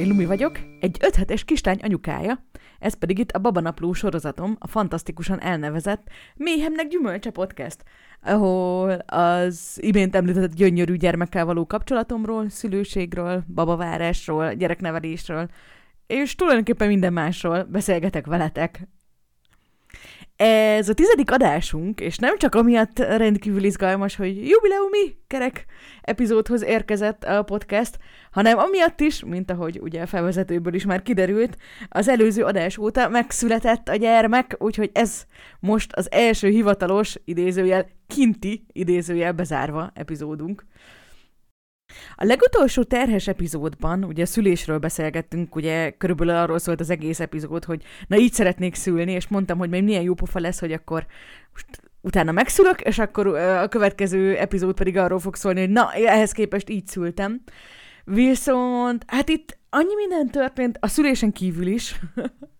Én Lumi vagyok, egy öthetes kislány anyukája, ez pedig itt a Babanapló sorozatom, a fantasztikusan elnevezett Méhemnek Gyümölcse podcast, ahol az imént említett gyönyörű gyermekkel való kapcsolatomról, szülőségről, babavárásról, gyereknevelésről, és tulajdonképpen minden másról beszélgetek veletek. Ez a tizedik adásunk, és nem csak amiatt rendkívül izgalmas, hogy jubileumi kerek epizódhoz érkezett a podcast, hanem amiatt is, mint ahogy ugye a felvezetőből is már kiderült, az előző adás óta megszületett a gyermek, úgyhogy ez most az első hivatalos, idézőjel, kinti, idézőjel bezárva epizódunk. A legutolsó terhes epizódban, ugye a szülésről beszélgettünk, ugye körülbelül arról szólt az egész epizód, hogy na így szeretnék szülni, és mondtam, hogy még milyen jó pofa lesz, hogy akkor most utána megszülök, és akkor a következő epizód pedig arról fog szólni, hogy na, ehhez képest így szültem. Viszont, hát itt annyi minden történt, a szülésen kívül is,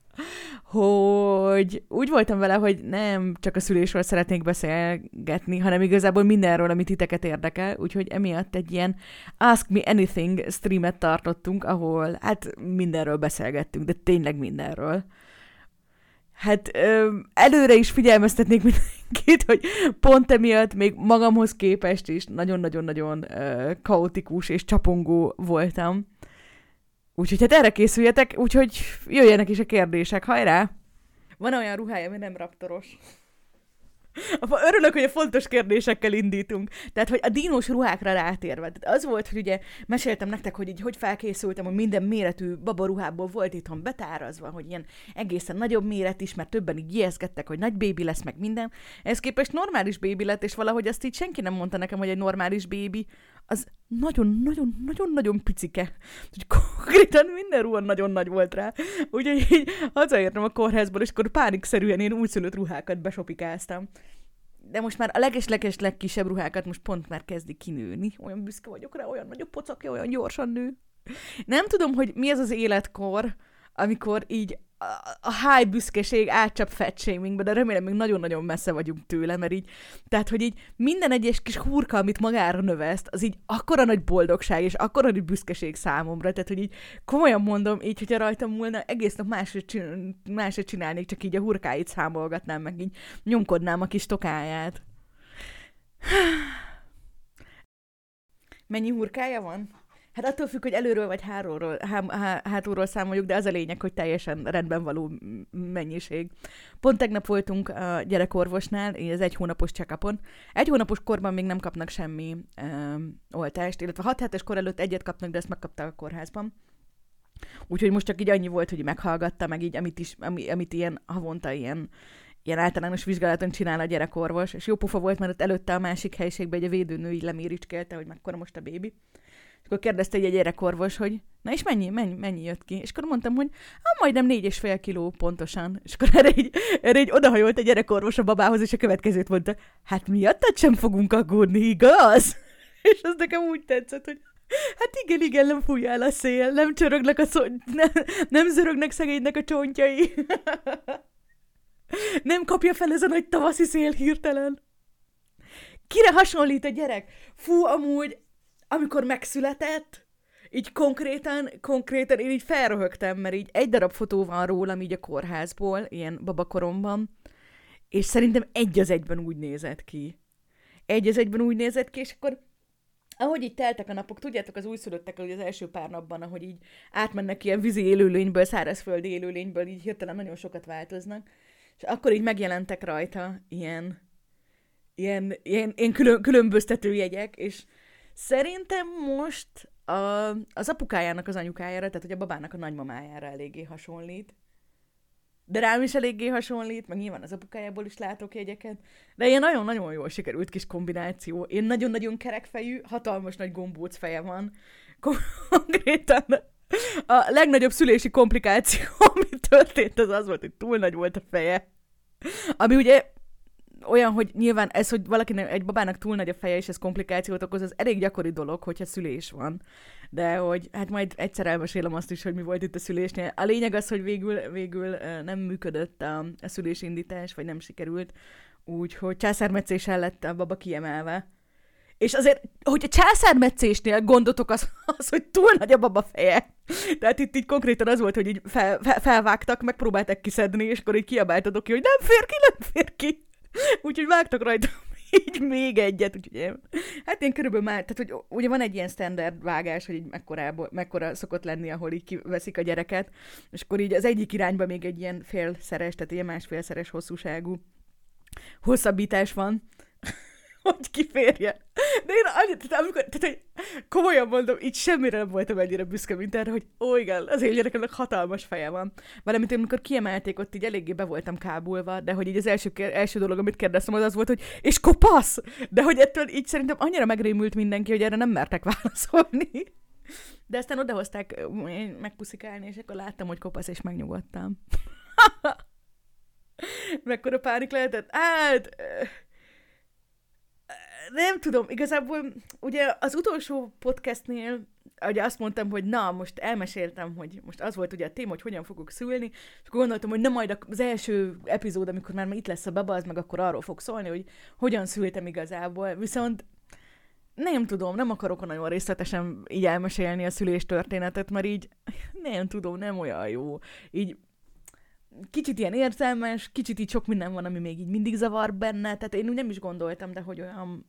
hogy úgy voltam vele, hogy nem csak a szülésről szeretnék beszélgetni, hanem igazából mindenről, amit titeket érdekel, úgyhogy emiatt egy ilyen Ask Me Anything streamet tartottunk, ahol hát mindenről beszélgettünk, de tényleg mindenről. Hát ö, előre is figyelmeztetnék mindenkit, hogy pont emiatt még magamhoz képest is nagyon-nagyon-nagyon kaotikus és csapongó voltam Úgyhogy hát erre készüljetek, úgyhogy jöjjenek is a kérdések, hajrá! Van olyan ruhája, ami nem raptoros. Örülök, hogy a fontos kérdésekkel indítunk. Tehát, hogy a dínos ruhákra rátérve. Tehát az volt, hogy ugye meséltem nektek, hogy így hogy felkészültem, hogy minden méretű babaruhából volt itthon betárazva, hogy ilyen egészen nagyobb méret is, mert többen így ijeszgettek, hogy nagy bébi lesz, meg minden. Ez képest normális bébi lett, és valahogy azt így senki nem mondta nekem, hogy egy normális bébi az nagyon-nagyon-nagyon-nagyon picike. Úgyhogy konkrétan minden ruha nagyon nagy volt rá. Úgyhogy így hazaértem a kórházból, és akkor pánikszerűen én újszülött ruhákat besopikáztam. De most már a leges-leges legkisebb ruhákat most pont már kezdik kinőni. Olyan büszke vagyok rá, olyan nagyobb pocakja, olyan gyorsan nő. Nem tudom, hogy mi az az életkor, amikor így a high büszkeség átcsap fatshamingbe, de remélem még nagyon-nagyon messze vagyunk tőle, mert így, tehát, hogy így minden egyes kis hurka, amit magára növeszt, az így akkora nagy boldogság, és akkora nagy büszkeség számomra, tehát, hogy így komolyan mondom, így, hogyha rajtam múlna, egész nap másra, csin- másra csinálnék, csak így a hurkáit számolgatnám, meg így nyomkodnám a kis tokáját. Mennyi hurkája van? Hát attól függ, hogy előről vagy hátulról, há, há, hátulról számoljuk, de az a lényeg, hogy teljesen rendben való mennyiség. Pont tegnap voltunk a gyerekorvosnál, az egy hónapos check Egy hónapos korban még nem kapnak semmi ö, oltást, illetve hat hetes kor előtt egyet kapnak, de ezt megkapták a kórházban. Úgyhogy most csak így annyi volt, hogy meghallgatta, meg így, amit, is, ami, amit ilyen havonta ilyen, ilyen általános vizsgálaton csinál a gyerekorvos, és jó pufa volt, mert ott előtte a másik helyiségben egy a védőnő így leméricskelte, hogy mekkora most a bébi akkor kérdezte egy gyerekorvos, hogy na és mennyi, mennyi, mennyi jött ki? És akkor mondtam, hogy hát majdnem négy és fél kiló pontosan. És akkor erre egy, erre egy odahajolt egy gyerekorvos a babához, és a következőt mondta, hát miattad sem fogunk aggódni, igaz? És az nekem úgy tetszett, hogy hát igen, igen, nem fújjál a szél, nem csörögnek a szó, nem, nem zörögnek szegénynek a csontjai. nem kapja fel ez a nagy tavaszi szél hirtelen. Kire hasonlít a gyerek? Fú, amúgy amikor megszületett, így konkrétan, konkrétan én így felröhögtem, mert így egy darab fotó van rólam így a kórházból, ilyen babakoromban, és szerintem egy az egyben úgy nézett ki. Egy az egyben úgy nézett ki, és akkor ahogy így teltek a napok, tudjátok az újszülöttek, hogy az első pár napban, ahogy így átmennek ilyen vízi élőlényből, szárazföldi élőlényből, így hirtelen nagyon sokat változnak, és akkor így megjelentek rajta ilyen, ilyen, ilyen, ilyen külön, különböztető jegyek, és Szerintem most a, az apukájának az anyukájára, tehát hogy a babának a nagymamájára eléggé hasonlít. De rám is eléggé hasonlít, meg nyilván az apukájából is látok jegyeket. De ilyen nagyon-nagyon jól sikerült kis kombináció. Én nagyon-nagyon kerekfejű, hatalmas nagy gombóc feje van. Konkrétan a legnagyobb szülési komplikáció, ami történt, az az volt, hogy túl nagy volt a feje. Ami ugye olyan, hogy nyilván ez, hogy valakinek, egy babának túl nagy a feje, és ez komplikációt okoz, az elég gyakori dolog, hogyha szülés van. De hogy hát majd egyszer elmesélem azt is, hogy mi volt itt a szülésnél. A lényeg az, hogy végül, végül nem működött a, a szülésindítás, vagy nem sikerült, úgyhogy császármetszéssel lett a baba kiemelve. És azért, hogy a császármetszésnél gondotok az, az, hogy túl nagy a baba feje. Tehát itt így konkrétan az volt, hogy így fel, fel, felvágtak, megpróbálták kiszedni, és akkor így kiabáltatok ki, hogy nem fér ki, nem fér ki. Úgyhogy vágtak rajta így még egyet, úgyhogy hát én körülbelül már, tehát hogy ugye van egy ilyen standard vágás, hogy így mekkorából, mekkora szokott lenni, ahol így kiveszik a gyereket, és akkor így az egyik irányba még egy ilyen félszeres, tehát ilyen másfélszeres hosszúságú hosszabbítás van, hogy kiférjen. De én annyit, tehát amikor, tehát, hogy komolyan mondom, így semmire nem voltam ennyire büszke, mint erre, hogy ó, igen, az én gyerekemnek hatalmas feje van. Valamint amikor kiemelték, ott így eléggé be voltam kábulva, de hogy így az első, első dolog, amit kérdeztem, az az volt, hogy és kopasz! De hogy ettől így szerintem annyira megrémült mindenki, hogy erre nem mertek válaszolni. De aztán odahozták megpuszikálni, és akkor láttam, hogy kopasz, és megnyugodtam. Mekkora pánik lehetett? Hát, nem tudom, igazából ugye az utolsó podcastnél ugye azt mondtam, hogy na, most elmeséltem, hogy most az volt ugye a téma, hogy hogyan fogok szülni, és akkor gondoltam, hogy na majd az első epizód, amikor már itt lesz a baba, az meg akkor arról fog szólni, hogy hogyan szültem igazából, viszont nem tudom, nem akarok nagyon részletesen így elmesélni a szülés történetet, mert így nem tudom, nem olyan jó. Így kicsit ilyen érzelmes, kicsit így sok minden van, ami még így mindig zavar benne, tehát én úgy nem is gondoltam, de hogy olyan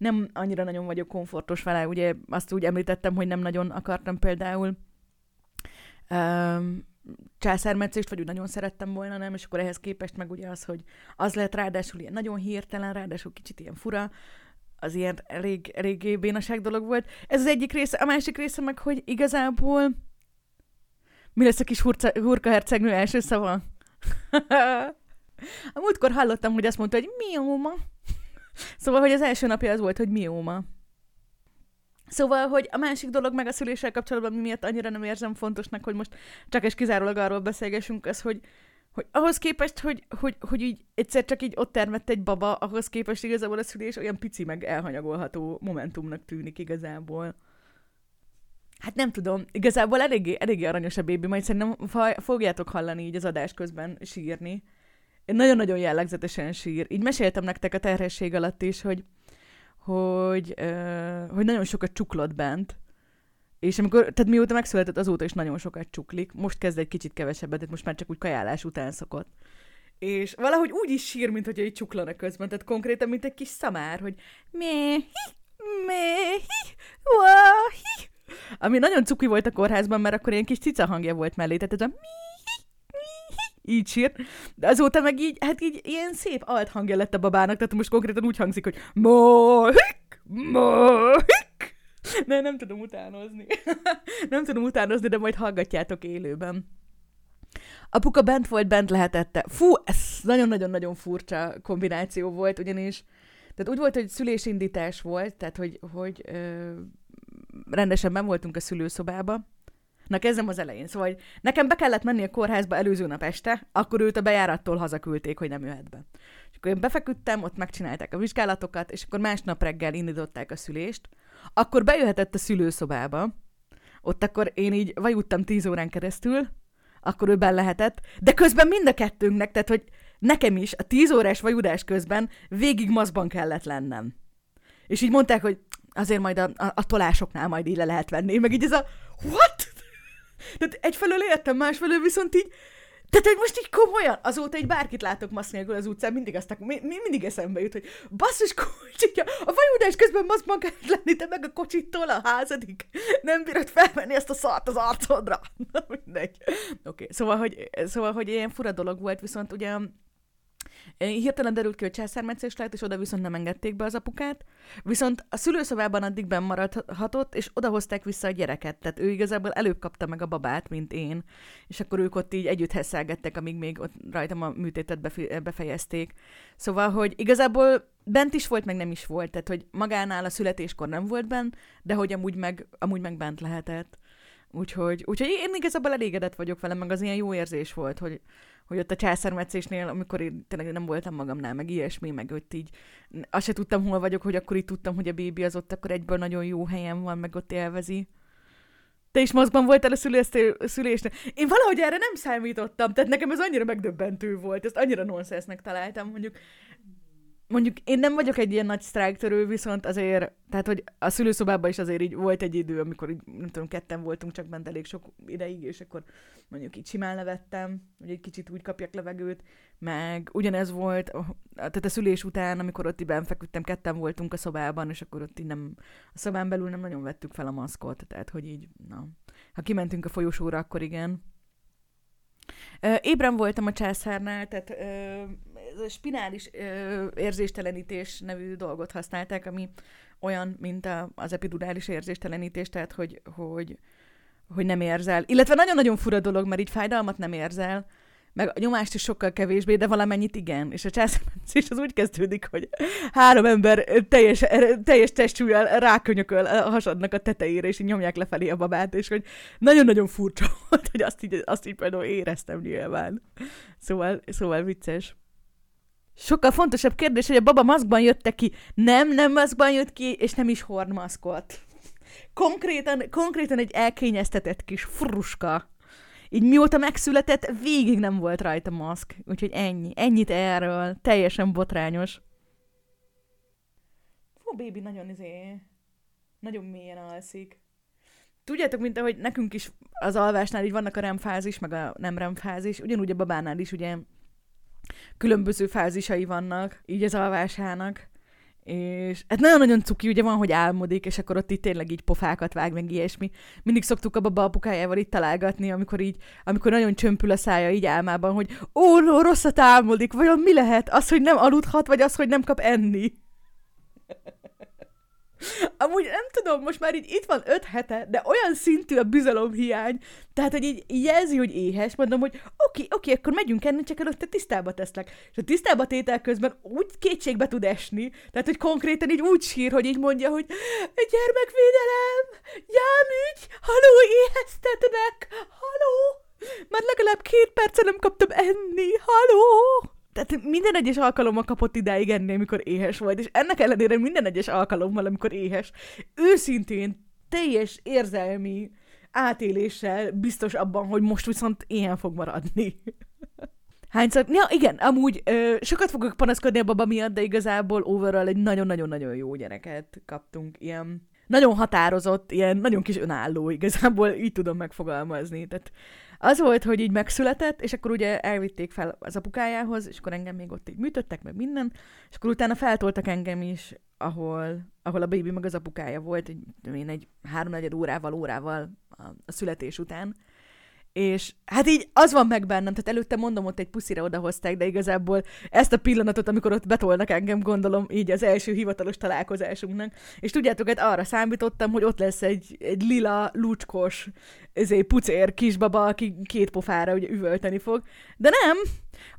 nem annyira nagyon vagyok komfortos vele, ugye azt úgy említettem, hogy nem nagyon akartam például um, császármetszést, vagy úgy nagyon szerettem volna, nem, és akkor ehhez képest meg ugye az, hogy az lehet ráadásul ilyen nagyon hirtelen, ráadásul kicsit ilyen fura, az ilyen elég, elég bénaság dolog volt. Ez az egyik része, a másik része meg, hogy igazából mi lesz a kis hurca, hurka hercegnő első szava? a múltkor hallottam, hogy azt mondta, hogy mióma. Szóval, hogy az első napja az volt, hogy mióma. Szóval, hogy a másik dolog meg a szüléssel kapcsolatban, mi miatt annyira nem érzem fontosnak, hogy most csak és kizárólag arról beszélgessünk, az, hogy, hogy ahhoz képest, hogy, hogy, hogy így egyszer csak így ott termett egy baba, ahhoz képest igazából a szülés olyan pici meg elhanyagolható momentumnak tűnik igazából. Hát nem tudom, igazából eléggé, eléggé aranyos a bébi, majd szerintem fogjátok hallani így az adás közben sírni nagyon-nagyon jellegzetesen sír. Így meséltem nektek a terhesség alatt is, hogy, hogy, uh, hogy nagyon sokat csuklott bent, és amikor, tehát mióta megszületett, azóta is nagyon sokat csuklik. Most kezd egy kicsit kevesebbet, de most már csak úgy kajálás után szokott. És valahogy úgy is sír, mint hogy egy csuklana közben, tehát konkrétan, mint egy kis szamár, hogy mé, mé, ami nagyon cuki volt a kórházban, mert akkor ilyen kis cica hangja volt mellé, tehát ez a mi, így sírt, de azóta meg így, hát így ilyen szép alt hangja lett a babának, tehát most konkrétan úgy hangzik, hogy mohik, mohik. Ne, nem tudom utánozni. nem tudom utánozni, de majd hallgatjátok élőben. Apuka bent volt, bent lehetette. Fú, ez nagyon-nagyon-nagyon furcsa kombináció volt, ugyanis tehát úgy volt, hogy szülésindítás volt, tehát hogy, hogy ö, rendesen ben voltunk a szülőszobába, Na kezdem az elején. Szóval hogy nekem be kellett menni a kórházba előző nap este, akkor őt a bejárattól hazaküldték, hogy nem jöhet be. És akkor én befeküdtem, ott megcsinálták a vizsgálatokat, és akkor másnap reggel indították a szülést. Akkor bejöhetett a szülőszobába, ott akkor én így vajuttam tíz órán keresztül, akkor ő lehetett, de közben mind a kettőnknek, tehát hogy nekem is a tíz órás vajudás közben végig maszban kellett lennem. És így mondták, hogy azért majd a, a, a tolásoknál majd így le lehet venni, meg így ez a what? Tehát egyfelől értem, másfelől viszont így, tehát, hogy most így komolyan, azóta egy bárkit látok masz nélkül az utcán, mindig azt mi, mindig eszembe jut, hogy basszus kulcsitja, a vajudás közben maszkban kell lenni, te meg a kocsittól a házadik. Nem bírod felvenni ezt a szart az arcodra. Na, mindegy. Oké, okay. szóval, hogy, szóval, hogy ilyen fura dolog volt, viszont ugye Hirtelen derült ki, hogy császármetszés lehet, és oda viszont nem engedték be az apukát. Viszont a szülőszobában addig benn maradhatott, és odahozták vissza a gyereket. Tehát ő igazából előbb kapta meg a babát, mint én. És akkor ők ott így együtt hesszelgettek, amíg még ott rajtam a műtétet befejezték. Szóval, hogy igazából bent is volt, meg nem is volt. Tehát, hogy magánál a születéskor nem volt bent, de hogy amúgy meg, amúgy meg bent lehetett. Úgyhogy, úgyhogy én igazából elégedett vagyok vele, meg az ilyen jó érzés volt, hogy, hogy ott a császármetszésnél, amikor én tényleg nem voltam magamnál, meg ilyesmi, meg ott így, azt se tudtam, hol vagyok, hogy akkor így tudtam, hogy a bébi az ott akkor egyből nagyon jó helyen van, meg ott élvezi. Te is mozgban voltál a szülésnél. Én valahogy erre nem számítottam, tehát nekem ez annyira megdöbbentő volt, ezt annyira nonsensnek találtam, mondjuk mondjuk én nem vagyok egy ilyen nagy sztrájktörő, viszont azért, tehát hogy a szülőszobában is azért így volt egy idő, amikor így, nem tudom, ketten voltunk csak bent elég sok ideig, és akkor mondjuk így simán levettem, hogy egy kicsit úgy kapjak levegőt, meg ugyanez volt, tehát a szülés után, amikor ott így feküdtem, ketten voltunk a szobában, és akkor ott így nem, a szobán belül nem nagyon vettük fel a maszkot, tehát hogy így, na, ha kimentünk a folyosóra, akkor igen, Ébren voltam a császárnál, tehát a spinális érzéstelenítés nevű dolgot használták, ami olyan, mint a, az epidurális érzéstelenítés, tehát hogy, hogy, hogy nem érzel. Illetve nagyon-nagyon fura dolog, mert így fájdalmat nem érzel, meg a nyomást is sokkal kevésbé, de valamennyit igen. És a császármetszés az úgy kezdődik, hogy három ember teljes, teljes testűvel rákönyököl a hasadnak a tetejére, és így nyomják lefelé a babát, és hogy nagyon-nagyon furcsa volt, hogy azt így, azt így például éreztem nyilván. Szóval, szóval vicces. Sokkal fontosabb kérdés, hogy a baba maszkban jött ki. Nem, nem maszkban jött ki, és nem is hornmaszkot. Konkrétan, konkrétan egy elkényeztetett kis fruska így mióta megszületett, végig nem volt rajta maszk. Úgyhogy ennyi. Ennyit erről. Teljesen botrányos. Fú, baby nagyon izé... Nagyon mélyen alszik. Tudjátok, mint ahogy nekünk is az alvásnál így vannak a REM fázis, meg a nem REM fázis, ugyanúgy a babánál is ugye különböző fázisai vannak, így az alvásának. És hát nagyon-nagyon cuki, ugye van, hogy álmodik, és akkor ott itt tényleg így pofákat vág, meg ilyesmi. Mindig szoktuk a baba apukájával itt találgatni, amikor így, amikor nagyon csömpül a szája így álmában, hogy ó, no, rosszat álmodik, vajon mi lehet? Az, hogy nem aludhat, vagy az, hogy nem kap enni? Amúgy nem tudom, most már így itt van öt hete, de olyan szintű a bizalomhiány, tehát, hogy így jelzi, hogy éhes, mondom, hogy oké, oké, akkor megyünk enni, csak előtte tisztába teszlek. És a tisztába tétel közben úgy kétségbe tud esni, tehát, hogy konkrétan így úgy sír, hogy így mondja, hogy gyermekvédelem, jámügy, haló, éheztetnek, haló, már legalább két perce nem kaptam enni, haló tehát minden egyes alkalommal kapott idáig enni, amikor éhes volt, és ennek ellenére minden egyes alkalommal, amikor éhes, őszintén, teljes érzelmi átéléssel biztos abban, hogy most viszont ilyen fog maradni. Hányszor? Ja, igen, amúgy ö, sokat fogok panaszkodni a baba miatt, de igazából overall egy nagyon-nagyon-nagyon jó gyereket kaptunk. Ilyen nagyon határozott, ilyen nagyon kis önálló, igazából így tudom megfogalmazni. Tehát az volt, hogy így megszületett, és akkor ugye elvitték fel az apukájához, és akkor engem még ott így műtöttek, meg minden, és akkor utána feltoltak engem is, ahol, ahol a baby meg az apukája volt, egy, én egy háromnegyed órával, órával a, a születés után, és hát így az van meg bennem, tehát előtte mondom, ott egy puszira odahozták, de igazából ezt a pillanatot, amikor ott betolnak engem, gondolom, így az első hivatalos találkozásunknak. És tudjátok, hát arra számítottam, hogy ott lesz egy, egy lila, lucskos, ezért pucér kisbaba, aki két pofára ugye üvölteni fog. De nem,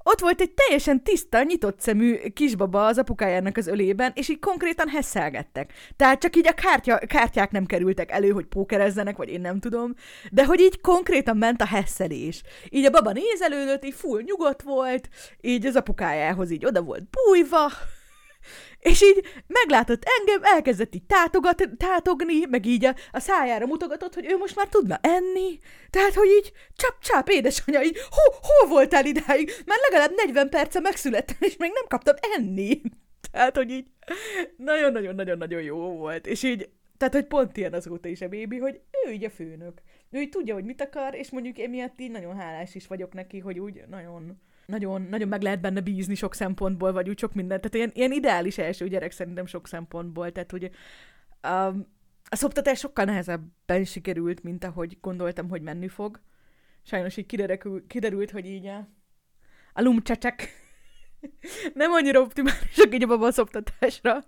ott volt egy teljesen tiszta, nyitott szemű kisbaba az apukájának az ölében, és így konkrétan hesszelgettek. Tehát csak így a kártya, kártyák nem kerültek elő, hogy pókerezzenek, vagy én nem tudom, de hogy így konkrétan ment a hesszelés. Így a baba nézelődött, így full nyugodt volt, így az apukájához így oda volt bújva, és így meglátott engem, elkezdett így tátogat, tátogni, meg így a, a szájára mutogatott, hogy ő most már tudna enni. Tehát, hogy így csap-csap, édesanyja, így hol, hol voltál idáig? Már legalább 40 perce megszülettem, és még nem kaptam enni. Tehát, hogy így nagyon-nagyon-nagyon-nagyon jó volt. És így, tehát, hogy pont ilyen azóta is a bébi, hogy ő így a főnök. Ő így tudja, hogy mit akar, és mondjuk emiatt így nagyon hálás is vagyok neki, hogy úgy nagyon nagyon, nagyon meg lehet benne bízni sok szempontból, vagy úgy sok mindent. Tehát ilyen, ilyen ideális első gyerek szerintem sok szempontból. Tehát, hogy um, a szoptatás sokkal nehezebben sikerült, mint ahogy gondoltam, hogy menni fog. Sajnos így kiderül, kiderült, hogy így a, a lumcsecsek nem annyira optimálisak így a baba szoptatásra,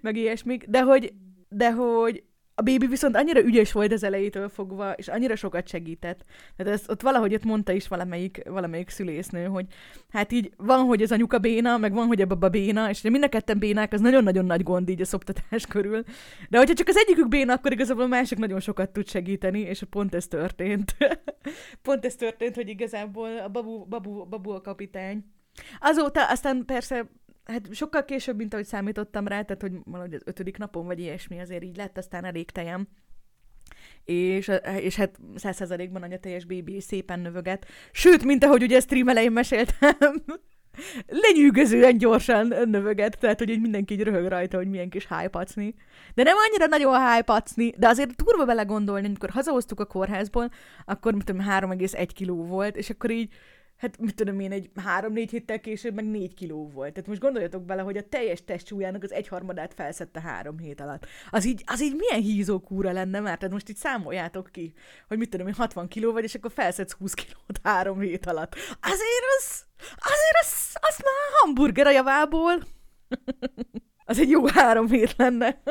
meg ilyesmik, de hogy, de hogy a bébi viszont annyira ügyes volt az elejétől fogva, és annyira sokat segített. Tehát ezt ott valahogy ott mondta is valamelyik, valamelyik szülésznő, hogy hát így van, hogy az anyuka béna, meg van, hogy a baba béna, és mind a ketten bénák, az nagyon-nagyon nagy gond így a szoptatás körül. De hogyha csak az egyikük béna, akkor igazából a másik nagyon sokat tud segíteni, és pont ez történt. pont ez történt, hogy igazából a babu, babu, babu a kapitány. Azóta aztán persze hát sokkal később, mint ahogy számítottam rá, tehát hogy valahogy az ötödik napon, vagy ilyesmi, azért így lett aztán elég tejem. És, és hát százszerzalékban anya teljes bébi szépen növöget. Sőt, mint ahogy ugye stream elején meséltem, lenyűgözően gyorsan növöget, tehát hogy így mindenki így röhög rajta, hogy milyen kis hájpacni. De nem annyira nagyon hájpacni, de azért durva belegondolni, amikor hazahoztuk a kórházból, akkor mit tudom, 3,1 kiló volt, és akkor így hát mit tudom én, egy három-négy héttel később meg négy kiló volt. Tehát most gondoljatok bele, hogy a teljes testsúlyának az egyharmadát felszette három hét alatt. Az így, az így milyen hízókúra lenne már? Tehát most így számoljátok ki, hogy mit tudom én, 60 kiló vagy, és akkor felszedsz 20 kilót három hét alatt. Azért az, azért az, az már hamburger a javából. az egy jó három hét lenne.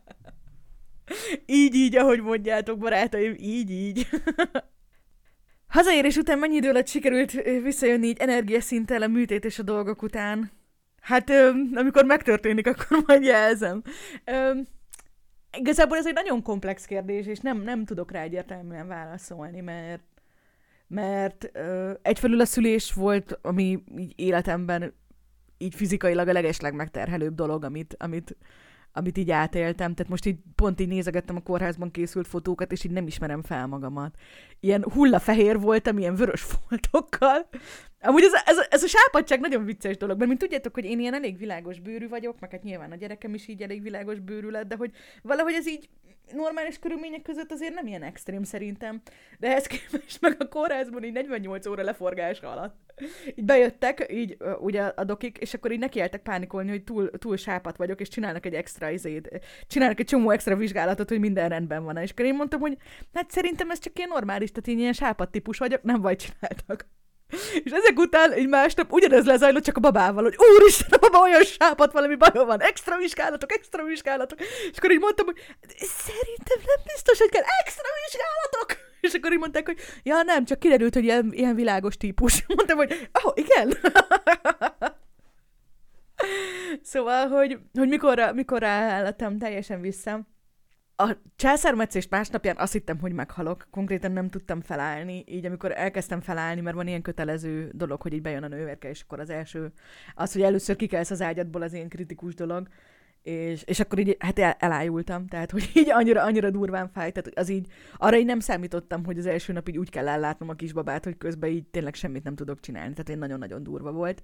így, így, ahogy mondjátok, barátaim, így, így. Hazaérés után mennyi idő alatt sikerült visszajönni így energiaszinttel a műtét és a dolgok után? Hát, amikor megtörténik, akkor majd jelzem. Igazából ez egy nagyon komplex kérdés, és nem, nem tudok rá egyértelműen válaszolni, mert mert egyfelül a szülés volt, ami így életemben így fizikailag a legesleg megterhelőbb dolog, amit, amit amit így átéltem, tehát most így pont így nézegettem a kórházban készült fotókat, és így nem ismerem fel magamat. Ilyen hullafehér voltam, ilyen vörös foltokkal. Amúgy ez, ez, ez a sápadság nagyon vicces dolog, mert mint tudjátok, hogy én ilyen elég világos bőrű vagyok, meg hát nyilván a gyerekem is így elég világos bőrű lett, de hogy valahogy ez így normális körülmények között azért nem ilyen extrém szerintem. De ehhez képest meg a kórházban így 48 óra leforgás alatt. Így bejöttek, így ugye a dokik, és akkor így nekieltek pánikolni, hogy túl, túl sápat vagyok, és csinálnak egy extra izét, csinálnak egy csomó extra vizsgálatot, hogy minden rendben van. És akkor én mondtam, hogy hát szerintem ez csak ilyen normális, tehát én ilyen sápat típus vagyok, nem vagy csináltak. És ezek után egy másnap ugyanez lezajlott csak a babával, hogy úristen, a baba olyan sápat, valami bajom van, extra vizsgálatok, extra vizsgálatok. És akkor így mondtam, hogy szerintem nem biztos, hogy kell extra vizsgálatok. És akkor így mondták, hogy ja nem, csak kiderült, hogy ilyen, ilyen világos típus. Mondtam, hogy oh, igen. szóval, hogy, hogy mikor, mikor álltam teljesen vissza, a császármetszés másnapján azt hittem, hogy meghalok. Konkrétan nem tudtam felállni. Így amikor elkezdtem felállni, mert van ilyen kötelező dolog, hogy így bejön a nővérke, és akkor az első, az, hogy először kikelsz az ágyadból, az ilyen kritikus dolog. És, és akkor így hát el, elájultam, tehát hogy így annyira, annyira durván fáj, tehát az így, arra így nem számítottam, hogy az első nap így úgy kell ellátnom a kisbabát, hogy közben így tényleg semmit nem tudok csinálni, tehát én nagyon-nagyon durva volt.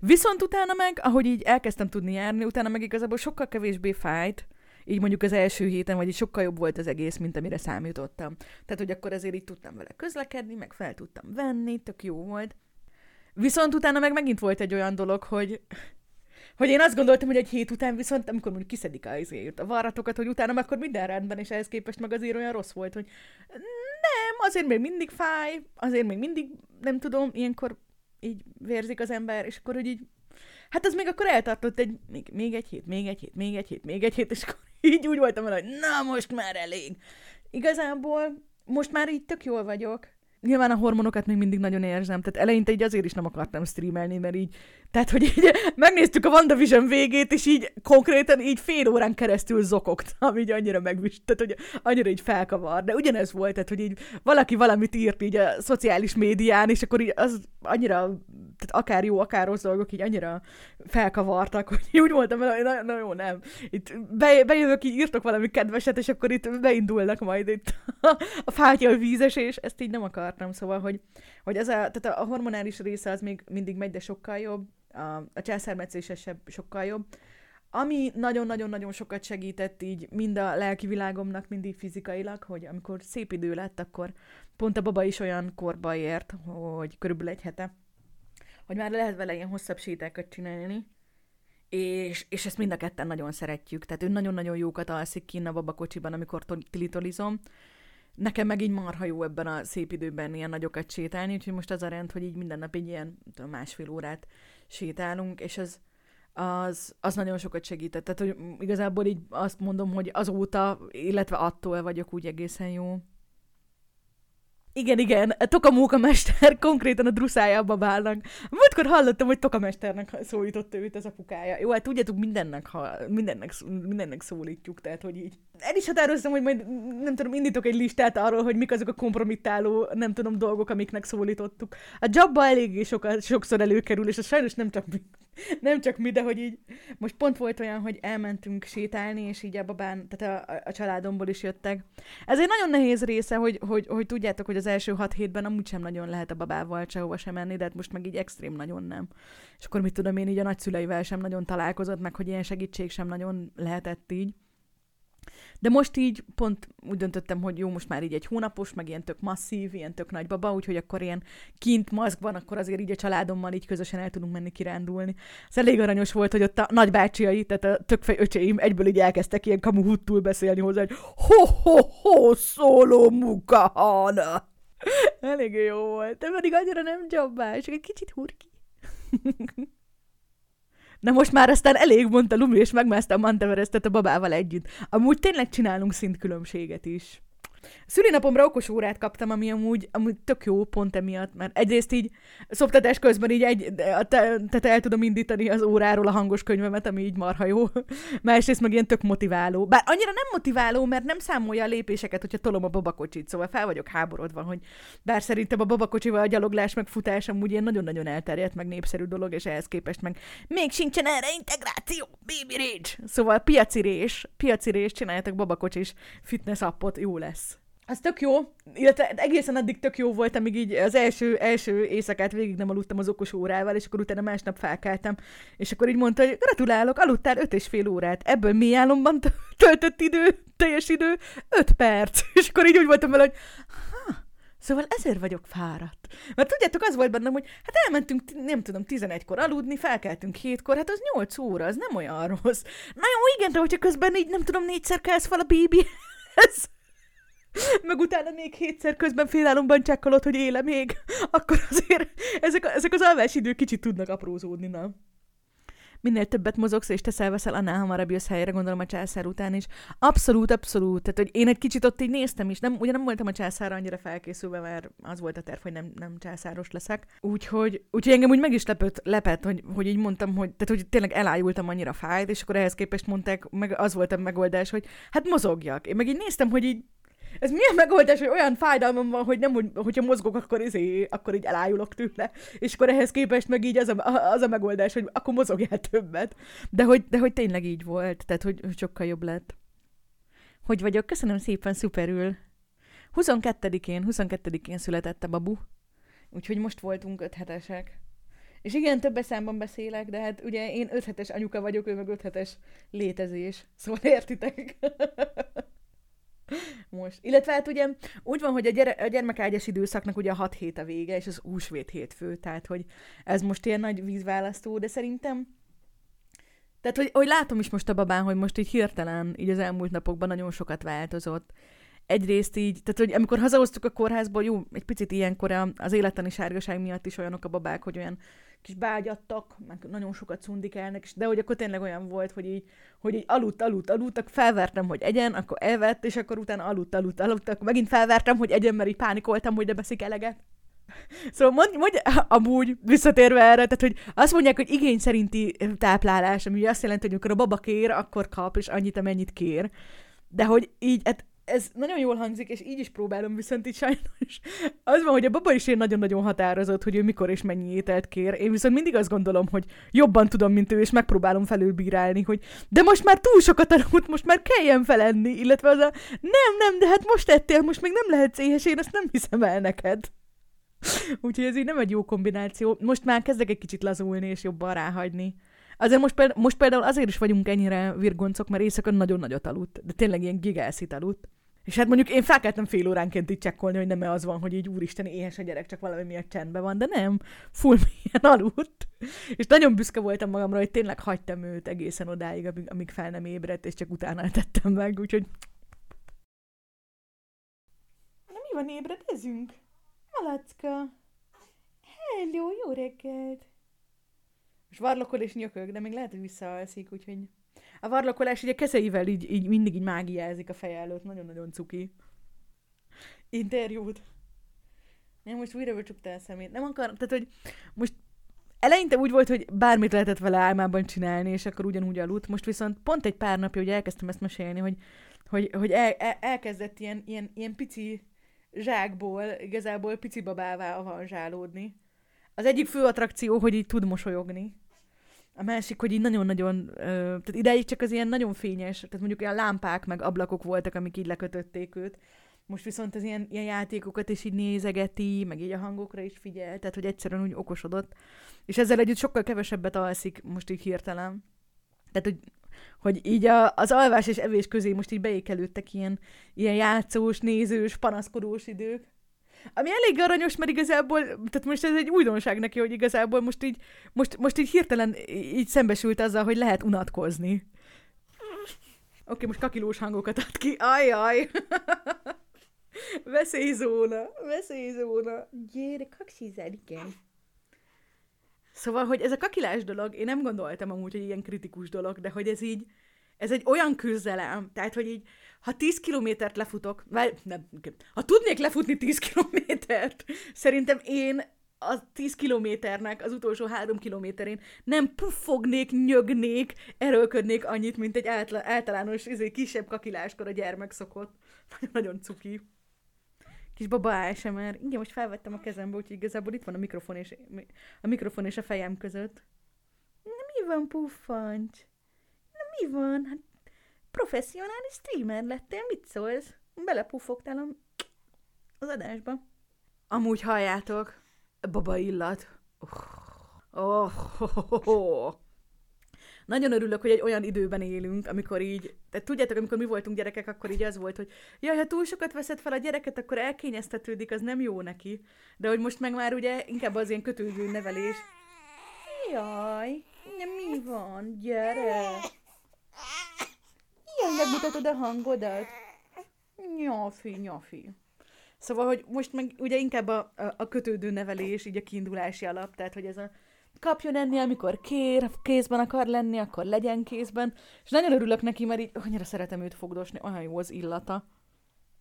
Viszont utána meg, ahogy így elkezdtem tudni járni, utána meg igazából sokkal kevésbé fájt, így mondjuk az első héten, vagy így sokkal jobb volt az egész, mint amire számítottam. Tehát, hogy akkor azért így tudtam vele közlekedni, meg fel tudtam venni, tök jó volt. Viszont utána meg megint volt egy olyan dolog, hogy hogy én azt gondoltam, hogy egy hét után viszont, amikor mondjuk kiszedik a, azért, a varratokat, hogy utána akkor minden rendben, és ehhez képest meg azért olyan rossz volt, hogy nem, azért még mindig fáj, azért még mindig, nem tudom, ilyenkor így vérzik az ember, és akkor, hogy így, hát az még akkor eltartott egy, még, még egy hét, még egy hét, még egy hét, még egy hét, és akkor így úgy voltam vele, hogy na most már elég. Igazából most már így tök jól vagyok. Nyilván a hormonokat még mindig nagyon érzem, tehát eleinte így azért is nem akartam streamelni, mert így, tehát hogy így megnéztük a WandaVision végét, és így konkrétan így fél órán keresztül zokogtam, így annyira megvist, tehát hogy annyira így felkavar. De ugyanez volt, tehát hogy így valaki valamit írt így a szociális médián, és akkor így az annyira tehát akár jó, akár rossz dolgok így annyira felkavartak, hogy úgy voltam hogy na, na jó, nem. Itt be, bejövök, így írtok valami kedveset, és akkor itt beindulnak majd itt a fátyol vízes, és ezt így nem akartam, szóval, hogy, hogy ez a, tehát a hormonális része az még mindig megy, de sokkal jobb, a, a császármetszése sokkal jobb. Ami nagyon-nagyon-nagyon sokat segített így mind a lelki világomnak, mind így fizikailag, hogy amikor szép idő lett, akkor pont a baba is olyan korba ért, hogy körülbelül egy hete, hogy már lehet vele ilyen hosszabb sétákat csinálni, és, és ezt mind a ketten nagyon szeretjük. Tehát ő nagyon-nagyon jókat alszik kinn a babakocsiban, amikor tilitolizom. Nekem meg így marha jó ebben a szép időben ilyen nagyokat sétálni, úgyhogy most az a rend, hogy így minden nap egy ilyen tudom, másfél órát sétálunk, és az, az, az nagyon sokat segített. Tehát, hogy igazából így azt mondom, hogy azóta, illetve attól vagyok úgy egészen jó. Igen, igen, Tokamóka mester konkrétan a druszájába bálnak. Múltkor hallottam, hogy Tokamesternek szólította őt az apukája. Jó, hát tudjátok, mindennek, ha, mindennek, mindennek szólítjuk, tehát hogy így. El is határoztam, hogy majd nem tudom, indítok egy listát arról, hogy mik azok a kompromittáló, nem tudom, dolgok, amiknek szólítottuk. A jobba eléggé sokat, sokszor előkerül, és az sajnos nem csak nem csak mi, de hogy így, most pont volt olyan, hogy elmentünk sétálni, és így a babán, tehát a, a családomból is jöttek. Ez egy nagyon nehéz része, hogy, hogy, hogy tudjátok, hogy az első hat hétben amúgy sem nagyon lehet a babával sehova sem menni, de hát most meg így extrém nagyon nem. És akkor mit tudom én, így a nagyszüleivel sem nagyon találkozott, meg hogy ilyen segítség sem nagyon lehetett így. De most így pont úgy döntöttem, hogy jó, most már így egy hónapos, meg ilyen tök masszív, ilyen tök nagy baba, úgyhogy akkor ilyen kint maszkban, akkor azért így a családommal így közösen el tudunk menni kirándulni. Ez elég aranyos volt, hogy ott a nagybácsiai, tehát a tökfej öcseim egyből így elkezdtek ilyen kamu huttul beszélni hozzá, hogy ho-ho-ho, szóló mukahana. Elég jó volt, de pedig annyira nem csak egy kicsit hurki. Na most már aztán elég, mondta Lumi, és megmászta a Manteverestet a babával együtt. Amúgy tényleg csinálunk szintkülönbséget is. Szülinapomra okos órát kaptam, ami amúgy, amúgy tök jó pont emiatt, mert egyrészt így szoptatás közben így egy, tehát el tudom indítani az óráról a hangos könyvemet, ami így marha jó. Másrészt meg ilyen tök motiváló. Bár annyira nem motiváló, mert nem számolja a lépéseket, hogyha tolom a babakocsit, szóval fel vagyok háborodva, hogy bár szerintem a babakocsival a gyaloglás meg futás amúgy ilyen nagyon-nagyon elterjedt, meg népszerű dolog, és ehhez képest meg még sincsen erre integráció, baby rage. Szóval piaci rés, piaci rés, csináljátok babakocsis fitness appot, jó lesz az tök jó, illetve egészen addig tök jó volt, amíg így az első, első éjszakát végig nem aludtam az okos órával, és akkor utána másnap felkeltem, és akkor így mondta, hogy gratulálok, aludtál öt és fél órát, ebből mi álomban töltött idő, teljes idő, öt perc. És akkor így úgy voltam vele, hogy ha, Szóval ezért vagyok fáradt. Mert tudjátok, az volt bennem, hogy hát elmentünk, nem tudom, 11-kor aludni, felkeltünk 7-kor, hát az 8 óra, az nem olyan rossz. Na jó, igen, de hogyha közben így, nem tudom, négyszer kelsz fel a ez meg utána még hétszer közben félálomban csekkolod, hogy éle még, akkor azért ezek, ezek az alvási idők kicsit tudnak aprózódni, na. Minél többet mozogsz és teszel veszel, annál hamarabb jössz helyre, gondolom a császár után is. Abszolút, abszolút. Tehát, hogy én egy kicsit ott így néztem is. Nem, ugye nem voltam a császárra annyira felkészülve, mert az volt a terv, hogy nem, nem császáros leszek. Úgyhogy, úgyhogy engem úgy meg is lepett, lepett hogy, hogy így mondtam, hogy, tehát, hogy tényleg elájultam annyira fájt, és akkor ehhez képest mondták, meg az volt a megoldás, hogy hát mozogjak. Én meg így néztem, hogy így ez milyen megoldás, hogy olyan fájdalmam van, hogy nem, hogy, hogyha mozgok, akkor, izé, akkor így elájulok tőle. És akkor ehhez képest meg így az a, az a megoldás, hogy akkor mozogjál többet. De hogy, de hogy tényleg így volt, tehát hogy sokkal jobb lett. Hogy vagyok? Köszönöm szépen, szuperül. 22-én, 22-én született a babu. Úgyhogy most voltunk öt hetesek. És igen, több számban beszélek, de hát ugye én öt hetes anyuka vagyok, ő meg öt hetes létezés. Szóval értitek? Most. Illetve hát ugye úgy van, hogy a, gyere, a gyermekágyas időszaknak ugye a 6 hét a vége, és az úsvét hétfő, tehát hogy ez most ilyen nagy vízválasztó, de szerintem tehát, hogy, hogy látom is most a babán, hogy most így hirtelen, így az elmúlt napokban nagyon sokat változott. Egyrészt így, tehát hogy amikor hazahoztuk a kórházból, jó, egy picit ilyenkor az élettani sárgaság miatt is olyanok a babák, hogy olyan kis bágyattak, meg nagyon sokat szundikelnek, de hogy akkor tényleg olyan volt, hogy így, hogy így aludt, aludt, aludtak, felvertem, hogy egyen, akkor elvett, és akkor utána aludt, aludt, aludt, megint felvertem, hogy egyen, mert így pánikoltam, hogy de beszik eleget. Szóval mondj, mondj, amúgy visszatérve erre, tehát hogy azt mondják, hogy igény szerinti táplálás, ami azt jelenti, hogy amikor a baba kér, akkor kap, és annyit, amennyit kér. De hogy így, hát ez nagyon jól hangzik, és így is próbálom, viszont itt sajnos az van, hogy a baba is én nagyon-nagyon határozott, hogy ő mikor és mennyi ételt kér. Én viszont mindig azt gondolom, hogy jobban tudom, mint ő, és megpróbálom felülbírálni, hogy de most már túl sokat tanult, most már kelljen felenni, illetve az a nem, nem, de hát most ettél, most még nem lehet éhes, én azt nem hiszem el neked. Úgyhogy ez így nem egy jó kombináció. Most már kezdek egy kicsit lazulni, és jobban ráhagyni. Azért most, például, most például azért is vagyunk ennyire virgoncok, mert éjszaka nagyon nagyot aludt, de tényleg ilyen gigászit aludt. És hát mondjuk én felkeltem fél óránként így csekkolni, hogy nem az van, hogy így úristen éhes a gyerek, csak valami miatt csendben van, de nem, full milyen aludt. És nagyon büszke voltam magamra, hogy tényleg hagytam őt egészen odáig, amíg, amíg fel nem ébredt, és csak utána tettem meg, úgyhogy... Na mi van, ébredezünk? Malacka! Hello, jó reggelt! És varlokol és nyökög, de még lehet, hogy visszaalszik, úgyhogy... A varlakolás ugye kezeivel így, így mindig így mágiázik a feje előtt, nagyon-nagyon cuki. Interjút. Nem, most újra becsukta a szemét. Nem akar, tehát hogy most eleinte úgy volt, hogy bármit lehetett vele álmában csinálni, és akkor ugyanúgy aludt. Most viszont pont egy pár napja, hogy elkezdtem ezt mesélni, hogy, hogy, hogy el, el, elkezdett ilyen, ilyen, ilyen pici zsákból, igazából pici babává avanzsálódni. Az egyik fő attrakció, hogy így tud mosolyogni A másik, hogy így nagyon-nagyon, tehát ideig csak az ilyen nagyon fényes, tehát mondjuk ilyen lámpák meg ablakok voltak, amik így lekötötték őt. Most viszont az ilyen, ilyen játékokat is így nézegeti, meg így a hangokra is figyel, tehát hogy egyszerűen úgy okosodott. És ezzel együtt sokkal kevesebbet alszik most így hirtelen. Tehát, hogy, hogy így a, az alvás és evés közé most így beékelődtek ilyen, ilyen játszós, nézős, panaszkodós idők. Ami elég aranyos, mert igazából, tehát most ez egy újdonság neki, hogy igazából most így, most, most így hirtelen így szembesült azzal, hogy lehet unatkozni. Oké, okay, most kakilós hangokat ad ki. Ajaj! veszélyzóna, veszélyzóna. Gyere, kaksizál, igen. Szóval, hogy ez a kakilás dolog, én nem gondoltam amúgy, hogy ilyen kritikus dolog, de hogy ez így, ez egy olyan küzdelem, tehát, hogy így, ha 10 kilométert lefutok, vagy nem, ha tudnék lefutni 10 kilométert, szerintem én a 10 kilométernek az utolsó három kilométerén nem puffognék, nyögnék, erőlködnék annyit, mint egy általános izé, kisebb kakiláskor a gyermek szokott. Nagyon cuki. Kis baba ASMR. Igen, most felvettem a kezembe, úgyhogy igazából itt van a mikrofon és a, mikrofon és a fejem között. Na mi van, puffancs? Na mi van? Hát professzionális streamer lettél, mit szólsz? Belepufogtál az adásba. Amúgy halljátok, baba illat. Oh, oh, oh, oh. Nagyon örülök, hogy egy olyan időben élünk, amikor így, tehát tudjátok, amikor mi voltunk gyerekek, akkor így az volt, hogy jaj, ha túl sokat veszed fel a gyereket, akkor elkényeztetődik, az nem jó neki. De hogy most meg már ugye inkább az ilyen kötődő nevelés. Jaj, mi van? Gyere! Ilyen megmutatod a hangodat. Nyafi, nyafi. Szóval, hogy most meg ugye inkább a, a, a kötődő nevelés, így a kiindulási alap, tehát hogy ez a kapjon enni, amikor kér, kézben akar lenni, akkor legyen kézben. És nagyon örülök neki, mert így annyira szeretem őt fogdosni, olyan jó az illata.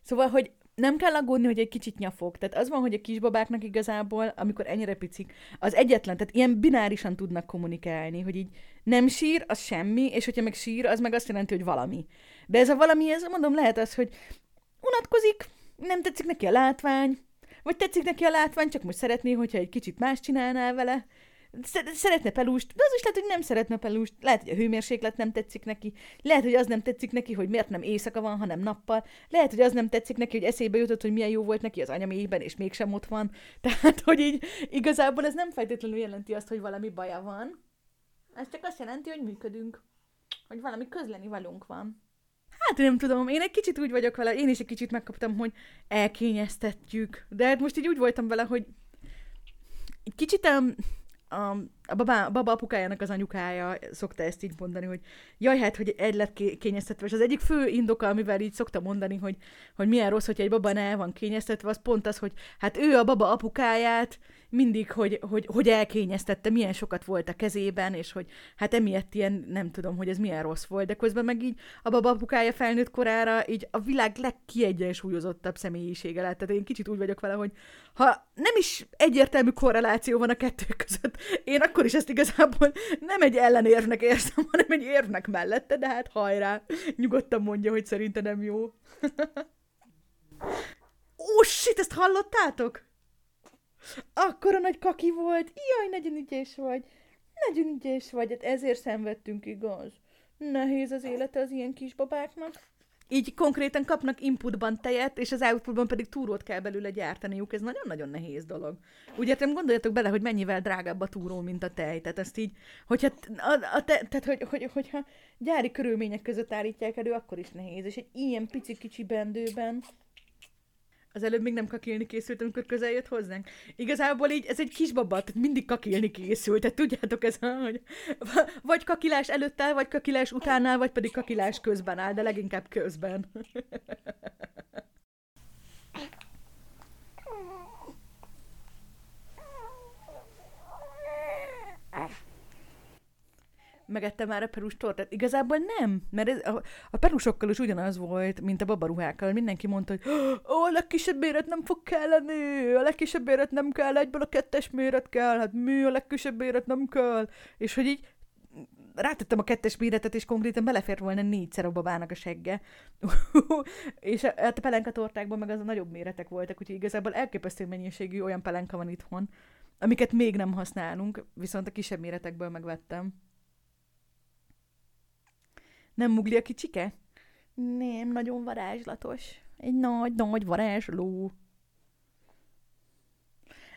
Szóval, hogy nem kell aggódni, hogy egy kicsit nyafog. Tehát az van, hogy a kisbabáknak igazából, amikor ennyire picik, az egyetlen, tehát ilyen binárisan tudnak kommunikálni, hogy így nem sír, az semmi, és hogyha meg sír, az meg azt jelenti, hogy valami. De ez a valami, ez mondom, lehet az, hogy unatkozik, nem tetszik neki a látvány, vagy tetszik neki a látvány, csak most szeretné, hogyha egy kicsit más csinálnál vele, szeretne pelust, de az is lehet, hogy nem szeretne pelust, lehet, hogy a hőmérséklet nem tetszik neki, lehet, hogy az nem tetszik neki, hogy miért nem éjszaka van, hanem nappal, lehet, hogy az nem tetszik neki, hogy eszébe jutott, hogy milyen jó volt neki az anyaméjében, és mégsem ott van. Tehát, hogy így igazából ez nem feltétlenül jelenti azt, hogy valami baja van. Ez csak azt jelenti, hogy működünk. Hogy valami közleni valunk van. Hát nem tudom, én egy kicsit úgy vagyok vele, én is egy kicsit megkaptam, hogy elkényeztetjük. De hát most így úgy voltam vele, hogy kicsit um, a, a, babá, a baba apukájának az anyukája szokta ezt így mondani, hogy jaj, hát, hogy egy lett kényeztetve, és az egyik fő indoka, amivel így szokta mondani, hogy, hogy milyen rossz, hogy egy baba ne van kényeztetve, az pont az, hogy hát ő a baba apukáját mindig, hogy, hogy, hogy elkényeztette, milyen sokat volt a kezében, és hogy hát emiatt ilyen, nem tudom, hogy ez milyen rossz volt, de közben meg így a baba apukája felnőtt korára így a világ legkiegyensúlyozottabb személyisége lett. Tehát én kicsit úgy vagyok vele, hogy ha nem is egyértelmű korreláció van a kettő között, én akkor is ezt igazából nem egy ellenérvnek érzem, hanem egy érvnek mellette, de hát hajrá, nyugodtan mondja, hogy szerinte nem jó. Ó, oh, shit, ezt hallottátok? Akkora nagy kaki volt, jaj, nagyon ügyes vagy, nagyon ügyes vagy, hát ezért szenvedtünk, igaz? Nehéz az élete az ilyen kisbabáknak. Így konkrétan kapnak inputban tejet, és az outputban pedig túrót kell belőle gyártaniuk. Ez nagyon-nagyon nehéz dolog. Ugye nem gondoljatok bele, hogy mennyivel drágább a túró, mint a tej. Tehát ezt így, hogyha, a, a te, tehát, hogy, hogy, hogyha gyári körülmények között állítják elő, akkor is nehéz. És egy ilyen pici kicsi bendőben az előbb még nem kakilni készült, amikor közel jött hozzánk. Igazából így, ez egy kisbaba, tehát mindig kakilni készült. Tehát tudjátok ez, hogy vagy kakilás előtt áll, vagy kakilás után áll, vagy pedig kakilás közben áll, de leginkább közben. Megette már a perus tortát? Igazából nem, mert ez, a, a perusokkal is ugyanaz volt, mint a babaruhákkal. Mindenki mondta, hogy ó, a legkisebb méret nem fog kelleni, a legkisebb méret nem kell, egyből a kettes méret kell, hát mi a legkisebb méret nem kell. És hogy így rátettem a kettes méretet, és konkrétan belefért volna négyszer a babának a segge. és a, a pelenka tortákban meg az a nagyobb méretek voltak, úgyhogy igazából elképesztő mennyiségű olyan pelenka van itthon, amiket még nem használunk, viszont a kisebb méretekből megvettem. Nem mugli a kicsike? Nem, nagyon varázslatos. Egy nagy-nagy varázsló.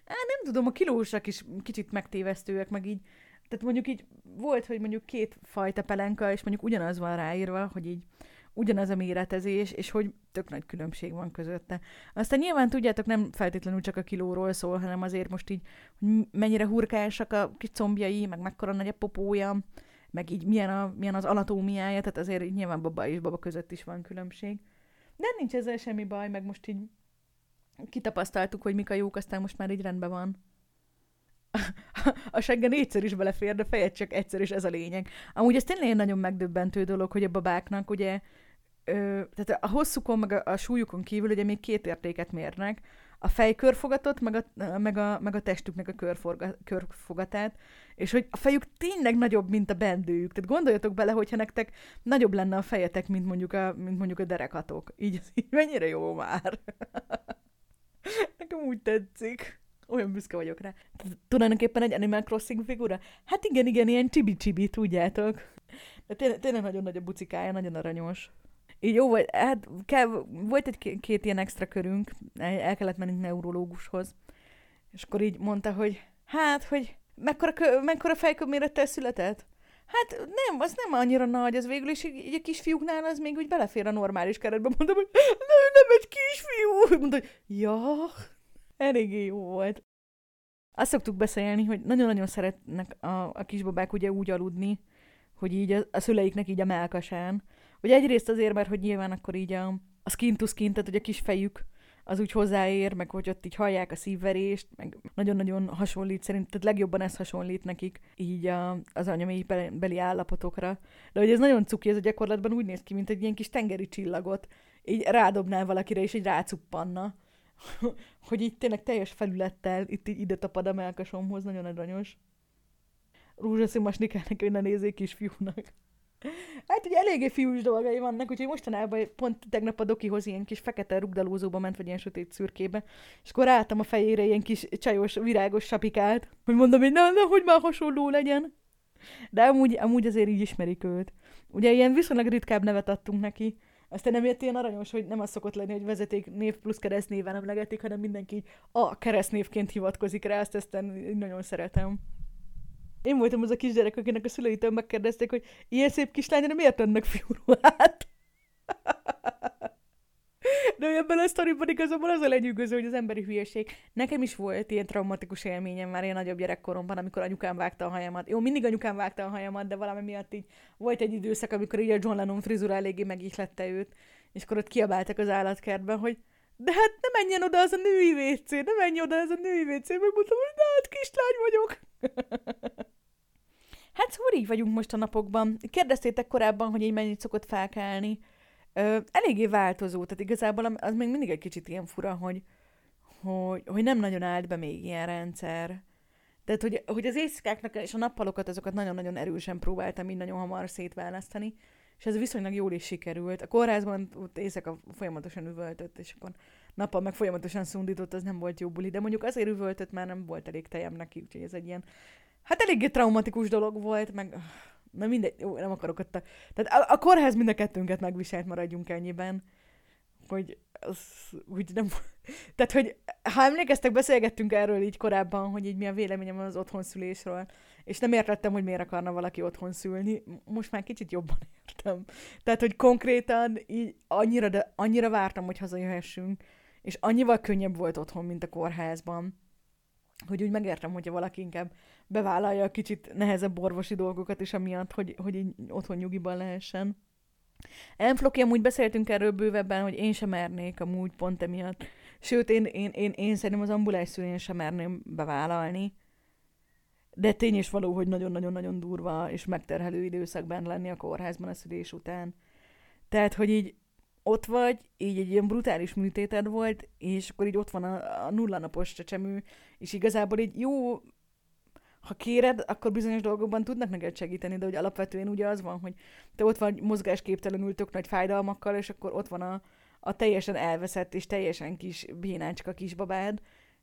Á, nem tudom, a kilósak is kicsit megtévesztőek, meg így, tehát mondjuk így volt, hogy mondjuk két fajta pelenka, és mondjuk ugyanaz van ráírva, hogy így ugyanaz a méretezés, és hogy tök nagy különbség van közötte. Aztán nyilván tudjátok, nem feltétlenül csak a kilóról szól, hanem azért most így, hogy mennyire hurkásak a kis combjai, meg mekkora nagy a popója, meg így milyen, a, milyen az anatómiája, tehát azért nyilván baba és baba között is van különbség. De nincs ezzel semmi baj, meg most így kitapasztaltuk, hogy mik a jók, aztán most már így rendben van. A segge négyszer is belefér, de fejed csak egyszer, és ez a lényeg. Amúgy ez tényleg egy nagyon megdöbbentő dolog, hogy a babáknak ugye, ö, tehát a hosszukon, meg a, a súlyukon kívül ugye még két értéket mérnek, a fej körfogatot, meg a, meg a, meg a testüknek a körforga, körfogatát, és hogy a fejük tényleg nagyobb, mint a bendőjük. Tehát gondoljatok bele, hogyha nektek nagyobb lenne a fejetek, mint mondjuk a, mint mondjuk a derekatok. Így, így mennyire jó már. Nekem úgy tetszik. Olyan büszke vagyok rá. Tulajdonképpen egy Animal Crossing figura? Hát igen, igen, ilyen csibi-csibi, tudjátok. De tényleg, tényleg nagyon nagy a bucikája, nagyon aranyos. Így jó volt, hát kell, volt egy két ilyen extra körünk, el kellett mennünk neurológushoz, és akkor így mondta, hogy hát, hogy mekkora, kö, mekkora fejkömérettel született? Hát nem, az nem annyira nagy, az végül is így a kisfiúknál az még úgy belefér a normális keretbe. Mondom, hogy nem, nem egy kisfiú. Mondta, hogy ja, eléggé jó volt. Azt szoktuk beszélni, hogy nagyon-nagyon szeretnek a, a kisbabák ugye úgy aludni, hogy így a, a szüleiknek így a melkasán. Hogy egyrészt azért, mert hogy nyilván akkor így a, a skin to skin, tehát hogy a kis fejük az úgy hozzáér, meg hogy ott így hallják a szívverést, meg nagyon-nagyon hasonlít, szerint, tehát legjobban ez hasonlít nekik így a, az anyami beli állapotokra. De hogy ez nagyon cuki, ez a gyakorlatban úgy néz ki, mint egy ilyen kis tengeri csillagot, így rádobnál valakire, és így rácuppanna. hogy így tényleg teljes felülettel itt így ide tapad a melkasomhoz, nagyon aranyos. Rózsaszín masnikának, hogy ne nézzék kisfiúnak. Hát ugye eléggé fiús dolgai vannak, úgyhogy mostanában pont tegnap a dokihoz ilyen kis fekete rugdalózóba ment, vagy ilyen sötét szürkébe, és akkor álltam a fejére ilyen kis csajos, virágos sapikát, hogy mondom, hogy na, na, hogy már hasonló legyen. De amúgy, amúgy azért így ismerik őt. Ugye ilyen viszonylag ritkább nevet adtunk neki, aztán nem ilyen aranyos, hogy nem az szokott lenni, hogy vezeték név plusz keresztnéven emlegetik, hanem mindenki a keresztnévként hivatkozik rá, ezt, ezt nagyon szeretem. Én voltam az a kisgyerek, akinek a szüleitől megkérdezték, hogy ilyen szép kislányra miért adnak fiúruhát? De ebben a sztoriban igazából az a lenyűgöző, hogy az emberi hülyeség. Nekem is volt ilyen traumatikus élményem már ilyen nagyobb gyerekkoromban, amikor anyukám vágta a hajamat. Jó, mindig anyukám vágta a hajamat, de valami miatt így volt egy időszak, amikor így a John Lennon frizura eléggé megihlette őt, és akkor ott kiabáltak az állatkertben, hogy de hát nem menjen oda az a női WC, nem menjen oda az a női WC, megmondtam, hogy de hát kislány vagyok. hát szóval így vagyunk most a napokban. Kérdeztétek korábban, hogy én mennyit szokott felkelni. Ö, eléggé változó, tehát igazából az még mindig egy kicsit ilyen fura, hogy, hogy, hogy nem nagyon állt be még ilyen rendszer. Tehát, hogy, hogy az éjszakáknak és a nappalokat, azokat nagyon-nagyon erősen próbáltam így nagyon hamar szétválasztani, és ez viszonylag jól is sikerült. A kórházban ott éjszaka folyamatosan üvöltött, és akkor nappal meg folyamatosan szundított, az nem volt jó buli, de mondjuk azért üvöltött, mert nem volt elég tejem neki, úgyhogy ez egy ilyen, hát eléggé traumatikus dolog volt, meg Na mindegy, jó, nem akarok ott a... Tehát a, a kórház mind a kettőnket megviselt, maradjunk ennyiben. Hogy az úgy nem... Tehát, hogy ha emlékeztek, beszélgettünk erről így korábban, hogy így mi a véleményem az otthonszülésről, és nem értettem, hogy miért akarna valaki otthon szülni. Most már kicsit jobban értem. Tehát, hogy konkrétan így annyira, de annyira vártam, hogy hazajöhessünk, és annyival könnyebb volt otthon, mint a kórházban hogy úgy megértem, hogyha valaki inkább bevállalja a kicsit nehezebb orvosi dolgokat is amiatt, hogy, hogy így otthon nyugiban lehessen. Enfloki, amúgy beszéltünk erről bővebben, hogy én sem mernék amúgy pont emiatt. Sőt, én, én, én, én szerintem az ambulás szülén sem merném bevállalni. De tény is való, hogy nagyon-nagyon-nagyon durva és megterhelő időszakban lenni a kórházban a szülés után. Tehát, hogy így ott vagy, így egy ilyen brutális műtéted volt, és akkor így ott van a, a nullanapos csecsemő, és igazából így jó, ha kéred, akkor bizonyos dolgokban tudnak neked segíteni, de hogy alapvetően ugye az van, hogy te ott vagy mozgásképtelenül tök nagy fájdalmakkal, és akkor ott van a, a teljesen elveszett és teljesen kis bénácska kisbabád,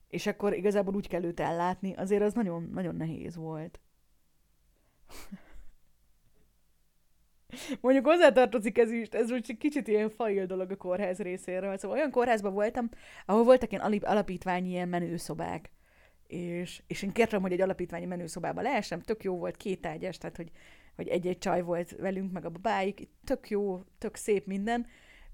és akkor igazából úgy kell őt ellátni, azért az nagyon, nagyon nehéz volt. Mondjuk hozzátartozik ez is, ez egy kicsit ilyen fail dolog a kórház részéről. Szóval olyan kórházban voltam, ahol voltak ilyen alapítványi ilyen menőszobák. És, és én kértem, hogy egy alapítványi menőszobába leesem, tök jó volt, két ágyas, tehát hogy, hogy egy-egy csaj volt velünk, meg a babáik, tök jó, tök szép minden.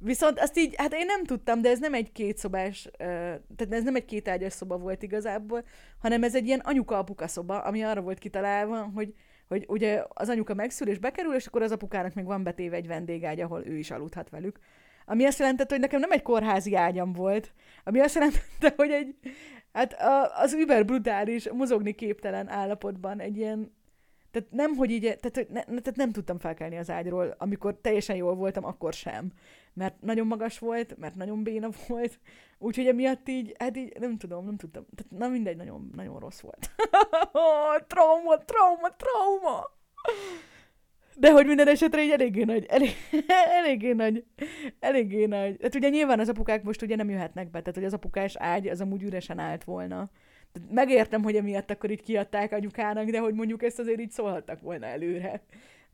Viszont azt így, hát én nem tudtam, de ez nem egy kétszobás, tehát ez nem egy kétágyas szoba volt igazából, hanem ez egy ilyen anyuka-apuka szoba, ami arra volt kitalálva, hogy, hogy ugye az anyuka megszül és bekerül, és akkor az apukának még van betéve egy vendégágy, ahol ő is aludhat velük. Ami azt jelentette, hogy nekem nem egy kórházi ágyam volt, ami azt jelentette, hogy egy, hát az über brutális, mozogni képtelen állapotban egy ilyen tehát nem, hogy így, tehát, ne, tehát nem tudtam felkelni az ágyról, amikor teljesen jól voltam, akkor sem. Mert nagyon magas volt, mert nagyon béna volt, úgyhogy emiatt így, hát így nem tudom, nem tudtam. Tehát na mindegy, nagyon, nagyon rossz volt. trauma, trauma, trauma! De hogy minden esetre egy eléggé nagy, elég, eléggé nagy, eléggé nagy. Hát ugye nyilván az apukák most ugye nem jöhetnek be, tehát hogy az apukás ágy az amúgy üresen állt volna megértem, hogy emiatt akkor így kiadták anyukának, de hogy mondjuk ezt azért így szólhattak volna előre.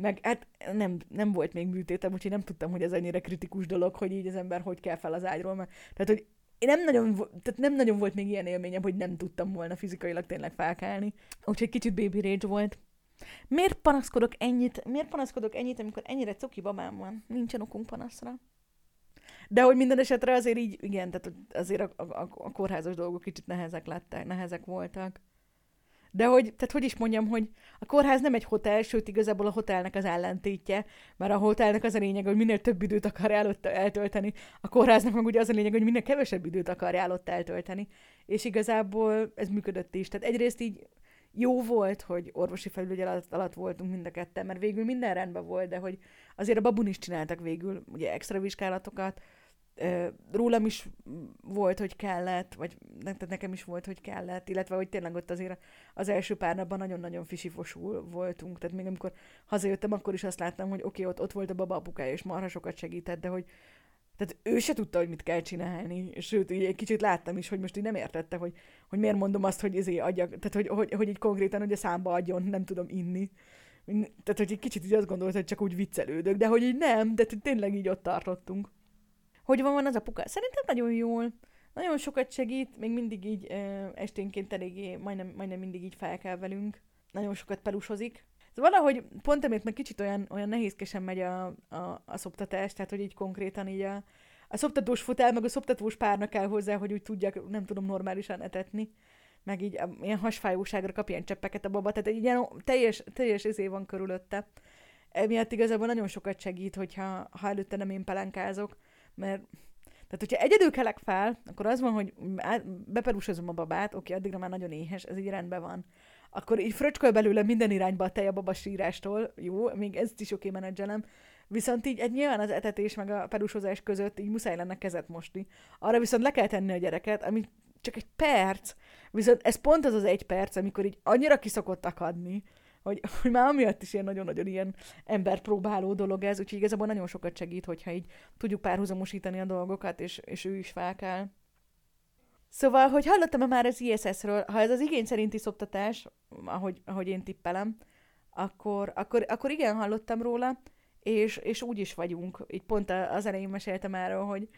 Meg hát nem, nem volt még műtétem, úgyhogy nem tudtam, hogy ez ennyire kritikus dolog, hogy így az ember hogy kell fel az ágyról. Mert, tehát, hogy én nem nagyon, tehát nem nagyon volt még ilyen élményem, hogy nem tudtam volna fizikailag tényleg felkelni. Úgyhogy kicsit baby rage volt. Miért panaszkodok ennyit, miért panaszkodok ennyit, amikor ennyire coki babám van? Nincsen okunk panaszra. De hogy minden esetre azért így, igen, tehát azért a, a, a kórházas dolgok kicsit nehezek lettek, nehezek voltak. De hogy, tehát hogy is mondjam, hogy a kórház nem egy hotel, sőt igazából a hotelnek az ellentétje, mert a hotelnek az a lényeg, hogy minél több időt akar előtt eltölteni, a kórháznak meg ugye az a lényeg, hogy minél kevesebb időt akar ott eltölteni. És igazából ez működött is. Tehát egyrészt így jó volt, hogy orvosi felügyelet alatt voltunk mind a ketten, mert végül minden rendben volt, de hogy azért a babun is csináltak végül ugye extra vizsgálatokat, rólam is volt, hogy kellett, vagy nekem is volt, hogy kellett, illetve hogy tényleg ott azért az első pár napban nagyon-nagyon fisifosul voltunk, tehát még amikor hazajöttem, akkor is azt láttam, hogy oké, okay, ott, ott volt a baba apukája, és marha sokat segített, de hogy tehát ő se tudta, hogy mit kell csinálni, sőt, így egy kicsit láttam is, hogy most így nem értette, hogy, hogy miért mondom azt, hogy ezért adjak, tehát hogy, hogy, hogy így konkrétan, hogy a számba adjon, nem tudom inni. Tehát, hogy egy kicsit így azt gondolt, hogy csak úgy viccelődök, de hogy így nem, de tényleg így ott tartottunk. Hogy van, van az apuka? Szerintem nagyon jól. Nagyon sokat segít, még mindig így ö, esténként eléggé, majdnem, majdnem mindig így fel kell velünk. Nagyon sokat pelusozik. Szóval valahogy pont emiatt meg kicsit olyan, olyan nehézkesen megy a, a, a szoptatás, tehát hogy így konkrétan így a, a szoptatós fotel, meg a szoptatós párnak kell hozzá, hogy úgy tudjak, nem tudom, normálisan etetni meg így ilyen hasfájóságra kap ilyen cseppeket a baba, tehát egy ilyen teljes, teljes izé van körülötte. Emiatt igazából nagyon sokat segít, hogyha ha előtte nem én pelenkázok, mert tehát, hogyha egyedül kelek fel, akkor az van, hogy beperúsozom a babát, oké, addigra már nagyon éhes, ez így rendben van. Akkor így fröcsköl belőle minden irányba a tej a baba sírástól, jó, még ezt is oké menedzselem, viszont így egy nyilván az etetés meg a perúsozás között így muszáj lenne kezet mosni. Arra viszont le kell tenni a gyereket, ami csak egy perc, viszont ez pont az az egy perc, amikor így annyira kiszokott akadni, hogy, hogy már amiatt is ilyen nagyon-nagyon ilyen emberpróbáló dolog ez, úgyhogy igazából nagyon sokat segít, hogyha így tudjuk párhuzamosítani a dolgokat, és, és ő is kell. Szóval, hogy hallottam-e már az ISS-ről, ha ez az igény szerinti szoptatás, ahogy, ahogy én tippelem, akkor, akkor, akkor igen, hallottam róla, és, és úgy is vagyunk. Így pont az elején meséltem erről, hogy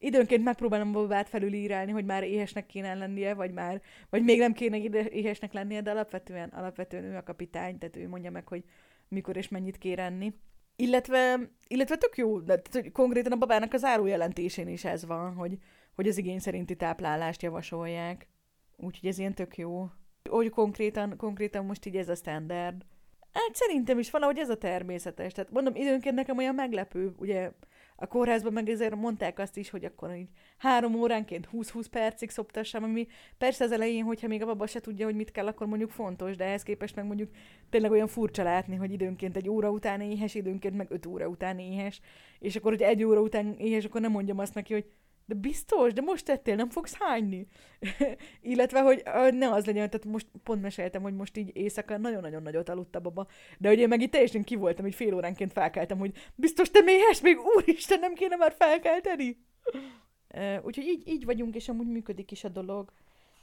időnként megpróbálom babát felülírálni, hogy már éhesnek kéne lennie, vagy már, vagy még nem kéne éhesnek lennie, de alapvetően, alapvetően ő a kapitány, tehát ő mondja meg, hogy mikor és mennyit kér enni. Illetve, illetve tök jó, de tehát, konkrétan a babának az árójelentésén is ez van, hogy, hogy az igény szerinti táplálást javasolják. Úgyhogy ez ilyen tök jó. Hogy konkrétan, konkrétan most így ez a standard. Hát szerintem is valahogy ez a természetes. Tehát mondom, időnként nekem olyan meglepő, ugye a kórházban meg ezért mondták azt is, hogy akkor így három óránként 20-20 percig szoptassam, ami persze az elején, hogyha még a baba se tudja, hogy mit kell, akkor mondjuk fontos, de ehhez képest meg mondjuk tényleg olyan furcsa látni, hogy időnként egy óra után éhes, időnként meg öt óra után éhes, és akkor, hogy egy óra után éhes, akkor nem mondjam azt neki, hogy de biztos, de most tettél, nem fogsz hányni. Illetve, hogy ne az legyen, tehát most pont meséltem, hogy most így éjszaka nagyon-nagyon nagyot aludt a baba, de hogy én meg itt teljesen ki voltam, hogy fél óránként felkeltem, hogy biztos te méhes, még úristen, nem kéne már felkelteni. Úgyhogy így, így vagyunk, és amúgy működik is a dolog.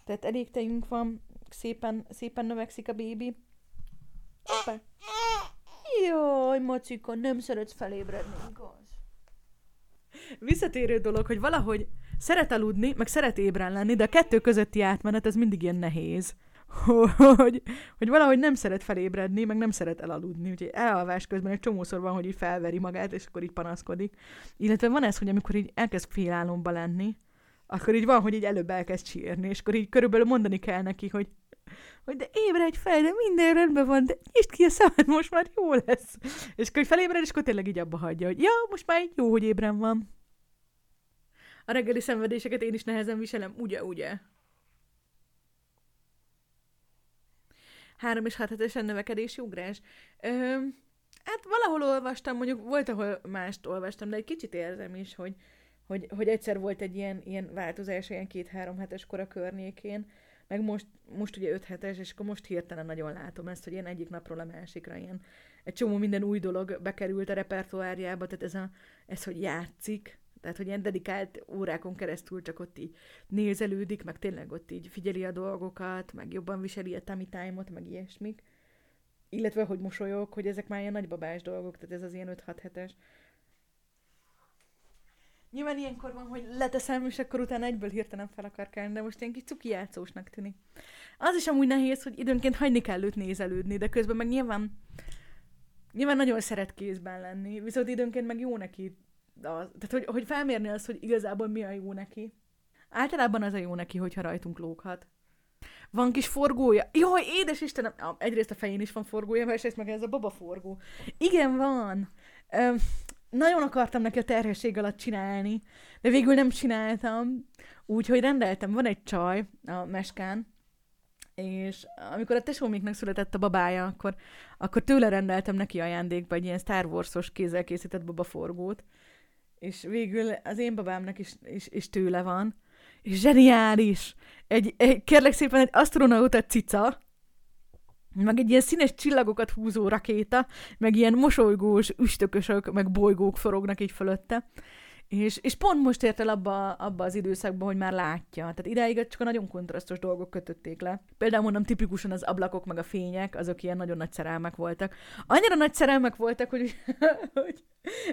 Tehát elég tejünk van, szépen, szépen növekszik a bébi. Jaj, macika, nem szeretsz felébredni, igaz? Visszatérő dolog, hogy valahogy szeret aludni, meg szeret ébren lenni, de a kettő közötti átmenet ez mindig ilyen nehéz. Hogy, hogy valahogy nem szeret felébredni, meg nem szeret elaludni. Úgyhogy elalvás közben egy csomószor van, hogy így felveri magát, és akkor így panaszkodik. Illetve van ez, hogy amikor így elkezd félálomba lenni, akkor így van, hogy így előbb elkezd sírni, és akkor így körülbelül mondani kell neki, hogy hogy de ébredj fel, de minden rendben van, de nyisd ki a szemed, most már jó lesz. És akkor felébred, és akkor tényleg így abba hagyja, hogy ja, most már jó, hogy ébren van. A reggeli szenvedéseket én is nehezen viselem, ugye, ugye? Három és hat hetesen növekedési ugrás. Ö, hát valahol olvastam, mondjuk volt, ahol mást olvastam, de egy kicsit érzem is, hogy, hogy, hogy egyszer volt egy ilyen, ilyen változás, ilyen két-három hetes kora környékén, meg most, most ugye öt hetes, és akkor most hirtelen nagyon látom ezt, hogy ilyen egyik napról a másikra ilyen egy csomó minden új dolog bekerült a repertoárjába, tehát ez, a, ez hogy játszik, tehát, hogy ilyen dedikált órákon keresztül csak ott így nézelődik, meg tényleg ott így figyeli a dolgokat, meg jobban viseli a tummy time-ot, meg ilyesmik. Illetve, hogy mosolyog, hogy ezek már ilyen nagybabás dolgok, tehát ez az ilyen 5-6 hetes. Nyilván ilyenkor van, hogy leteszem, és akkor utána egyből hirtelen fel akar kelni, de most ilyen kis cuki játszósnak tűnik. Az is amúgy nehéz, hogy időnként hagyni kell őt nézelődni, de közben meg nyilván nyilván nagyon szeret kézben lenni, viszont időnként meg jó neki tehát hogy, hogy felmérni azt, hogy igazából mi a jó neki. Általában az a jó neki, hogyha rajtunk lóghat. Van kis forgója. Jaj, édes Istenem! Egyrészt a fején is van forgója, másrészt meg ez a baba forgó. Igen, van. Ö, nagyon akartam neki a terhesség alatt csinálni, de végül nem csináltam. Úgyhogy rendeltem, van egy csaj a meskán, és amikor a tesóméknak született a babája, akkor, akkor tőle rendeltem neki ajándékba egy ilyen Star Wars-os kézzel készített babaforgót, és végül az én babámnak is, is, is tőle van, és zseniális! Egy, egy, kérlek szépen egy astronauta cica, meg egy ilyen színes csillagokat húzó rakéta, meg ilyen mosolygós üstökösök, meg bolygók forognak így fölötte. És, és pont most ért el abba, abba az időszakba, hogy már látja. Tehát ideig csak a nagyon kontrasztos dolgok kötötték le. Például mondom, tipikusan az ablakok meg a fények, azok ilyen nagyon nagy szerelmek voltak. Annyira nagy szerelmek voltak, hogy, hogy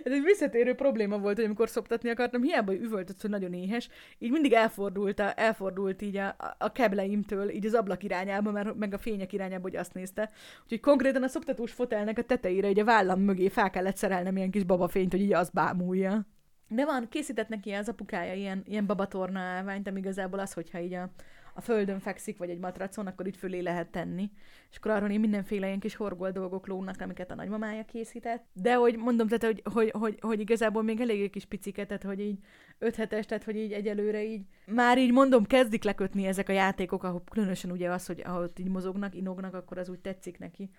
ez egy visszatérő probléma volt, hogy amikor szoptatni akartam, hiába üvöltött, hogy nagyon éhes, így mindig elfordult, a, elfordult így a, a kebleimtől, így az ablak irányába, mert meg a fények irányába, hogy azt nézte. Úgyhogy konkrétan a szoptatós fotelnek a tetejére, így a vállam mögé fel kellett szerelnem ilyen kis babafényt, hogy így az bámulja. De van, készített neki az apukája ilyen, ilyen babatorna állványt, ami igazából az, hogyha így a, a földön fekszik, vagy egy matracon, akkor itt fölé lehet tenni. És akkor arról én mindenféle ilyen kis horgol dolgok lógnak, amiket a nagymamája készített. De hogy mondom, tehát, hogy, hogy, hogy, hogy igazából még eléggé kis piciket, tehát hogy így öt hetes, tehát hogy így egyelőre így már így mondom, kezdik lekötni ezek a játékok, ahol különösen ugye az, hogy ahol így mozognak, inognak, akkor az úgy tetszik neki.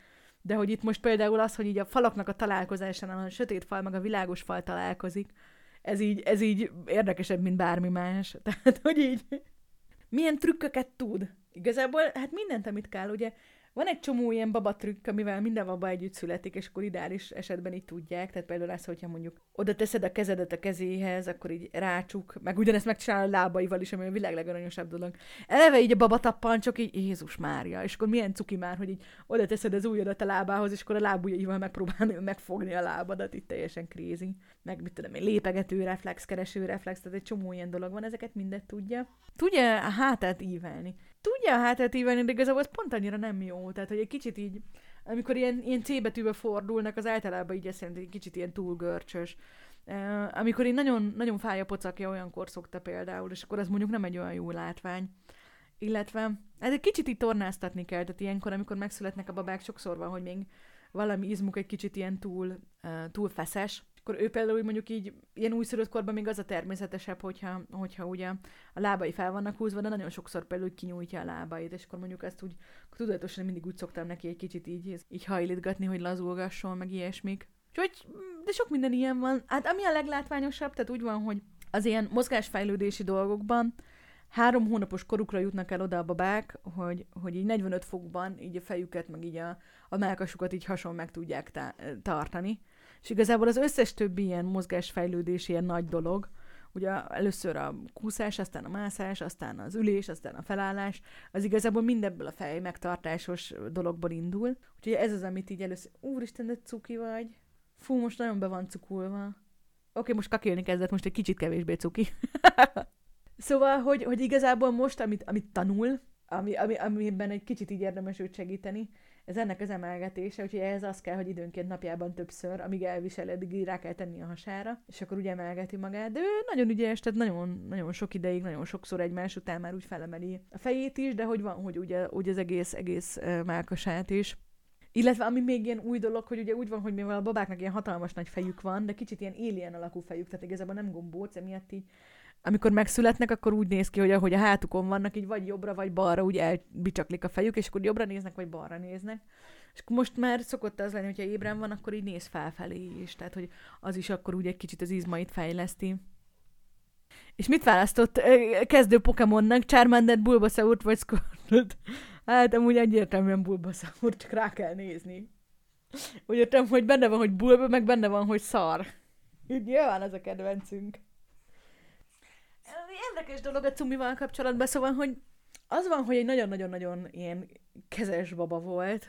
De hogy itt most például az, hogy így a falaknak a találkozásán a sötét fal meg a világos fal találkozik, ez így, ez így érdekesebb, mint bármi más. Tehát, hogy így milyen trükköket tud. Igazából, hát mindent, amit kell, ugye van egy csomó ilyen babatrükk, amivel minden baba együtt születik, és akkor ideális esetben így tudják. Tehát például az, hogyha mondjuk oda teszed a kezedet a kezéhez, akkor így rácsuk, meg ugyanezt megcsinál a lábaival is, ami a világ legaranyosabb dolog. Eleve így a babatappan csak így Jézus Mária, és akkor milyen cuki már, hogy így oda teszed az ujjadat a lábához, és akkor a lábujjaival megpróbálni megfogni a lábadat, itt teljesen krézi. Meg mit tudom én, lépegető reflex, kereső reflex, tehát egy csomó ilyen dolog van, ezeket mindet tudja. Tudja a hátát ívelni tudja a hátát ívelni, de igazából ez pont annyira nem jó. Tehát, hogy egy kicsit így, amikor ilyen, ilyen C betűbe fordulnak, az általában így ezt egy kicsit ilyen túl görcsös. Uh, amikor én nagyon, nagyon fáj a pocakja, olyankor szokta például, és akkor az mondjuk nem egy olyan jó látvány. Illetve ez egy kicsit így tornáztatni kell, tehát ilyenkor, amikor megszületnek a babák, sokszor van, hogy még valami izmuk egy kicsit ilyen túl, uh, túl feszes, akkor ő például mondjuk így ilyen újszülött korban még az a természetesebb, hogyha, hogyha ugye a lábai fel vannak húzva, de nagyon sokszor például kinyújtja a lábait, és akkor mondjuk ezt úgy tudatosan mindig úgy szoktam neki egy kicsit így, így hajlítgatni, hogy lazulgasson, meg ilyesmik. Úgyhogy, de sok minden ilyen van. Hát ami a leglátványosabb, tehát úgy van, hogy az ilyen mozgásfejlődési dolgokban három hónapos korukra jutnak el oda a babák, hogy, hogy így 45 fokban így a fejüket, meg így a, a melkasukat így hason meg tudják tá- tartani. És igazából az összes többi ilyen mozgásfejlődés ilyen nagy dolog, ugye először a kúszás, aztán a mászás, aztán az ülés, aztán a felállás, az igazából mindebből a fej megtartásos dologból indul. Úgyhogy ez az, amit így először, úristen, de cuki vagy. Fú, most nagyon be van cukulva. Oké, okay, most kakélni kezdett, most egy kicsit kevésbé cuki. szóval, hogy, hogy igazából most, amit, amit tanul, ami, ami, amiben egy kicsit így érdemes őt segíteni, ez ennek az emelgetése, úgyhogy ehhez az kell, hogy időnként napjában többször, amíg elvisel, eddig rá kell tenni a hasára, és akkor úgy emelgeti magát. De ő nagyon ügyes, tehát nagyon, nagyon sok ideig, nagyon sokszor egymás után már úgy felemeli a fejét is, de hogy van, hogy ugye, úgy az egész, egész melkasát is. Illetve ami még ilyen új dolog, hogy ugye úgy van, hogy mivel a babáknak ilyen hatalmas nagy fejük van, de kicsit ilyen alien alakú fejük, tehát igazából nem gombóc, emiatt így amikor megszületnek, akkor úgy néz ki, hogy ahogy a hátukon vannak, így vagy jobbra, vagy balra, úgy elbicsaklik a fejük, és akkor jobbra néznek, vagy balra néznek. És most már szokott az lenni, hogyha ébren van, akkor így néz felfelé is, tehát hogy az is akkor úgy egy kicsit az izmait fejleszti. És mit választott kezdő Pokémonnak? Charmander, Bulbasaur vagy Squirtle? Hát amúgy egyértelműen Bulbasaur, csak rá kell nézni. Úgy értem, hogy benne van, hogy Bulba, meg benne van, hogy szar. Így nyilván ez a kedvencünk érdekes dolog a cumival kapcsolatban, szóval, hogy az van, hogy egy nagyon-nagyon-nagyon ilyen kezes baba volt,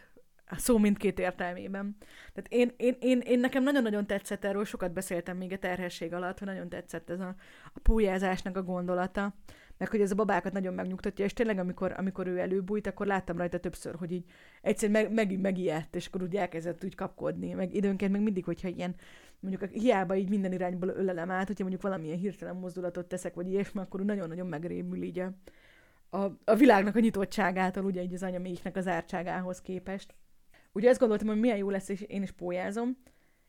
a szó mindkét értelmében. Tehát én, én, én, én nekem nagyon-nagyon tetszett erről, sokat beszéltem még a terhesség alatt, hogy nagyon tetszett ez a, a pújázásnak a gondolata, meg hogy ez a babákat nagyon megnyugtatja, és tényleg amikor, amikor ő előbújt, akkor láttam rajta többször, hogy így egyszerűen meg, meg, megijedt, és akkor úgy elkezdett úgy kapkodni, meg időnként meg mindig, hogyha ilyen mondjuk hiába így minden irányból ölelem át, hogyha mondjuk valamilyen hirtelen mozdulatot teszek, vagy ilyesmi, akkor nagyon-nagyon megrémül így a, a, a világnak a nyitottságától, ugye így az anyaméknek az ártságához képest. Ugye azt gondoltam, hogy milyen jó lesz, és én is pólyázom,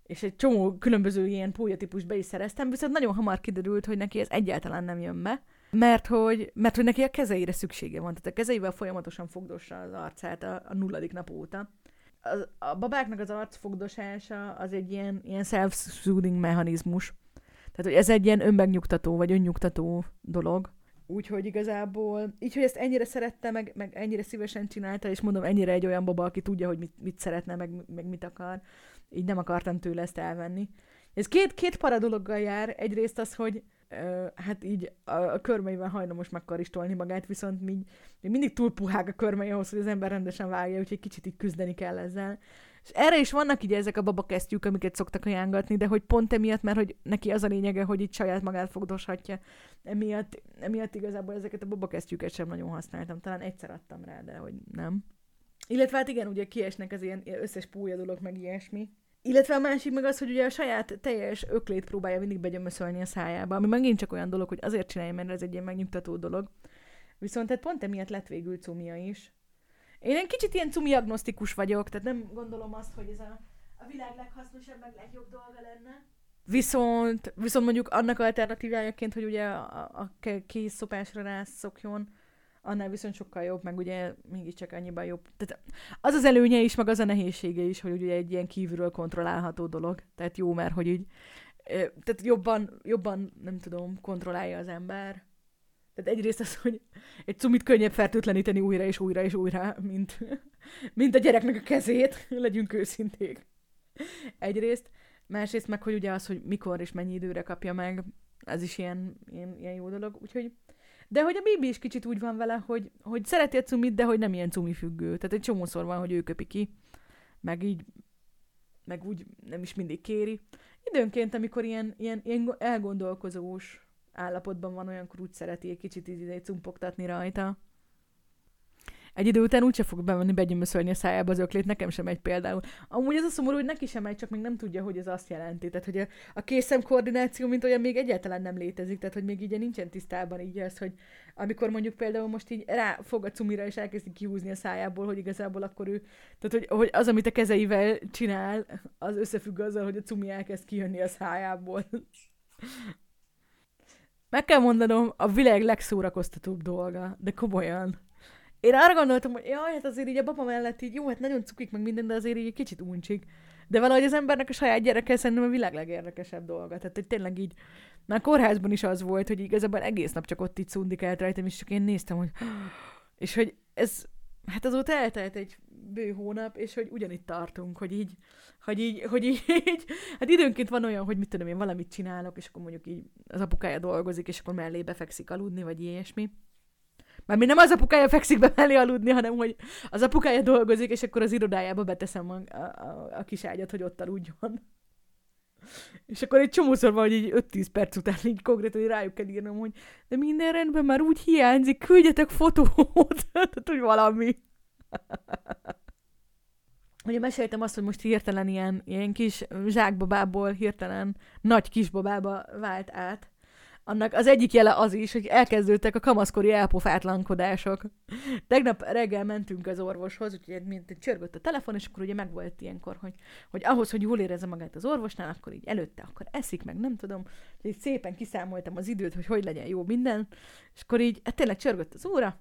és egy csomó különböző ilyen pólyatípust be is szereztem, viszont nagyon hamar kiderült, hogy neki ez egyáltalán nem jön be, mert hogy, mert hogy neki a kezeire szüksége van, tehát a kezeivel folyamatosan fogdossa az arcát a, a nulladik nap óta a, a babáknak az arcfogdosása az egy ilyen, ilyen self-soothing mechanizmus. Tehát, hogy ez egy ilyen önmegnyugtató, vagy önnyugtató dolog. Úgyhogy igazából, így, hogy ezt ennyire szerette, meg, meg ennyire szívesen csinálta, és mondom, ennyire egy olyan baba, aki tudja, hogy mit, mit szeretne, meg, meg mit akar, így nem akartam tőle ezt elvenni. Ez két, két para dologgal jár. Egyrészt az, hogy hát így a, a körmeivel hajlamos megkaristolni magát, viszont még, még mindig túl puhák a körmei ahhoz, hogy az ember rendesen vágja, úgyhogy kicsit így küzdeni kell ezzel. És erre is vannak így ezek a babakesztyűk, amiket szoktak ajánlatni, de hogy pont emiatt, mert hogy neki az a lényege, hogy itt saját magát fogdoshatja, emiatt, emiatt igazából ezeket a babakesztyűket sem nagyon használtam. Talán egyszer adtam rá, de hogy nem. Illetve hát igen, ugye kiesnek az ilyen összes púja dolog, meg ilyesmi. Illetve a másik meg az, hogy ugye a saját teljes öklét próbálja mindig begyömöszölni a szájába, ami megint csak olyan dolog, hogy azért csinálja, mert ez egy ilyen megnyugtató dolog. Viszont hát pont emiatt lett végül cumia is. Én egy kicsit ilyen cumi agnosztikus vagyok, tehát nem gondolom azt, hogy ez a, a világ leghasznosabb, meg legjobb dolga lenne. Viszont, viszont mondjuk annak alternatívájaként, hogy ugye a, a kész szopásra rászokjon, annál viszont sokkal jobb, meg ugye mégiscsak annyiban jobb. Tehát az az előnye is, meg az a nehézsége is, hogy ugye egy ilyen kívülről kontrollálható dolog. Tehát jó, mert hogy így, tehát jobban, jobban, nem tudom, kontrollálja az ember. Tehát egyrészt az, hogy egy cumit könnyebb fertőtleníteni újra és újra és újra, mint, mint a gyereknek a kezét, legyünk őszinték. Egyrészt. Másrészt meg, hogy ugye az, hogy mikor és mennyi időre kapja meg, ez is ilyen, ilyen, ilyen jó dolog. Úgyhogy de hogy a Bibi is kicsit úgy van vele, hogy, hogy szereti a cumit, de hogy nem ilyen cumi függő. Tehát egy csomószor van, hogy ő köpi ki, meg így, meg úgy nem is mindig kéri. Időnként, amikor ilyen, ilyen, ilyen elgondolkozós állapotban van, olyankor úgy szereti egy kicsit így cumpogtatni rajta egy idő után úgyse fog bemenni begyömöszölni a szájába az öklét, nekem sem egy például. Amúgy az a szomorú, hogy neki sem megy, csak még nem tudja, hogy ez azt jelenti. Tehát, hogy a, a készem koordináció, mint olyan, még egyáltalán nem létezik. Tehát, hogy még így nincsen tisztában így az, hogy amikor mondjuk például most így rá fog a cumira, és elkezdi kihúzni a szájából, hogy igazából akkor ő, tehát, hogy, hogy az, amit a kezeivel csinál, az összefügg azzal, hogy a cumi elkezd kijönni a szájából. Meg kell mondanom, a világ legszórakoztatóbb dolga, de komolyan én arra gondoltam, hogy jaj, hát azért így a baba mellett így, jó, hát nagyon cukik meg minden, de azért így egy kicsit uncsik. De valahogy az embernek a saját gyereke szerintem a világ legérdekesebb dolga. Tehát, hogy tényleg így, már kórházban is az volt, hogy igazából egész nap csak ott így szundikált rajtam, és csak én néztem, hogy és hogy ez, hát azóta eltelt egy bő hónap, és hogy ugyanitt tartunk, hogy így, hogy így, hogy így, így, hát időnként van olyan, hogy mit tudom én, valamit csinálok, és akkor mondjuk így az apukája dolgozik, és akkor mellé befekszik aludni, vagy ilyesmi. Már mi nem az apukája fekszik be mellé aludni, hanem hogy az apukája dolgozik, és akkor az irodájába beteszem a, a, a, a kis ágyat, hogy ott aludjon. És akkor egy csomószor van, hogy így 5-10 perc után így konkrétan hogy rájuk kell írnom, hogy de minden rendben, már úgy hiányzik, küldjetek fotót, tehát hogy valami. Ugye meséltem azt, hogy most hirtelen ilyen, ilyen kis zsákbabából hirtelen nagy kisbabába vált át annak az egyik jele az is, hogy elkezdődtek a kamaszkori elpofátlankodások. Tegnap reggel mentünk az orvoshoz, úgyhogy mint csörgött a telefon, és akkor ugye megvolt ilyenkor, hogy, hogy ahhoz, hogy jól érezze magát az orvosnál, akkor így előtte, akkor eszik, meg nem tudom, hogy szépen kiszámoltam az időt, hogy hogy legyen jó minden, és akkor így hát tényleg csörgött az óra,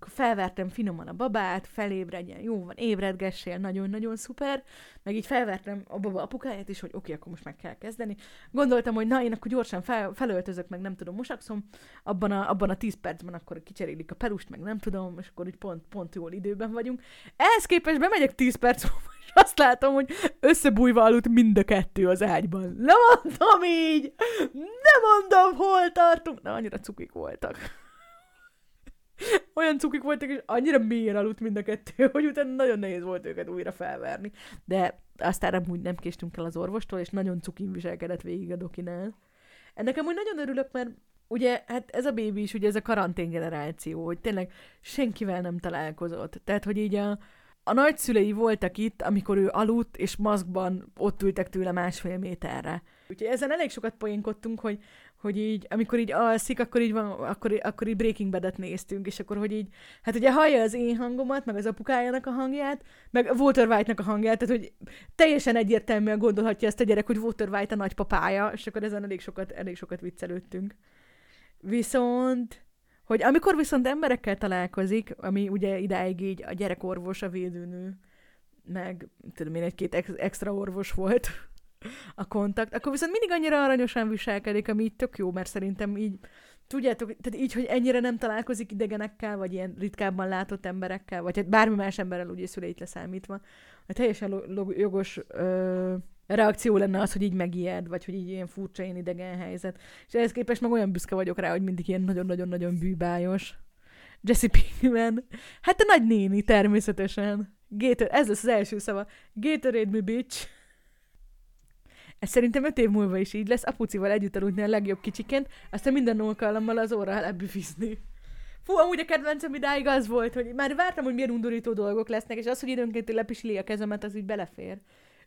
felvertem finoman a babát, felébredjen, jó van, ébredgessél, nagyon-nagyon szuper, meg így felvertem a baba apukáját is, hogy oké, okay, akkor most meg kell kezdeni. Gondoltam, hogy na, én akkor gyorsan fel, felöltözök, meg nem tudom, mosakszom, abban a, abban a 10 percben akkor kicserélik a perust, meg nem tudom, és akkor így pont, pont jól időben vagyunk. Ehhez képest bemegyek 10 perc múlva, és azt látom, hogy összebújva aludt mind a kettő az ágyban. Nem mondom így! Nem mondom, hol tartunk! Na, annyira cukik voltak olyan cukik voltak, és annyira mélyen aludt mind a kettő, hogy utána nagyon nehéz volt őket újra felverni. De aztán amúgy nem késtünk el az orvostól, és nagyon cukin viselkedett végig a dokinál. Ennek amúgy nagyon örülök, mert ugye, hát ez a bébi is, ugye ez a karantén generáció, hogy tényleg senkivel nem találkozott. Tehát, hogy így a, a nagyszülei voltak itt, amikor ő aludt, és maszkban ott ültek tőle másfél méterre. Úgyhogy ezen elég sokat poénkodtunk, hogy hogy így, amikor így alszik, akkor így, van, akkor, akkor így Breaking Bad-et néztünk, és akkor, hogy így, hát ugye hallja az én hangomat, meg az apukájának a hangját, meg Walter White-nak a hangját, tehát hogy teljesen egyértelműen gondolhatja ezt a gyerek, hogy Walter White a nagypapája, és akkor ezen elég sokat, elég sokat viccelődtünk. Viszont, hogy amikor viszont emberekkel találkozik, ami ugye idáig így a gyerekorvos, a védőnő, meg tudom én, egy-két extra orvos volt, a kontakt, akkor viszont mindig annyira aranyosan viselkedik, ami így tök jó, mert szerintem így, tudjátok, tehát így, hogy ennyire nem találkozik idegenekkel, vagy ilyen ritkábban látott emberekkel, vagy hát bármi más emberrel úgy szüleit leszámítva, hogy teljesen lo- jogos ö, reakció lenne az, hogy így megijed, vagy hogy így ilyen furcsa ilyen idegen helyzet. És ehhez képest meg olyan büszke vagyok rá, hogy mindig ilyen nagyon-nagyon-nagyon bűbájos. Jesse Pinkman. Hát a nagy néni, természetesen. Gator, ez lesz az első szava. Gatorade me, bitch. Ez szerintem öt év múlva is így lesz, apucival együtt aludni a legjobb kicsiként, aztán minden alkalommal az óra lebüfizni. Fú, amúgy a kedvencem idáig az volt, hogy már vártam, hogy milyen undorító dolgok lesznek, és az, hogy időnként lepisili a kezemet, az így belefér.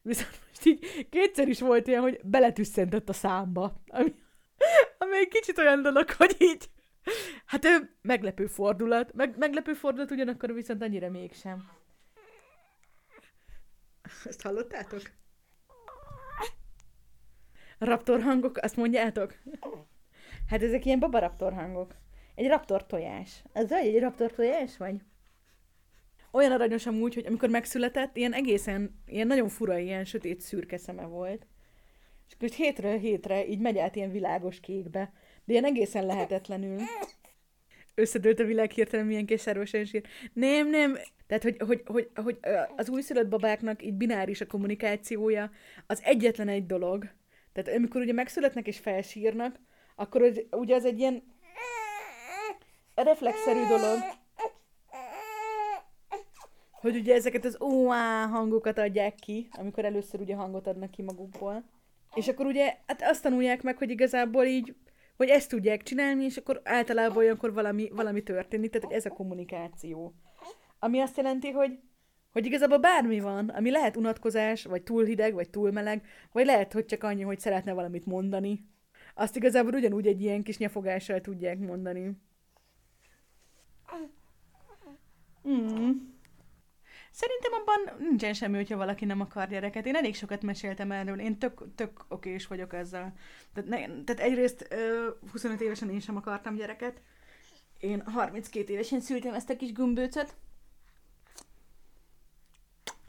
Viszont most így kétszer is volt ilyen, hogy beletüsszentett a számba. Ami, ami egy kicsit olyan dolog, hogy így, hát ő meglepő fordulat. Meg, meglepő fordulat ugyanakkor viszont annyira mégsem. Ezt hallottátok? Raptor hangok, azt mondjátok? Hát ezek ilyen babaraptor hangok. Egy raptor tojás. Ez vagy egy raptor tojás vagy? Olyan aranyos amúgy, hogy amikor megszületett, ilyen egészen, ilyen nagyon fura, ilyen sötét szürke szeme volt. És akkor hétről hétre így megy át ilyen világos kékbe. De ilyen egészen lehetetlenül. Összedőlt a világ hirtelen, milyen kis sír. Nem, nem. Tehát, hogy, hogy, hogy, hogy az újszülött babáknak így bináris a kommunikációja, az egyetlen egy dolog, tehát amikor ugye megszületnek és felsírnak, akkor hogy, ugye az egy ilyen reflexzerű dolog, hogy ugye ezeket az óá hangokat adják ki, amikor először ugye hangot adnak ki magukból. És akkor ugye hát azt tanulják meg, hogy igazából így, hogy ezt tudják csinálni, és akkor általában olyankor valami, valami történik, tehát ez a kommunikáció. Ami azt jelenti, hogy hogy igazából bármi van, ami lehet unatkozás, vagy túl hideg, vagy túl meleg, vagy lehet, hogy csak annyi, hogy szeretne valamit mondani. Azt igazából ugyanúgy egy ilyen kis nyafogással tudják mondani. Mm. Szerintem abban nincsen semmi, hogyha valaki nem akar gyereket. Én elég sokat meséltem erről, én tök, tök okés vagyok ezzel. Tehát, ne, tehát egyrészt ö, 25 évesen én sem akartam gyereket. Én 32 évesen szültem ezt a kis gömbőcöt,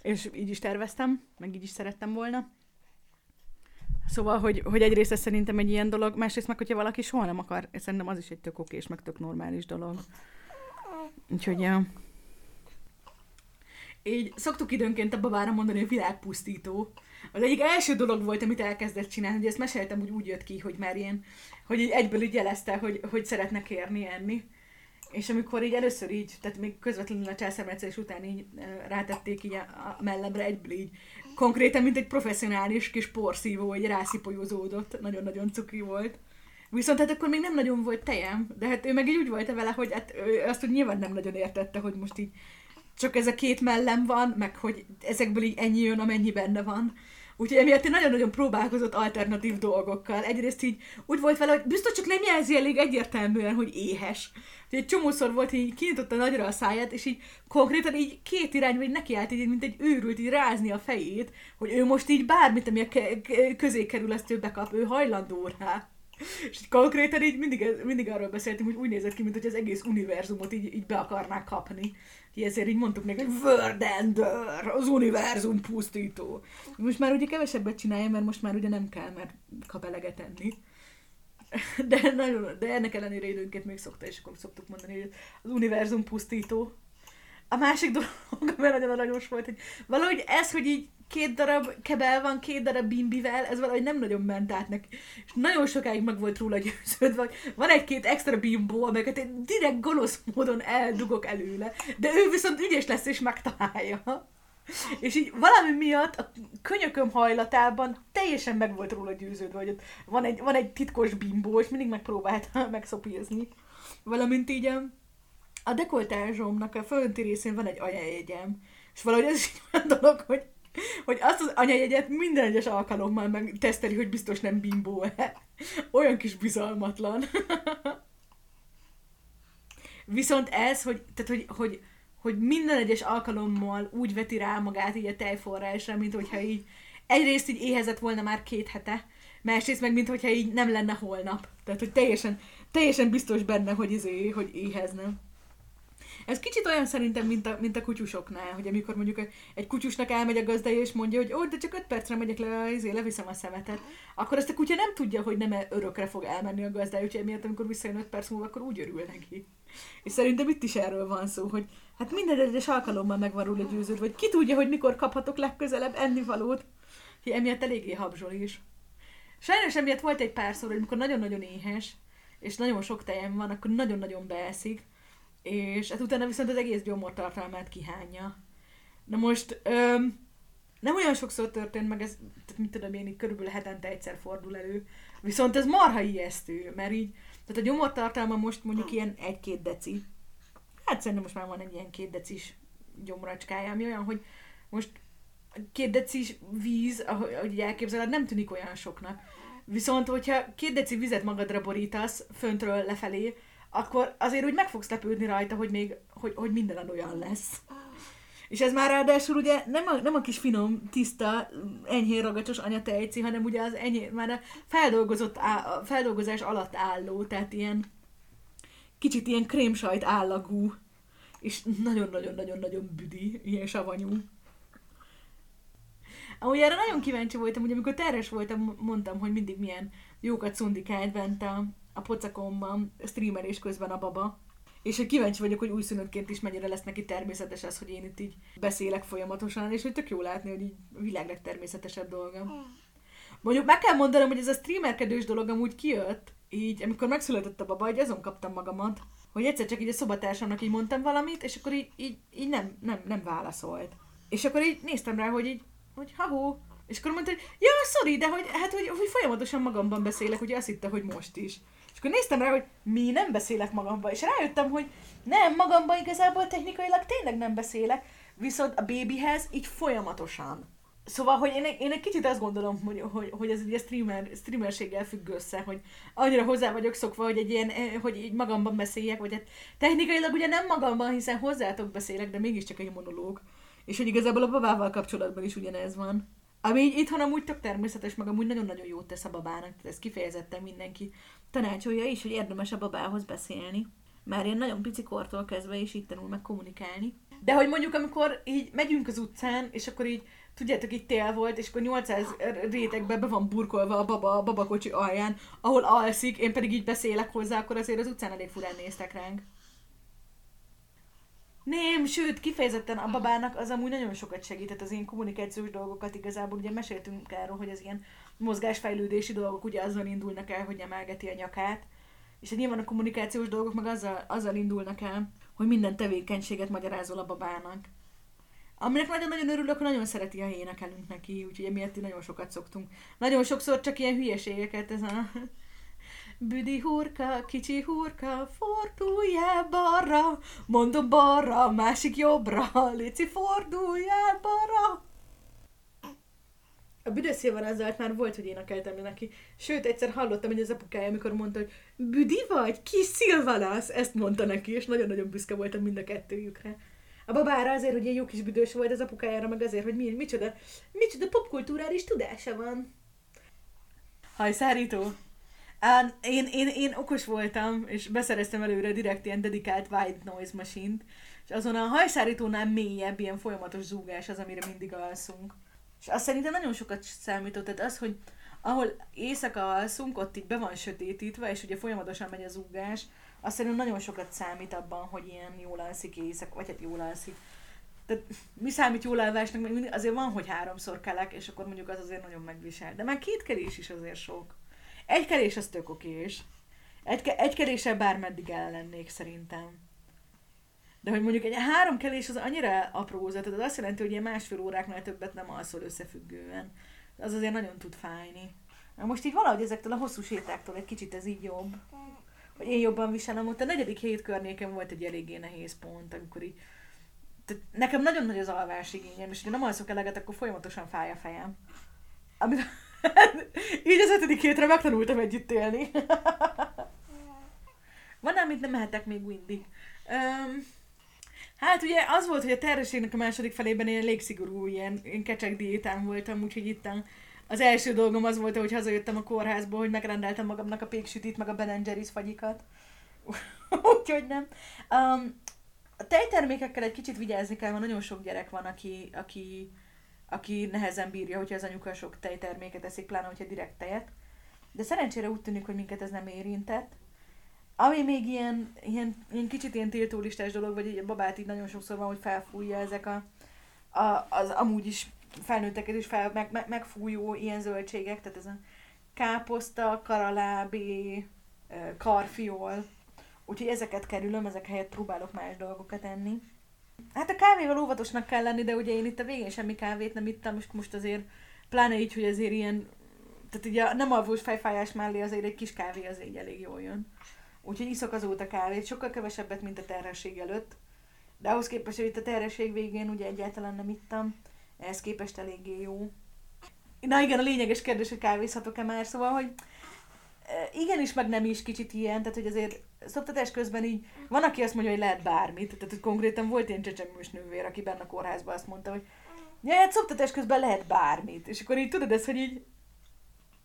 és így is terveztem, meg így is szerettem volna. Szóval, hogy, hogy egyrészt ez szerintem egy ilyen dolog, másrészt meg, hogyha valaki soha nem akar, szerintem az is egy tök okés, meg tök normális dolog. Úgyhogy, ja. így szoktuk időnként a babára mondani, hogy világpusztító. Az egyik első dolog volt, amit elkezdett csinálni, hogy ezt meséltem, úgy úgy jött ki, hogy már ilyen, hogy így egyből így jelezte, hogy, hogy szeretne kérni, enni. És amikor így először így, tehát még közvetlenül a császármetszés után így rátették így a, mellemre egyből így, konkrétan, mint egy professzionális kis porszívó, hogy rászipolyozódott, nagyon-nagyon cuki volt. Viszont hát akkor még nem nagyon volt tejem, de hát ő meg így úgy volt vele, hogy hát ő azt hogy nyilván nem nagyon értette, hogy most így csak ez a két mellem van, meg hogy ezekből így ennyi jön, amennyi benne van. Úgyhogy emiatt én nagyon-nagyon próbálkozott alternatív dolgokkal. Egyrészt így úgy volt vele, hogy biztos csak nem jelzi elég egyértelműen, hogy éhes. Úgyhogy egy csomószor volt, így kinyitotta nagyra a száját, és így konkrétan így két irányba így nekiállt, így, mint egy őrült, így rázni a fejét, hogy ő most így bármit, ami a közé kerül, azt ő bekap, ő hajlandó rá. És így konkrétan így mindig, mindig arról beszéltünk, hogy úgy nézett ki, mint hogy az egész univerzumot így, így be akarnák kapni. Így ezért így mondtuk neki, hogy Wordender, az univerzum pusztító. Most már ugye kevesebbet csinálja, mert most már ugye nem kell, mert kap eleget enni. De, nagyon, de ennek ellenére időnként még szokta, és akkor szoktuk mondani, hogy az univerzum pusztító. A másik dolog, ami nagyon aranyos volt, hogy valahogy ez, hogy így két darab kebel van, két darab bimbivel, ez valahogy nem nagyon ment át neki. És nagyon sokáig meg volt róla győződve, van egy-két extra bimbó, amelyeket én direkt gonosz módon eldugok előle, de ő viszont ügyes lesz és megtalálja. És így valami miatt a könyököm hajlatában teljesen meg volt róla győződve, hogy ott van egy, van egy titkos bimbó, és mindig megpróbálta megszopízni. Valamint így a, dekoltázsomnak a fölönti részén van egy anyajegyem. És valahogy ez is olyan dolog, hogy hogy azt az anyajegyet minden egyes alkalommal meg teszteli, hogy biztos nem bimbó-e. Olyan kis bizalmatlan. Viszont ez, hogy, tehát, hogy, hogy, hogy minden egyes alkalommal úgy veti rá magát így a tejforrásra, mint hogyha így egyrészt így éhezett volna már két hete, másrészt meg, mint hogyha így nem lenne holnap. Tehát, hogy teljesen, teljesen biztos benne, hogy, izé, hogy éhezne. Ez kicsit olyan szerintem, mint a, mint a kutyusoknál, hogy amikor mondjuk egy kutyusnak elmegy a gazdája, és mondja, hogy ó, de csak öt percre megyek le, izé, leviszem a szemetet, akkor ezt a kutya nem tudja, hogy nem örökre fog elmenni a gazdája, úgyhogy miatt, amikor visszajön öt perc múlva, akkor úgy örül neki. És szerintem itt is erről van szó, hogy hát minden egyes alkalommal megvan róla győződ, vagy ki tudja, hogy mikor kaphatok legközelebb ennivalót, hogy emiatt eléggé habzsol is. Sajnos emiatt volt egy párszor, hogy amikor nagyon-nagyon éhes, és nagyon sok tejem van, akkor nagyon-nagyon beeszik, és hát utána viszont az egész gyomortartalmát kihányja. Na most öm, nem olyan sokszor történt meg ez, tehát mit tudom én, így körülbelül hetente egyszer fordul elő, viszont ez marha ijesztő, mert így, tehát a gyomortartalma most mondjuk ilyen egy-két deci, hát szerintem most már van egy ilyen két decis gyomracskája, ami olyan, hogy most két decis víz, ahogy, elképzeled, nem tűnik olyan soknak. Viszont, hogyha két deci vizet magadra borítasz, föntről lefelé, akkor azért úgy meg fogsz lepődni rajta, hogy még, hogy, hogy minden olyan lesz. És ez már ráadásul ugye nem a, nem a kis finom, tiszta, enyhén ragacsos anyatejci, hanem ugye az enyhén, már a feldolgozott, á, a feldolgozás alatt álló, tehát ilyen kicsit ilyen krémsajt állagú, és nagyon-nagyon-nagyon-nagyon büdi, ilyen savanyú. Amúgy erre nagyon kíváncsi voltam, hogy amikor terhes voltam, mondtam, hogy mindig milyen jókat szundikált bent a, a pocakomban streamelés közben a baba. És hogy kíváncsi vagyok, hogy újszülöttként is mennyire lesz neki természetes ez, hogy én itt így beszélek folyamatosan, és hogy tök jó látni, hogy így a világ legtermészetesebb dolga. Mondjuk meg kell mondanom, hogy ez a streamerkedős dolog amúgy kijött, így amikor megszületett a baba, hogy azon kaptam magamat, hogy egyszer csak így a szobatársamnak így mondtam valamit, és akkor így, így, így nem, nem, nem válaszolt. És akkor így néztem rá, hogy így, hogy ha és akkor mondta, hogy ja, sorry, de hogy, hát, hogy, hogy folyamatosan magamban beszélek, ugye azt hitte, hogy most is. Akkor néztem rá, hogy mi nem beszélek magamban, és rájöttem, hogy nem, magamban igazából technikailag tényleg nem beszélek, viszont a babyhez így folyamatosan. Szóval, hogy én, én egy kicsit azt gondolom, hogy, hogy, hogy ez egy streamer, streamerséggel függ össze, hogy annyira hozzá vagyok szokva, hogy egy ilyen, eh, hogy így magamban beszéljek, vagy hát technikailag ugye nem magamban, hiszen hozzátok beszélek, de mégiscsak egy monológ. És hogy igazából a babával kapcsolatban is ugyanez van. Ami így itthon amúgy tök természetes, meg amúgy nagyon-nagyon jót tesz a babának, tehát ez kifejezetten mindenki tanácsolja is, hogy érdemes a babához beszélni. Már én nagyon pici kortól kezdve is így tanul meg kommunikálni. De hogy mondjuk, amikor így megyünk az utcán, és akkor így, tudjátok, itt tél volt, és akkor 800 rétegbe be van burkolva a baba a babakocsi alján, ahol alszik, én pedig így beszélek hozzá, akkor azért az utcán elég furán néztek ránk. Nem, sőt, kifejezetten a babának az amúgy nagyon sokat segített az ilyen kommunikációs dolgokat igazából. Ugye meséltünk erről, hogy az ilyen mozgásfejlődési dolgok ugye azzal indulnak el, hogy emelgeti a nyakát. És hát nyilván a kommunikációs dolgok meg azzal, azzal indulnak el, hogy minden tevékenységet magyarázol a babának. Aminek nagyon-nagyon örülök, hogy nagyon szereti, ha énekelünk neki, úgyhogy emiatt nagyon sokat szoktunk. Nagyon sokszor csak ilyen hülyeségeket, ez a Büdi hurka, kicsi hurka, forduljál balra, mondom balra, másik jobbra, Léci forduljál balra. A büdös az már volt, hogy énekeltem neki. Sőt, egyszer hallottam, hogy az apukája, amikor mondta, hogy Büdi vagy, kis szilvalász, ezt mondta neki, és nagyon-nagyon büszke voltam mind a kettőjükre. A babára azért, hogy egy jó kis büdös volt, az apukájára meg azért, hogy mi, micsoda, micsoda popkulturális tudása van. Hajszárító. Um, én, én, én okos voltam, és beszereztem előre direkt ilyen dedikált white noise machine és azon a hajszárítónál mélyebb, ilyen folyamatos zúgás az, amire mindig alszunk. És azt szerintem nagyon sokat számított, tehát az, hogy ahol éjszaka alszunk, ott így be van sötétítve, és ugye folyamatosan megy a zúgás, azt szerintem nagyon sokat számít abban, hogy ilyen jól alszik éjszaka, vagy hát jól alszik. Tehát mi számít jól alvásnak, azért van, hogy háromszor kelek, és akkor mondjuk az azért nagyon megvisel. De már két kerés is azért sok. Egy kerés az tök okés. Egy, egy keréssel bármeddig el lennék szerintem. De hogy mondjuk egy három kelés az annyira aprózat, az azt jelenti, hogy ilyen másfél óráknál többet nem alszol összefüggően. Az azért nagyon tud fájni. Na most így valahogy ezektől a hosszú sétáktól egy kicsit ez így jobb. Hogy én jobban viselem, ott a negyedik hét környéken volt egy eléggé nehéz pont, amikor így tehát nekem nagyon nagy az alvás igényem, és ha nem alszok eleget, akkor folyamatosan fáj a fejem. Amit Így az ötödik hétre megtanultam együtt élni. Van, amit nem mehetek még mindig. Um, hát ugye az volt, hogy a terhességnek a második felében én elég szigorú ilyen, ilyen kecsek diétán voltam, úgyhogy itt az első dolgom az volt, hogy hazajöttem a kórházból, hogy megrendeltem magamnak a péksütit, meg a Ben Jerry's fagyikat. úgyhogy nem. Um, a tejtermékekkel egy kicsit vigyázni kell, mert nagyon sok gyerek van, aki, aki aki nehezen bírja, hogyha az anyuka sok tejterméket eszik, pláne, hogyha direkt tejet. De szerencsére úgy tűnik, hogy minket ez nem érintett. Ami még ilyen, ilyen, ilyen kicsit ilyen tiltólistás dolog, vagy egy babát így nagyon sokszor van, hogy felfújja ezek a, a az amúgy is felnőtteket is fel, meg, meg, megfújó ilyen zöldségek, tehát ez a káposzta, karalábé, karfiol. Úgyhogy ezeket kerülöm, ezek helyett próbálok más dolgokat enni. Hát a kávéval óvatosnak kell lenni, de ugye én itt a végén semmi kávét nem ittam, és most azért pláne így, hogy azért ilyen, tehát ugye nem alvós fejfájás mellé azért egy kis kávé az így elég jól jön. Úgyhogy iszok azóta kávét, sokkal kevesebbet, mint a terhesség előtt. De ahhoz képest, hogy itt a terhesség végén ugye egyáltalán nem ittam, ehhez képest eléggé jó. Na igen, a lényeges kérdés, hogy kávézhatok-e már, szóval, hogy igenis, meg nem is kicsit ilyen, tehát hogy azért szoptatás közben így, van, aki azt mondja, hogy lehet bármit, tehát hogy konkrétan volt ilyen csecsemős nővér, aki benne a kórházban azt mondta, hogy ja, hát szoptatás közben lehet bármit, és akkor így tudod ezt, hogy így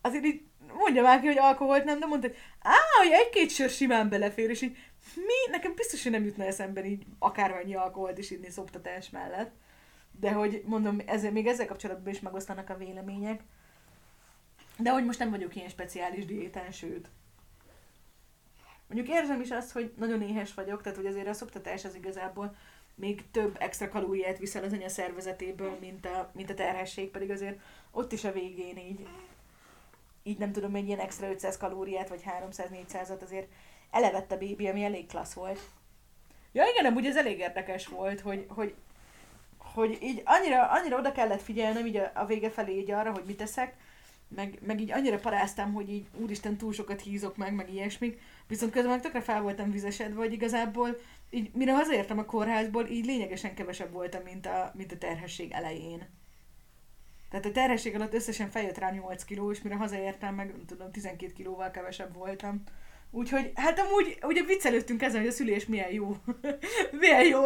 azért így mondja már ki, hogy alkoholt nem, de mondta, hogy á, hogy egy-két sör simán belefér, és így mi? Nekem biztos, hogy nem jutna eszembe így akármennyi alkoholt is inni szoptatás mellett. De hogy mondom, ezzel, még ezzel kapcsolatban is megosztanak a vélemények. De hogy most nem vagyok ilyen speciális diétán, sőt. Mondjuk érzem is azt, hogy nagyon éhes vagyok, tehát hogy azért a szoptatás az igazából még több extra kalóriát viszel az anya szervezetéből, mint a, mint a terhesség, pedig azért ott is a végén így, így nem tudom, egy ilyen extra 500 kalóriát, vagy 300-400-at azért elevett a bébi, ami elég klassz volt. Ja igen, amúgy ez elég érdekes volt, hogy, hogy, hogy így annyira, annyira oda kellett figyelnem így a, a vége felé így arra, hogy mit teszek, meg, meg így annyira paráztam, hogy így úristen túl sokat hízok meg, meg ilyesmik, viszont közben meg tökre fel voltam vizesedve, hogy igazából így mire hazaértem a kórházból, így lényegesen kevesebb voltam, mint a, mint a terhesség elején. Tehát a terhesség alatt összesen feljött rá 8 kiló, és mire hazaértem, meg nem tudom, 12 kilóval kevesebb voltam. Úgyhogy, hát amúgy, ugye viccelődtünk ezen, hogy a szülés milyen jó. milyen jó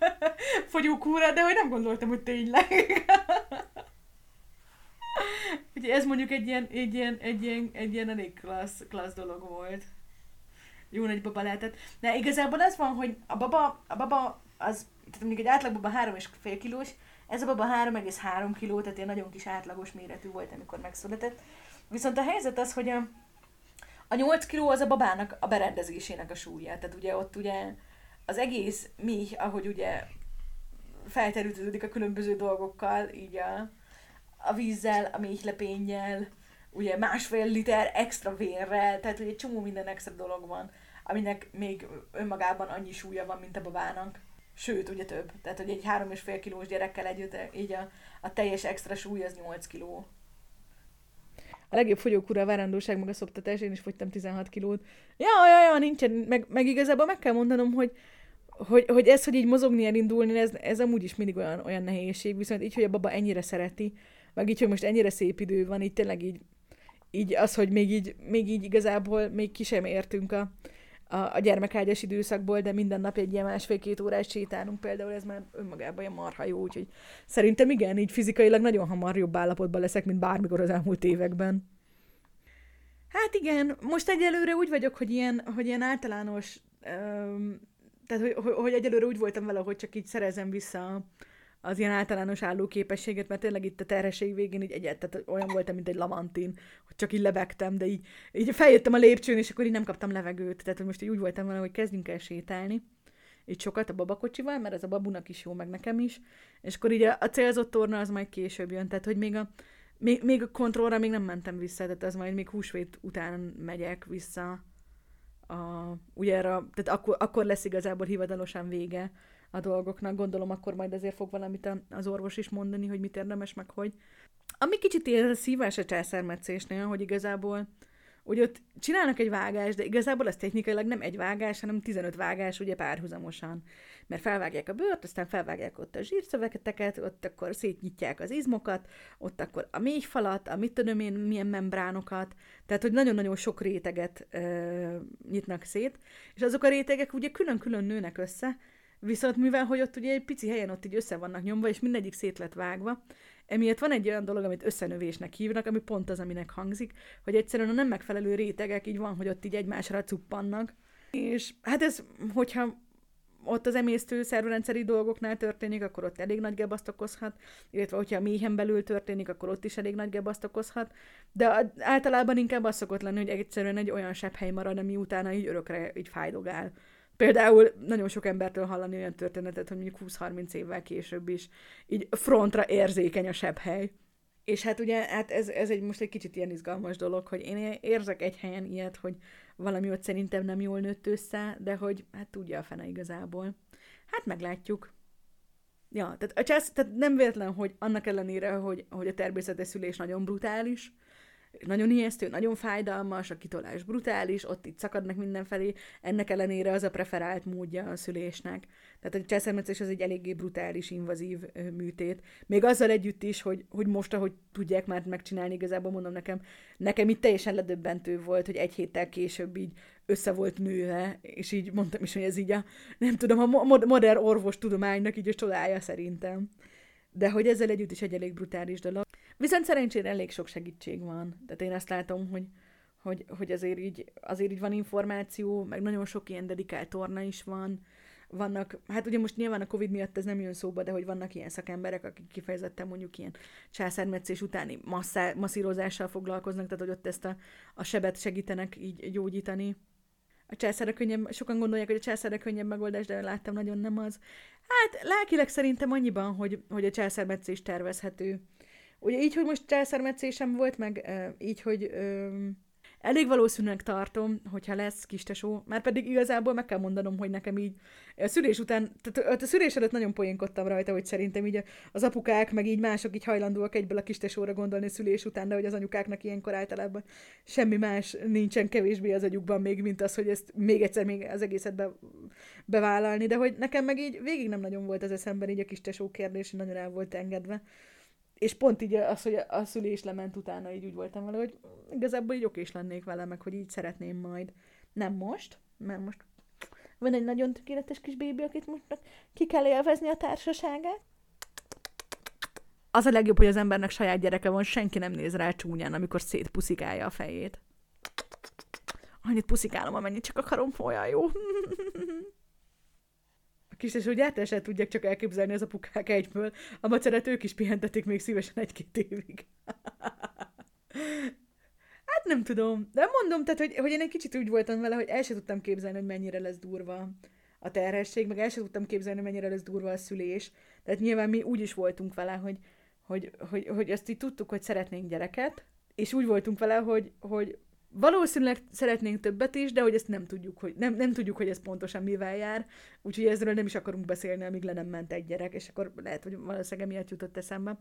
fogyókúra, de hogy nem gondoltam, hogy tényleg. Ugye ez mondjuk egy ilyen, egy ilyen, egy ilyen, egy ilyen elég klassz, klassz dolog volt. Jó nagy baba lehetett. De igazából az van, hogy a baba, a baba az, tehát mondjuk egy átlag baba 3,5 kilós, ez a baba 3,3 kiló, tehát ilyen nagyon kis átlagos méretű volt, amikor megszületett. Viszont a helyzet az, hogy a, a 8 kiló az a babának a berendezésének a súlya. Tehát ugye ott ugye az egész mi, ahogy ugye felterültődik a különböző dolgokkal, így a, a vízzel, a méhlepénnyel, ugye másfél liter extra vérrel, tehát ugye egy csomó minden extra dolog van, aminek még önmagában annyi súlya van, mint a babának. Sőt, ugye több. Tehát, hogy egy három és fél kilós gyerekkel együtt így a, a teljes extra súly az 8 kiló. A legjobb fogyókúra a várandóság, meg a szoptatás, én is fogytam 16 kilót. Ja, ja, ja, nincsen, meg, meg igazából meg kell mondanom, hogy, hogy, hogy ez, hogy így mozogni, elindulni, ez, ez amúgy is mindig olyan, olyan nehézség, viszont így, hogy a baba ennyire szereti, meg így, hogy most ennyire szép idő van, így tényleg így, így az, hogy még így, még így igazából még ki sem értünk a, a, a gyermekágyas időszakból, de minden nap egy ilyen másfél-két órás sétálunk például, ez már önmagában ilyen marha jó, úgyhogy szerintem igen, így fizikailag nagyon hamar jobb állapotban leszek, mint bármikor az elmúlt években. Hát igen, most egyelőre úgy vagyok, hogy ilyen, hogy ilyen általános, öm, tehát hogy, hogy, hogy egyelőre úgy voltam vele, hogy csak így szerezem vissza az ilyen általános állóképességet, mert tényleg itt a terhesség végén így egyet, tehát olyan voltam, mint egy lamantin, hogy csak így lebegtem, de így, így feljöttem a lépcsőn, és akkor így nem kaptam levegőt. Tehát hogy most így úgy voltam vele, hogy kezdjünk el sétálni, így sokat a babakocsival, mert ez a babunak is jó, meg nekem is, és akkor így a, a célzott torna az majd később jön, tehát hogy még a, még, még a kontrollra még nem mentem vissza, tehát az majd még húsvét után megyek vissza. A, ugye erre, tehát akkor, akkor lesz igazából hivatalosan vége a dolgoknak. Gondolom akkor majd azért fog valamit az orvos is mondani, hogy mit érdemes, meg hogy. Ami kicsit ilyen szívás a császármetszésnél, hogy igazából hogy ott csinálnak egy vágást, de igazából ez technikailag nem egy vágás, hanem 15 vágás ugye párhuzamosan. Mert felvágják a bőrt, aztán felvágják ott a zsírszöveteket, ott akkor szétnyitják az izmokat, ott akkor a mélyfalat, a mit tudom én, milyen membránokat, tehát hogy nagyon-nagyon sok réteget ö, nyitnak szét, és azok a rétegek ugye külön-külön nőnek össze, Viszont mivel, hogy ott ugye egy pici helyen ott így össze vannak nyomva, és mindegyik szét lett vágva, emiatt van egy olyan dolog, amit összenövésnek hívnak, ami pont az, aminek hangzik, hogy egyszerűen a nem megfelelő rétegek így van, hogy ott így egymásra cuppannak. És hát ez, hogyha ott az emésztő szervrendszeri dolgoknál történik, akkor ott elég nagy gebaszt okozhat, illetve hogyha a méhen belül történik, akkor ott is elég nagy gebaszt okozhat, de általában inkább az szokott lenni, hogy egyszerűen egy olyan sebb hely marad, ami utána így örökre így fájdogál. Például nagyon sok embertől hallani olyan történetet, hogy mondjuk 20-30 évvel később is így frontra érzékeny a sebb hely. És hát ugye hát ez, ez egy most egy kicsit ilyen izgalmas dolog, hogy én érzek egy helyen ilyet, hogy valami ott szerintem nem jól nőtt össze, de hogy hát tudja a fene igazából. Hát meglátjuk. Ja, tehát, a csász, tehát nem véletlen, hogy annak ellenére, hogy, hogy a természetes szülés nagyon brutális, nagyon ijesztő, nagyon fájdalmas, a kitolás brutális, ott itt szakadnak mindenfelé, ennek ellenére az a preferált módja a szülésnek. Tehát a császármetszés az egy eléggé brutális, invazív műtét. Még azzal együtt is, hogy, hogy most, ahogy tudják már megcsinálni, igazából mondom nekem, nekem itt teljesen ledöbbentő volt, hogy egy héttel később így össze volt nőve, és így mondtam is, hogy ez így a, nem tudom, a modern orvostudománynak így a csodája szerintem. De hogy ezzel együtt is egy elég brutális dolog. Viszont szerencsére elég sok segítség van. Tehát én azt látom, hogy, hogy, hogy azért, így, azért így van információ, meg nagyon sok ilyen dedikált torna is van. Vannak, hát ugye most nyilván a Covid miatt ez nem jön szóba, de hogy vannak ilyen szakemberek, akik kifejezetten mondjuk ilyen császármetszés utáni masszá, masszírozással foglalkoznak, tehát hogy ott ezt a, a sebet segítenek így gyógyítani. A császára könnyebb, sokan gondolják, hogy a császára könnyebb megoldás, de láttam, nagyon nem az. Hát lelkileg szerintem annyiban, hogy, hogy a császármetszés tervezhető Ugye így, hogy most császármetszésem volt, meg így, hogy elég valószínűleg tartom, hogyha lesz kistesó, már pedig igazából meg kell mondanom, hogy nekem így a szülés után, tehát a szülés előtt nagyon poénkodtam rajta, hogy szerintem így az apukák, meg így mások így hajlandóak egyből a kistesóra gondolni a szülés után, de hogy az anyukáknak ilyenkor általában semmi más nincsen kevésbé az agyukban még, mint az, hogy ezt még egyszer még az egészet be, bevállalni, de hogy nekem meg így végig nem nagyon volt az eszemben így a kistesó kérdés, nagyon el volt engedve és pont így az, hogy a szülés lement utána, így úgy voltam vele, hogy igazából így oké is lennék vele, meg hogy így szeretném majd. Nem most, mert most van egy nagyon tökéletes kis bébi, akit most ki kell élvezni a társaságát. Az a legjobb, hogy az embernek saját gyereke van, senki nem néz rá csúnyán, amikor szétpuszikálja a fejét. Annyit puszikálom, amennyit csak akarom, olyan jó. Kis és úgy általában tudják csak elképzelni az apukák egyből. A maceret ők is pihentetik még szívesen egy-két évig. hát nem tudom. De mondom, tehát, hogy, hogy én egy kicsit úgy voltam vele, hogy el sem tudtam képzelni, hogy mennyire lesz durva a terhesség, meg el sem tudtam képzelni, mennyire lesz durva a szülés. Tehát nyilván mi úgy is voltunk vele, hogy, hogy, hogy, hogy azt így tudtuk, hogy szeretnénk gyereket, és úgy voltunk vele, hogy, hogy valószínűleg szeretnénk többet is, de hogy ezt nem tudjuk, hogy, nem, nem tudjuk, hogy ez pontosan mivel jár, úgyhogy ezzel nem is akarunk beszélni, amíg le nem ment egy gyerek, és akkor lehet, hogy valószínűleg miatt jutott eszembe.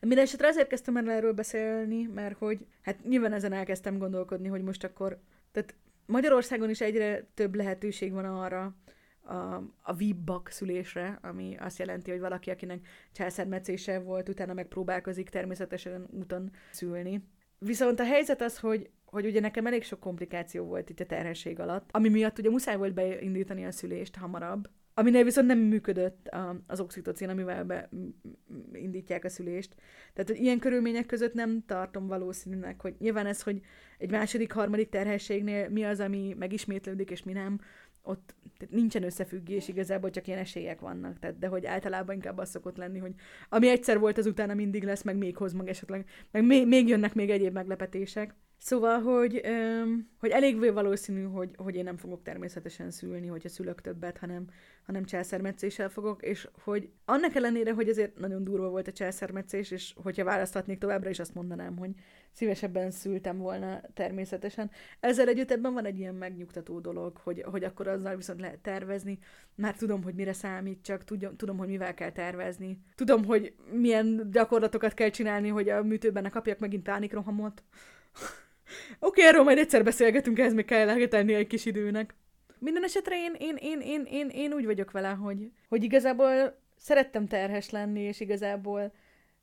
De minden azért kezdtem el erről beszélni, mert hogy hát nyilván ezen elkezdtem gondolkodni, hogy most akkor, tehát Magyarországon is egyre több lehetőség van arra, a, a vibbak szülésre, ami azt jelenti, hogy valaki, akinek császármetszése volt, utána megpróbálkozik természetesen úton szülni. Viszont a helyzet az, hogy, hogy ugye nekem elég sok komplikáció volt itt a terhesség alatt, ami miatt ugye muszáj volt beindítani a szülést hamarabb, Aminél viszont nem működött az oxitocin, amivel be indítják a szülést. Tehát, hogy ilyen körülmények között nem tartom valószínűnek, hogy nyilván ez, hogy egy második, harmadik terhességnél mi az, ami megismétlődik, és mi nem, ott tehát nincsen összefüggés, igazából csak ilyen esélyek vannak, tehát, de hogy általában inkább az szokott lenni, hogy ami egyszer volt, az utána mindig lesz, meg még hoz meg esetleg, meg még, még jönnek még egyéb meglepetések. Szóval, hogy, öm, hogy elég valószínű, hogy, hogy én nem fogok természetesen szülni, hogyha szülök többet, hanem, hanem császármetszéssel fogok, és hogy annak ellenére, hogy azért nagyon durva volt a császármetszés, és hogyha választhatnék továbbra is azt mondanám, hogy szívesebben szültem volna természetesen. Ezzel együtt ebben van egy ilyen megnyugtató dolog, hogy, hogy akkor azzal viszont lehet tervezni, már tudom, hogy mire számít, csak tudom, tudom, hogy mivel kell tervezni. Tudom, hogy milyen gyakorlatokat kell csinálni, hogy a műtőben ne kapjak megint pánikrohamot. Oké, erről majd egyszer beszélgetünk, ez még kell tenni egy kis időnek. Minden esetre én, én, én, én, én, én úgy vagyok vele, hogy, hogy igazából szerettem terhes lenni, és igazából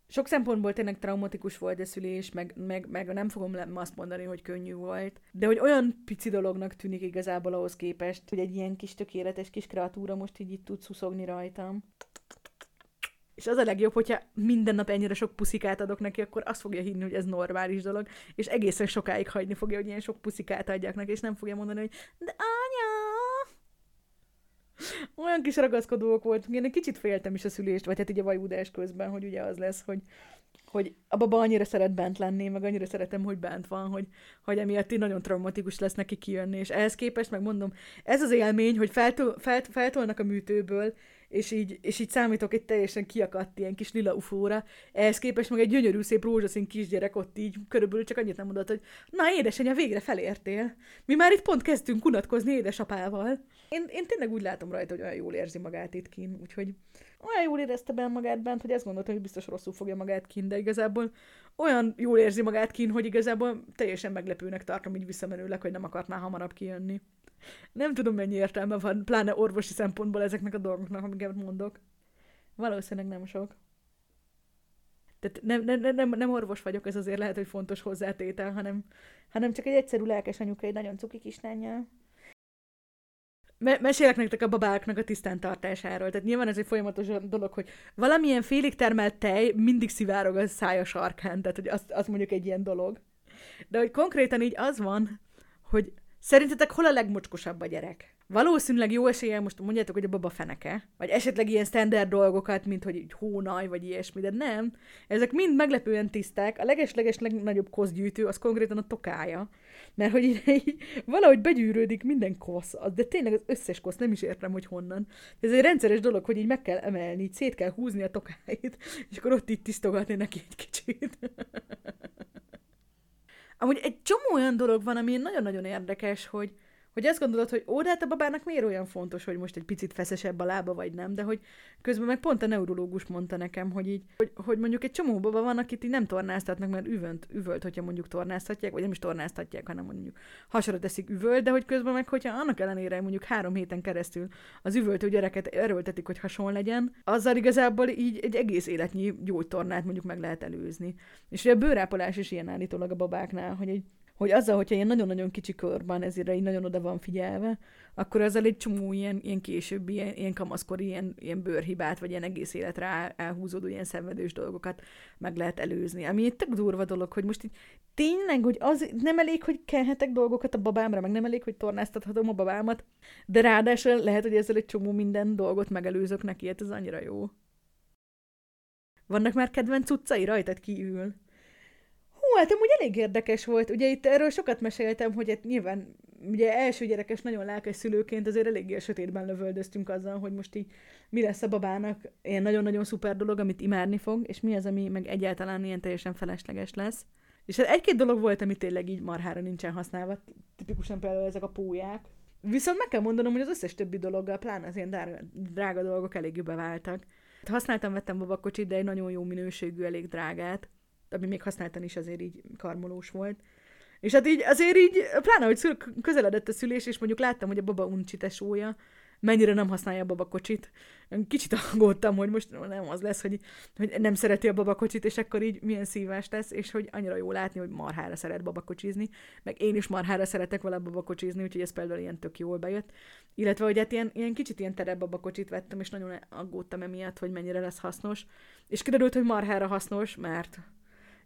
sok szempontból tényleg traumatikus volt a szülés, meg, meg, meg nem fogom azt mondani, hogy könnyű volt, de hogy olyan pici dolognak tűnik igazából ahhoz képest, hogy egy ilyen kis tökéletes kis kreatúra most így itt tud szuszogni rajtam. És az a legjobb, hogyha minden nap ennyire sok puszikát adok neki, akkor azt fogja hinni, hogy ez normális dolog, és egészen sokáig hagyni fogja, hogy ilyen sok puszikát adjak neki, és nem fogja mondani, hogy de anya! Olyan kis ragaszkodók voltunk, én egy kicsit féltem is a szülést, vagy hát ugye vajúdás közben, hogy ugye az lesz, hogy, hogy a baba annyira szeret bent lenni, meg annyira szeretem, hogy bent van, hogy, hogy emiatt így nagyon traumatikus lesz neki kijönni, és ehhez képest megmondom, ez az élmény, hogy feltol, felt, feltolnak a műtőből, és így, és így számítok egy teljesen kiakadt ilyen kis lila ufóra. Ehhez képest meg egy gyönyörű szép rózsaszín kisgyerek ott így körülbelül csak annyit nem mondott, hogy na édesanyja, végre felértél. Mi már itt pont kezdtünk unatkozni édesapával. Én, én tényleg úgy látom rajta, hogy olyan jól érzi magát itt kín, úgyhogy olyan jól érezte benne magát bent, hogy ezt gondolta, hogy biztos rosszul fogja magát kín, de igazából olyan jól érzi magát kín, hogy igazából teljesen meglepőnek tartom így visszamenőleg, hogy nem akart már hamarabb kijönni. Nem tudom, mennyi értelme van, pláne orvosi szempontból ezeknek a dolgoknak, amiket mondok. Valószínűleg nem sok. Tehát nem, nem, nem, nem orvos vagyok, ez azért lehet, hogy fontos hozzátétel, hanem, hanem csak egy egyszerű lelkes anyuka, egy nagyon cuki kislányjal. Me- mesélek nektek a babáknak a tisztántartásáról. Tehát nyilván ez egy folyamatos dolog, hogy valamilyen félig termelt tej mindig szivárog a szája sarkán, tehát hogy azt, azt mondjuk egy ilyen dolog. De hogy konkrétan így az van, hogy Szerintetek hol a legmocskosabb a gyerek? Valószínűleg jó eséllyel most mondjátok, hogy a baba feneke, vagy esetleg ilyen standard dolgokat, mint hogy egy hónaj, vagy ilyesmi, de nem. Ezek mind meglepően tiszták. A leges-leges legnagyobb koszgyűjtő az konkrétan a tokája. Mert hogy így, így valahogy begyűrődik minden kosz, de tényleg az összes kosz, nem is értem, hogy honnan. Ez egy rendszeres dolog, hogy így meg kell emelni, így szét kell húzni a tokáit, és akkor ott így tisztogatni neki egy kicsit. Amúgy egy csomó olyan dolog van, ami nagyon-nagyon érdekes, hogy, hogy azt gondolod, hogy ó, de hát a babának miért olyan fontos, hogy most egy picit feszesebb a lába, vagy nem, de hogy közben meg pont a neurológus mondta nekem, hogy így, hogy, hogy mondjuk egy csomó baba van, akit így nem tornáztatnak, mert üvönt, üvölt, hogyha mondjuk tornáztatják, vagy nem is tornáztatják, hanem mondjuk hasra teszik üvölt, de hogy közben meg, hogyha annak ellenére mondjuk három héten keresztül az üvöltő gyereket erőltetik, hogy hason legyen, azzal igazából így egy egész életnyi gyógytornát mondjuk meg lehet előzni. És ugye a bőrápolás is ilyen állítólag a babáknál, hogy egy hogy azzal, hogyha ilyen nagyon-nagyon kicsi körben ezért így nagyon oda van figyelve, akkor azzal egy csomó ilyen, ilyen későbbi, ilyen, ilyen kamaszkori, ilyen, ilyen bőrhibát, vagy ilyen egész életre elhúzódó ilyen szenvedős dolgokat meg lehet előzni. Ami egy tök durva dolog, hogy most így tényleg, hogy az nem elég, hogy kelhetek dolgokat a babámra, meg nem elég, hogy tornáztathatom a babámat, de ráadásul lehet, hogy ezzel egy csomó minden dolgot megelőzök neki, hát ez annyira jó. Vannak már kedvenc utcai rajtad kívül? Hú, hát amúgy elég érdekes volt. Ugye itt erről sokat meséltem, hogy hát nyilván ugye első gyerekes, nagyon lelkes szülőként azért eléggé a sötétben lövöldöztünk azzal, hogy most így mi lesz a babának ilyen nagyon-nagyon szuper dolog, amit imádni fog, és mi az, ami meg egyáltalán ilyen teljesen felesleges lesz. És hát egy-két dolog volt, ami tényleg így marhára nincsen használva, tipikusan például ezek a póják. Viszont meg kell mondanom, hogy az összes többi dologgal, pláne az ilyen drága, drága dolgok elég beváltak. Használtam, vettem babakocsit, de egy nagyon jó minőségű, elég drágát, ami még használtan is azért így karmolós volt. És hát így azért így, pláne, hogy közeledett a szülés, és mondjuk láttam, hogy a baba uncsi tesója, mennyire nem használja a babakocsit. Kicsit aggódtam, hogy most nem az lesz, hogy, hogy nem szereti a babakocsit, és akkor így milyen szívás lesz, és hogy annyira jó látni, hogy marhára szeret babakocsizni, meg én is marhára szeretek vele babakocsizni, úgyhogy ez például ilyen tök jól bejött. Illetve, hogy hát ilyen, ilyen kicsit ilyen terebb babakocsit vettem, és nagyon aggódtam emiatt, hogy mennyire lesz hasznos. És kiderült, hogy marhára hasznos, mert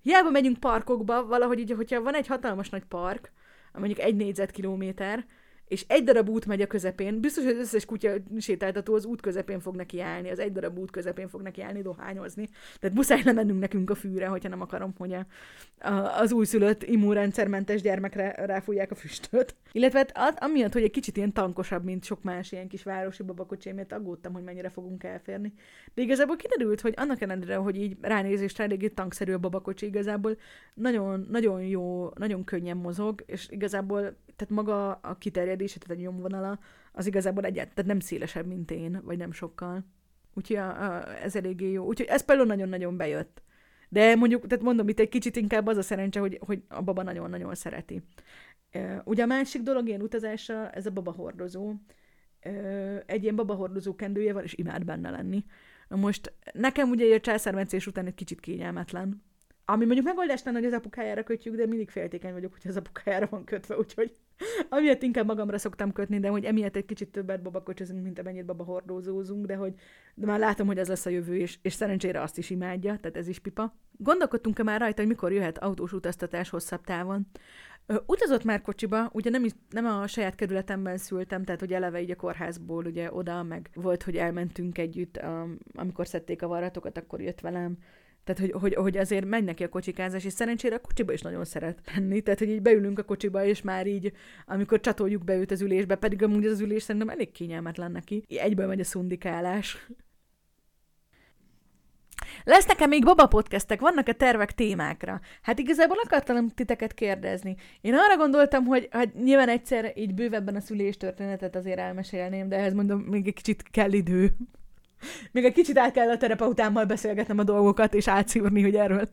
hiába megyünk parkokba, valahogy így, hogyha van egy hatalmas nagy park, mondjuk egy négyzetkilométer, és egy darab út megy a közepén, biztos, hogy az összes kutya sétáltató az út közepén fog neki állni, az egy darab út közepén fog neki állni dohányozni. Tehát muszáj lemennünk nekünk a fűre, hogyha nem akarom, hogy a, a, az újszülött immunrendszermentes gyermekre ráfújják a füstöt. Illetve hát az, amiatt, hogy egy kicsit ilyen tankosabb, mint sok más ilyen kis városi babakocsi, miatt aggódtam, hogy mennyire fogunk elférni. De igazából kiderült, hogy annak ellenére, hogy így ránézésre eléggé tankszerű a babakocsi, igazából nagyon, nagyon jó, nagyon könnyen mozog, és igazából tehát maga a kiterjedése, tehát a nyomvonala, az igazából egyáltalán tehát nem szélesebb, mint én, vagy nem sokkal. Úgyhogy a, a, ez eléggé jó. Úgyhogy ez például nagyon-nagyon bejött. De mondjuk, tehát mondom, itt egy kicsit inkább az a szerencse, hogy, hogy a baba nagyon-nagyon szereti. Ugye a másik dolog ilyen utazásra, ez a baba hordozó. Egy ilyen baba hordozó kendője van, és imád benne lenni. Most nekem ugye a császármetszés után egy kicsit kényelmetlen, ami mondjuk megoldás lenne, hogy az apukájára kötjük, de mindig féltékeny vagyok, hogy az apukájára van kötve, úgyhogy amiatt inkább magamra szoktam kötni, de hogy emiatt egy kicsit többet babakocsozunk, mint amennyit baba hordózózunk, de hogy de már látom, hogy ez lesz a jövő, és, és szerencsére azt is imádja, tehát ez is pipa. Gondolkodtunk-e már rajta, hogy mikor jöhet autós utaztatás hosszabb távon? Ö, utazott már kocsiba, ugye nem, nem a saját kerületemben szültem, tehát hogy eleve így a kórházból ugye oda, meg volt, hogy elmentünk együtt, um, amikor szedték a varratokat, akkor jött velem, tehát, hogy, hogy, hogy azért megy neki a kocsikázás, és szerencsére a kocsiba is nagyon szeret lenni. Tehát, hogy így beülünk a kocsiba, és már így, amikor csatoljuk be őt az ülésbe, pedig amúgy az ülés szerintem elég kényelmetlen neki. Egyből megy a szundikálás. Lesznek-e még baba podcastek? Vannak-e tervek témákra? Hát igazából akartam titeket kérdezni. Én arra gondoltam, hogy hát nyilván egyszer így bővebben a szülés történetet azért elmesélném, de ehhez mondom, még egy kicsit kell idő. Még egy kicsit át kell a terapeutámmal beszélgetnem a dolgokat, és átszívni, hogy erről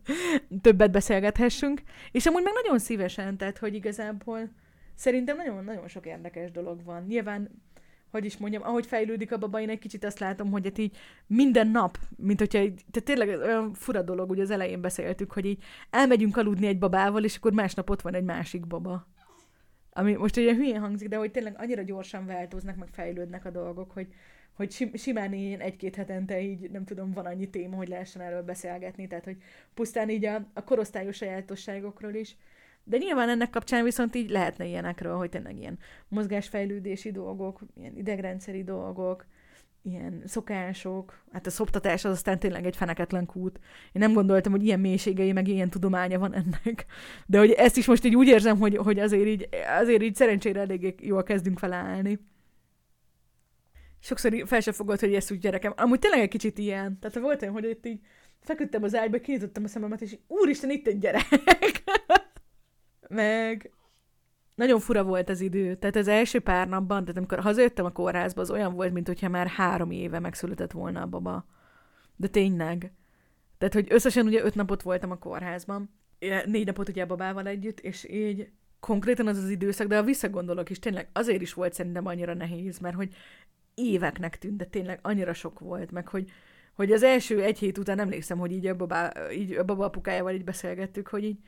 többet beszélgethessünk. És amúgy meg nagyon szívesen, tehát, hogy igazából szerintem nagyon-nagyon sok érdekes dolog van. Nyilván hogy is mondjam, ahogy fejlődik a baba, én egy kicsit azt látom, hogy hát így minden nap, mint hogyha így, tehát tényleg olyan fura dolog, ugye az elején beszéltük, hogy így elmegyünk aludni egy babával, és akkor másnap ott van egy másik baba. Ami most ugye hülyén hangzik, de hogy tényleg annyira gyorsan változnak, meg fejlődnek a dolgok, hogy, hogy simán így egy-két hetente így, nem tudom, van annyi téma, hogy lehessen erről beszélgetni, tehát hogy pusztán így a, a korosztályos sajátosságokról is. De nyilván ennek kapcsán viszont így lehetne ilyenekről, hogy tényleg ilyen mozgásfejlődési dolgok, ilyen idegrendszeri dolgok, ilyen szokások, hát a szoptatás az aztán tényleg egy feneketlen kút. Én nem gondoltam, hogy ilyen mélységei, meg ilyen tudománya van ennek. De hogy ezt is most így úgy érzem, hogy, hogy azért, így, azért így szerencsére eléggé jól kezdünk felállni sokszor fel sem fogod, hogy ezt úgy gyerekem. Amúgy tényleg egy kicsit ilyen. Tehát volt olyan, hogy itt így feküdtem az ágyba, kinyitottam a szememet, és úristen, itt egy gyerek. Meg nagyon fura volt az idő. Tehát az első pár napban, tehát amikor hazajöttem a kórházba, az olyan volt, mint hogyha már három éve megszületett volna a baba. De tényleg. Tehát, hogy összesen ugye öt napot voltam a kórházban, négy napot ugye a babával együtt, és így konkrétan az az időszak, de ha visszagondolok is, tényleg azért is volt szerintem annyira nehéz, mert hogy éveknek tűnt, de tényleg annyira sok volt, meg hogy, hogy az első egy hét után emlékszem, hogy így a, babá, így a baba apukájával így beszélgettük, hogy így,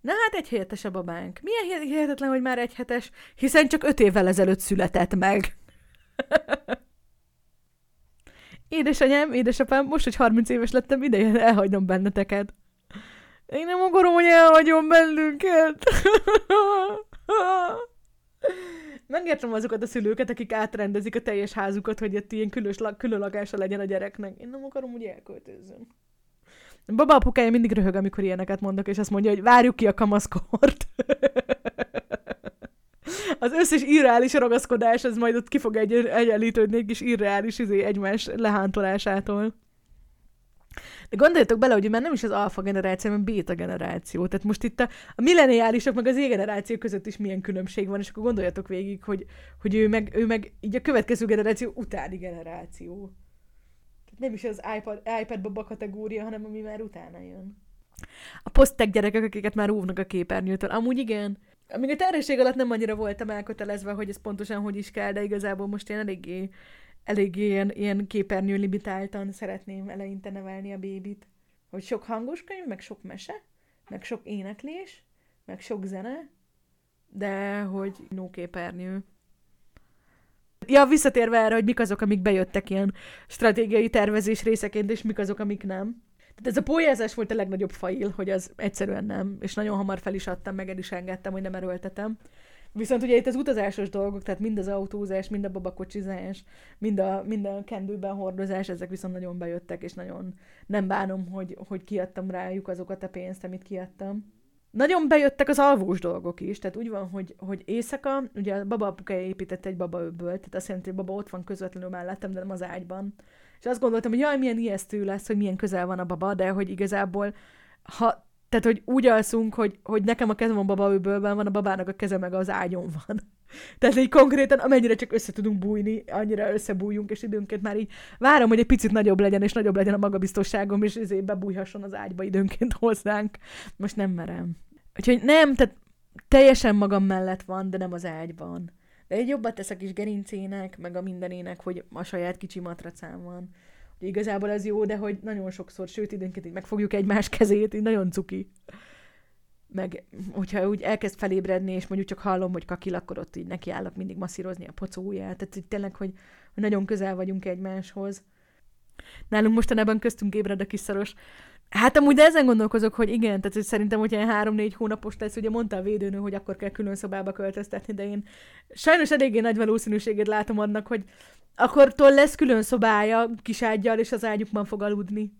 na hát egy hétes a babánk. Milyen hihetetlen, hogy már egy hetes, hiszen csak öt évvel ezelőtt született meg. Édesanyám, édesapám, most, hogy 30 éves lettem, ideje elhagynom benneteket. Én nem akarom, hogy elhagyom bennünket. Megértem azokat a szülőket, akik átrendezik a teljes házukat, hogy itt ilyen külös, külön lakása legyen a gyereknek. Én nem akarom, hogy elköltözzön. Baba apukája mindig röhög, amikor ilyeneket mondok, és azt mondja, hogy várjuk ki a kamaszkort. az összes irreális ragaszkodás, az majd ott ki fog egy, egyenlítődni egy kis irreális izé, egymás lehántolásától. De gondoljatok bele, hogy már nem is az alfa generáció, hanem beta generáció. Tehát most itt a, a milleniálisok meg az Z generáció között is milyen különbség van, és akkor gondoljatok végig, hogy, hogy ő, meg, ő meg így a következő generáció utáni generáció. Tehát nem is az iPad, iPad baba kategória, hanem ami már utána jön. A posztek gyerekek, akiket már óvnak a képernyőtől. Amúgy igen. Amíg a terhesség alatt nem annyira voltam elkötelezve, hogy ez pontosan hogy is kell, de igazából most én eléggé elég ilyen, ilyen képernyő limitáltan szeretném eleinte nevelni a bébit. Hogy sok hangos könyv, meg sok mese, meg sok éneklés, meg sok zene, de hogy no képernyő. Ja, visszatérve erre, hogy mik azok, amik bejöttek ilyen stratégiai tervezés részeként, és mik azok, amik nem. Tehát ez a pólyázás volt a legnagyobb fail, hogy az egyszerűen nem, és nagyon hamar fel is adtam, meg el is engedtem, hogy nem erőltetem. Viszont ugye itt az utazásos dolgok, tehát mind az autózás, mind a babakocsizás, mind a, mind a kendőben hordozás, ezek viszont nagyon bejöttek, és nagyon nem bánom, hogy, hogy kiadtam rájuk azokat a pénzt, amit kiadtam. Nagyon bejöttek az alvós dolgok is, tehát úgy van, hogy, hogy éjszaka, ugye a baba apukája épített egy babaöbből, tehát azt jelenti, hogy baba ott van közvetlenül mellettem, de nem az ágyban. És azt gondoltam, hogy jaj, milyen ijesztő lesz, hogy milyen közel van a baba, de hogy igazából ha tehát, hogy úgy alszunk, hogy, hogy nekem a kezem a babaőbölben van, a babának a keze meg az ágyon van. Tehát így konkrétan, amennyire csak össze tudunk bújni, annyira összebújjunk, és időnként már így várom, hogy egy picit nagyobb legyen, és nagyobb legyen a magabiztosságom, és ezért bebújhasson az ágyba időnként hozzánk. Most nem merem. Úgyhogy nem, tehát teljesen magam mellett van, de nem az ágyban. De egy jobbat tesz a kis gerincének, meg a mindenének, hogy a saját kicsi matracám van igazából ez jó, de hogy nagyon sokszor, sőt időnként így megfogjuk egymás kezét, így nagyon cuki. Meg, hogyha úgy elkezd felébredni, és mondjuk csak hallom, hogy kakil, akkor ott így nekiállok mindig masszírozni a pocóját. Tehát hogy tényleg, hogy nagyon közel vagyunk egymáshoz. Nálunk mostanában köztünk ébred a kis szaros. Hát amúgy de ezen gondolkozok, hogy igen, tehát hogy szerintem, hogyha ilyen három-négy hónapos lesz, ugye mondta a védőnő, hogy akkor kell külön szobába költöztetni, de én sajnos eléggé nagy valószínűséget látom annak, hogy Akkortól lesz külön szobája kiságyjal, és az ágyukban fog aludni.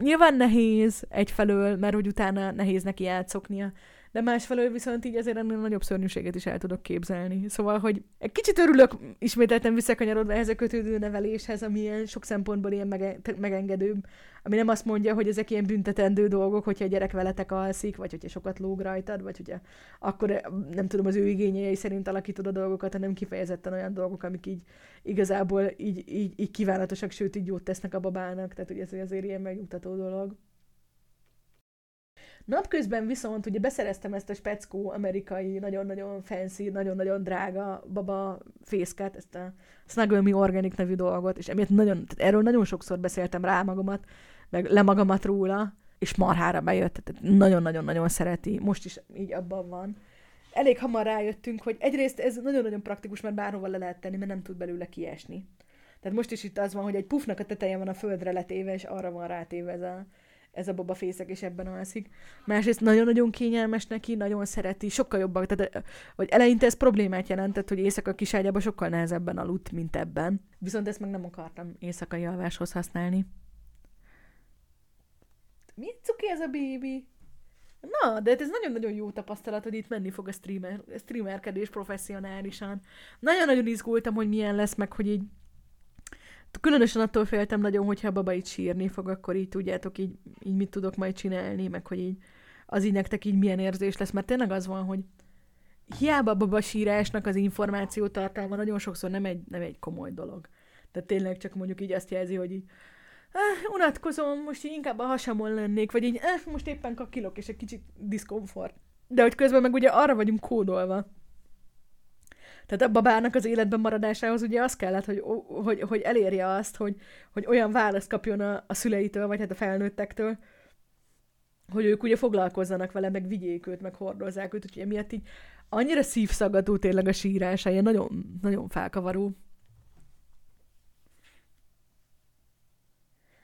Nyilván nehéz egyfelől, mert hogy utána nehéz neki játszoknia, de másfelől viszont így azért ennél nagyobb szörnyűséget is el tudok képzelni. Szóval, hogy egy kicsit örülök ismételten visszakanyarodva ehhez a kötődő neveléshez, ami ilyen sok szempontból ilyen mege- megengedőbb, ami nem azt mondja, hogy ezek ilyen büntetendő dolgok, hogyha a gyerek veletek alszik, vagy hogyha sokat lóg rajtad, vagy hogyha akkor nem tudom, az ő igényei szerint alakítod a dolgokat, hanem kifejezetten olyan dolgok, amik így igazából így, így, így kívánatosak, sőt így jót tesznek a babának, tehát hogy ez azért ilyen megnyugtató dolog. Napközben viszont ugye beszereztem ezt a speckó amerikai, nagyon-nagyon fancy, nagyon-nagyon drága baba fészket, ezt a Snuggle Me Organic nevű dolgot, és emiatt nagyon, erről nagyon sokszor beszéltem rá magamat, meg le magamat róla, és marhára bejött, tehát nagyon-nagyon-nagyon szereti, most is így abban van. Elég hamar rájöttünk, hogy egyrészt ez nagyon-nagyon praktikus, mert bárhova le lehet tenni, mert nem tud belőle kiesni. Tehát most is itt az van, hogy egy pufnak a teteje van a földre letéve, és arra van rátéve ez a ez a baba fészek, és ebben alszik. Másrészt nagyon-nagyon kényelmes neki, nagyon szereti, sokkal jobban, tehát hogy eleinte ez problémát jelentett, hogy éjszaka kiságyában sokkal nehezebben aludt, mint ebben. Viszont ezt meg nem akartam éjszakai alváshoz használni. Milyen cuki ez a bébi? Na, de hát ez nagyon-nagyon jó tapasztalat, hogy itt menni fog a streamer, streamerkedés professzionálisan. Nagyon-nagyon izgultam, hogy milyen lesz, meg hogy így Különösen attól féltem nagyon, hogyha a baba így sírni fog, akkor így tudjátok, így, így mit tudok majd csinálni, meg hogy így az így nektek így milyen érzés lesz, mert tényleg az van, hogy hiába a baba sírásnak az információ tartalma nagyon sokszor nem egy, nem egy komoly dolog. Tehát tényleg csak mondjuk így azt jelzi, hogy így eh, unatkozom, most így inkább a hasamon lennék, vagy így eh, most éppen kakilok, és egy kicsit diszkomfort. De hogy közben meg ugye arra vagyunk kódolva, tehát a babának az életben maradásához ugye az kellett, hogy, hogy, hogy elérje azt, hogy, hogy olyan választ kapjon a, a szüleitől, vagy hát a felnőttektől, hogy ők ugye foglalkozzanak vele, meg vigyék őt, meg hordozzák őt, úgyhogy emiatt így annyira szívszagadó tényleg a sírása, ilyen nagyon, nagyon felkavaró.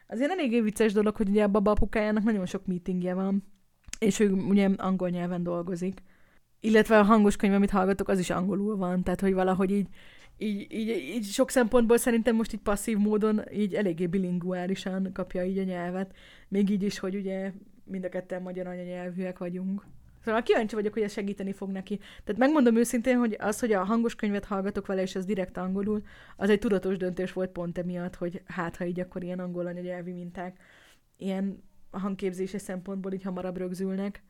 Azért eléggé vicces dolog, hogy ugye a baba apukájának nagyon sok meetingje van, és ő ugye angol nyelven dolgozik illetve a hangos könyv, amit hallgatok, az is angolul van, tehát hogy valahogy így, így, így, így sok szempontból szerintem most így passzív módon így eléggé bilinguálisan kapja így a nyelvet, még így is, hogy ugye mind a ketten magyar anyanyelvűek vagyunk. Szóval kíváncsi vagyok, hogy ez segíteni fog neki. Tehát megmondom őszintén, hogy az, hogy a hangos könyvet hallgatok vele, és ez direkt angolul, az egy tudatos döntés volt pont emiatt, hogy hát, ha így akkor ilyen angol anyanyelvi minták ilyen hangképzési szempontból így hamarabb rögzülnek.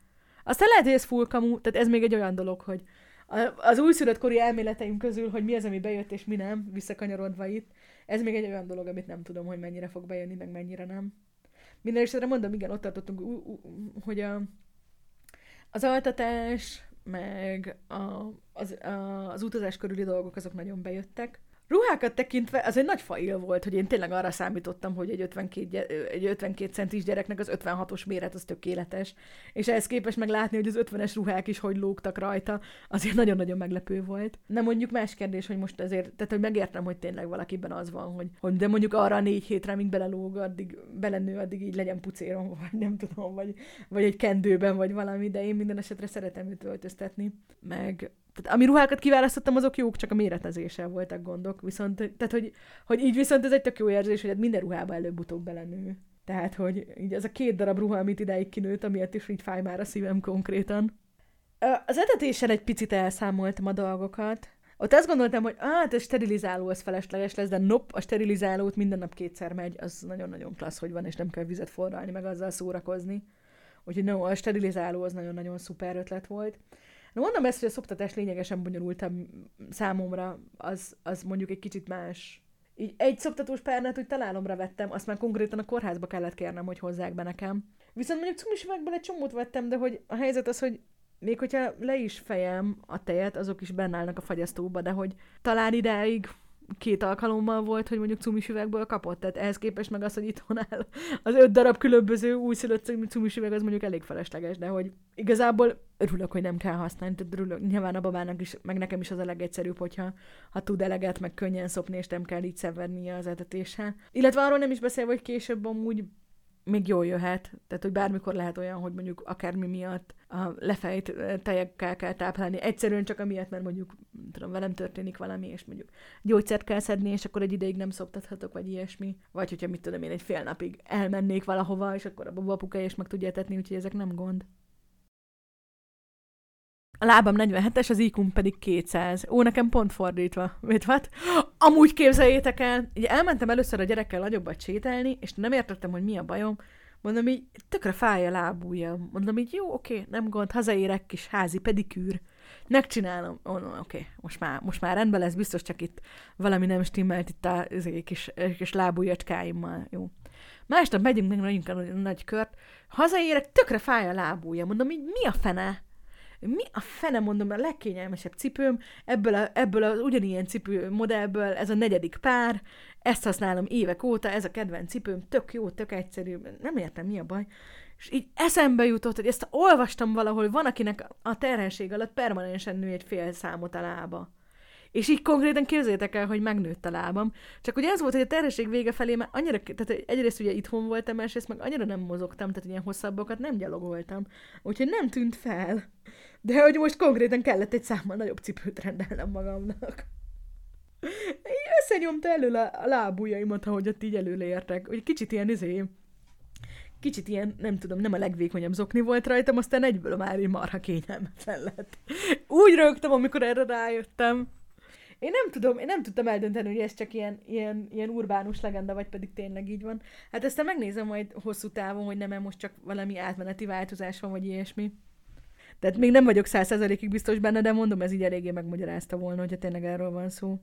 Aztán lehet, hogy ez full tehát ez még egy olyan dolog, hogy az újszülött kori elméleteim közül, hogy mi az, ami bejött, és mi nem, visszakanyarodva itt, ez még egy olyan dolog, amit nem tudom, hogy mennyire fog bejönni, meg mennyire nem. Minden esetre mondom, igen, ott tartottunk, hogy a, az altatás, meg a, az, a, az utazás körüli dolgok, azok nagyon bejöttek. Ruhákat tekintve az egy nagy fail volt, hogy én tényleg arra számítottam, hogy egy 52, egy 52 centis gyereknek az 56-os méret az tökéletes. És ehhez képest meg látni, hogy az 50-es ruhák is hogy lógtak rajta, azért nagyon-nagyon meglepő volt. Nem mondjuk más kérdés, hogy most azért, tehát hogy megértem, hogy tényleg valakiben az van, hogy, hogy de mondjuk arra a négy hétre, amíg belelóg, addig belenő, addig így legyen pucéron, vagy nem tudom, vagy, vagy egy kendőben, vagy valami, de én minden esetre szeretem őt öltöztetni. Meg tehát ami ruhákat kiválasztottam, azok jók, csak a méretezéssel voltak gondok. Viszont, tehát, hogy, hogy így viszont ez egy tök jó érzés, hogy hát minden ruhába előbb-utóbb belenő. Tehát, hogy így az a két darab ruha, amit ideig kinőtt, amiatt is így fáj már a szívem konkrétan. Az etetésen egy picit elszámoltam a dolgokat. Ott azt gondoltam, hogy hát a sterilizáló az felesleges lesz, de nop, a sterilizálót minden nap kétszer megy, az nagyon-nagyon klassz, hogy van, és nem kell vizet forralni, meg azzal szórakozni. Úgyhogy no, a sterilizáló az nagyon-nagyon szuper ötlet volt. Na mondom ezt, hogy a szoptatás lényegesen bonyolultabb számomra, az, az mondjuk egy kicsit más. Így egy szoptatós párnát úgy találomra vettem, azt már konkrétan a kórházba kellett kérnem, hogy hozzák be nekem. Viszont mondjuk cumis üvegből egy csomót vettem, de hogy a helyzet az, hogy még hogyha le is fejem a tejet, azok is bennállnak a fagyasztóba, de hogy talán ideig két alkalommal volt, hogy mondjuk cumis üvegből kapott, tehát ehhez képest meg az, hogy itthon áll az öt darab különböző újszülött cumis üveg, az mondjuk elég felesleges, de hogy igazából örülök, hogy nem kell használni, tehát örülök, nyilván a babának is, meg nekem is az a legegyszerűbb, hogyha ha tud eleget, meg könnyen szopni, és nem kell így szenvednie az etetéssel. Illetve arról nem is beszélve, hogy később amúgy még jól jöhet, tehát hogy bármikor lehet olyan, hogy mondjuk akármi miatt a lefejt tejekkel kell táplálni, egyszerűen csak amiatt, mert mondjuk tudom, velem történik valami, és mondjuk gyógyszert kell szedni, és akkor egy ideig nem szoptathatok, vagy ilyesmi. Vagy hogyha mit tudom én, egy fél napig elmennék valahova, és akkor a babapuka is meg tudja etetni, úgyhogy ezek nem gond. A lábam 47-es, az iq pedig 200. Ó, nekem pont fordítva. Mit hát? Amúgy képzeljétek el, ugye elmentem először a gyerekkel nagyobbat sétálni, és nem értettem, hogy mi a bajom. Mondom így, tökre fáj a lábúja. Mondom így, jó, oké, nem gond, hazaérek, kis házi pedikűr. Megcsinálom. Mondom, oké, most már, most már rendben lesz, biztos csak itt valami nem stimmelt itt a kis, kis lábújacskáimmal. Jó. Másnap megyünk meg nagyon nagy kört. Hazaérek, tökre fáj a lábúja. Mondom így, mi a fene? Mi a fene mondom, a legkényelmesebb cipőm, ebből, a, ebből az ugyanilyen cipő modellből, ez a negyedik pár, ezt használom évek óta, ez a kedvenc cipőm, tök jó, tök egyszerű, nem értem, mi a baj. És így eszembe jutott, hogy ezt olvastam valahol, van, akinek a terhesség alatt permanensen nő egy fél számot a lába. És így konkrétan képzeljétek el, hogy megnőtt a lábam. Csak ugye ez volt, hogy a terhesség vége felé már annyira, tehát egyrészt ugye itthon voltam, másrészt meg annyira nem mozogtam, tehát ilyen hosszabbakat nem gyalogoltam. Úgyhogy nem tűnt fel. De hogy most konkrétan kellett egy számmal nagyobb cipőt rendelnem magamnak. Így összenyomta elő a, lábujjaimat, ahogy ott így előleértek. Hogy kicsit ilyen izé, kicsit ilyen, nem tudom, nem a legvékonyabb zokni volt rajtam, aztán egyből már így marha kényelmetlen lett. Úgy rögtem, amikor erre rájöttem. Én nem tudom, én nem tudtam eldönteni, hogy ez csak ilyen, ilyen, ilyen urbánus legenda, vagy pedig tényleg így van. Hát ezt megnézem majd hosszú távon, hogy nem most csak valami átmeneti változás van, vagy ilyesmi. Tehát még nem vagyok százszerzalékig biztos benne, de mondom, ez így eléggé megmagyarázta volna, hogyha tényleg erről van szó.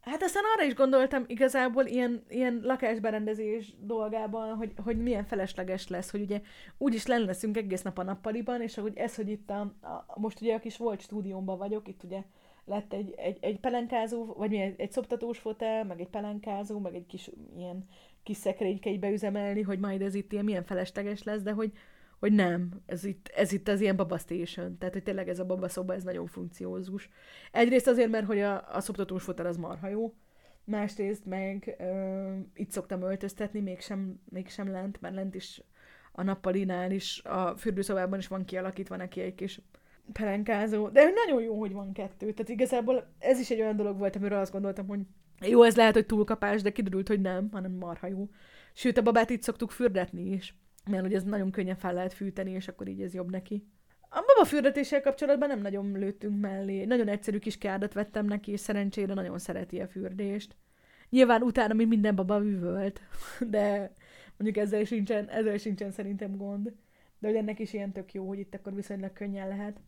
Hát aztán arra is gondoltam igazából ilyen, ilyen lakásberendezés dolgában, hogy, hogy milyen felesleges lesz, hogy ugye úgyis lenn leszünk egész nap a nappaliban, és hogy ez, hogy itt a, a most ugye a kis volt stúdiómban vagyok, itt ugye lett egy, egy, egy pelenkázó, vagy mi, egy, szoptatós fotel, meg egy pelenkázó, meg egy kis ilyen kis szekrényke beüzemelni, hogy majd ez itt ilyen milyen felesleges lesz, de hogy, hogy nem, ez itt, ez itt az ilyen babastation, tehát hogy tényleg ez a babaszoba, ez nagyon funkciózus. Egyrészt azért, mert hogy a, a szoptatós fotel az marha jó, másrészt meg ö, itt szoktam öltöztetni, mégsem, mégsem lent, mert lent is a nappalinál is, a fürdőszobában is van kialakítva neki egy kis pelenkázó, de nagyon jó, hogy van kettő. Tehát igazából ez is egy olyan dolog volt, amiről azt gondoltam, hogy jó, ez lehet, hogy túlkapás, de kiderült, hogy nem, hanem marha jó. Sőt, a babát itt szoktuk fürdetni is. mert hogy ez nagyon könnyen fel lehet fűteni, és akkor így ez jobb neki. A baba fürdetéssel kapcsolatban nem nagyon lőttünk mellé. Nagyon egyszerű kis kádat vettem neki, és szerencsére nagyon szereti a fürdést. Nyilván utána mi minden baba üvölt, de mondjuk ezzel sincsen, ezzel sincsen szerintem gond. De hogy ennek is ilyen tök jó, hogy itt akkor viszonylag könnyen lehet.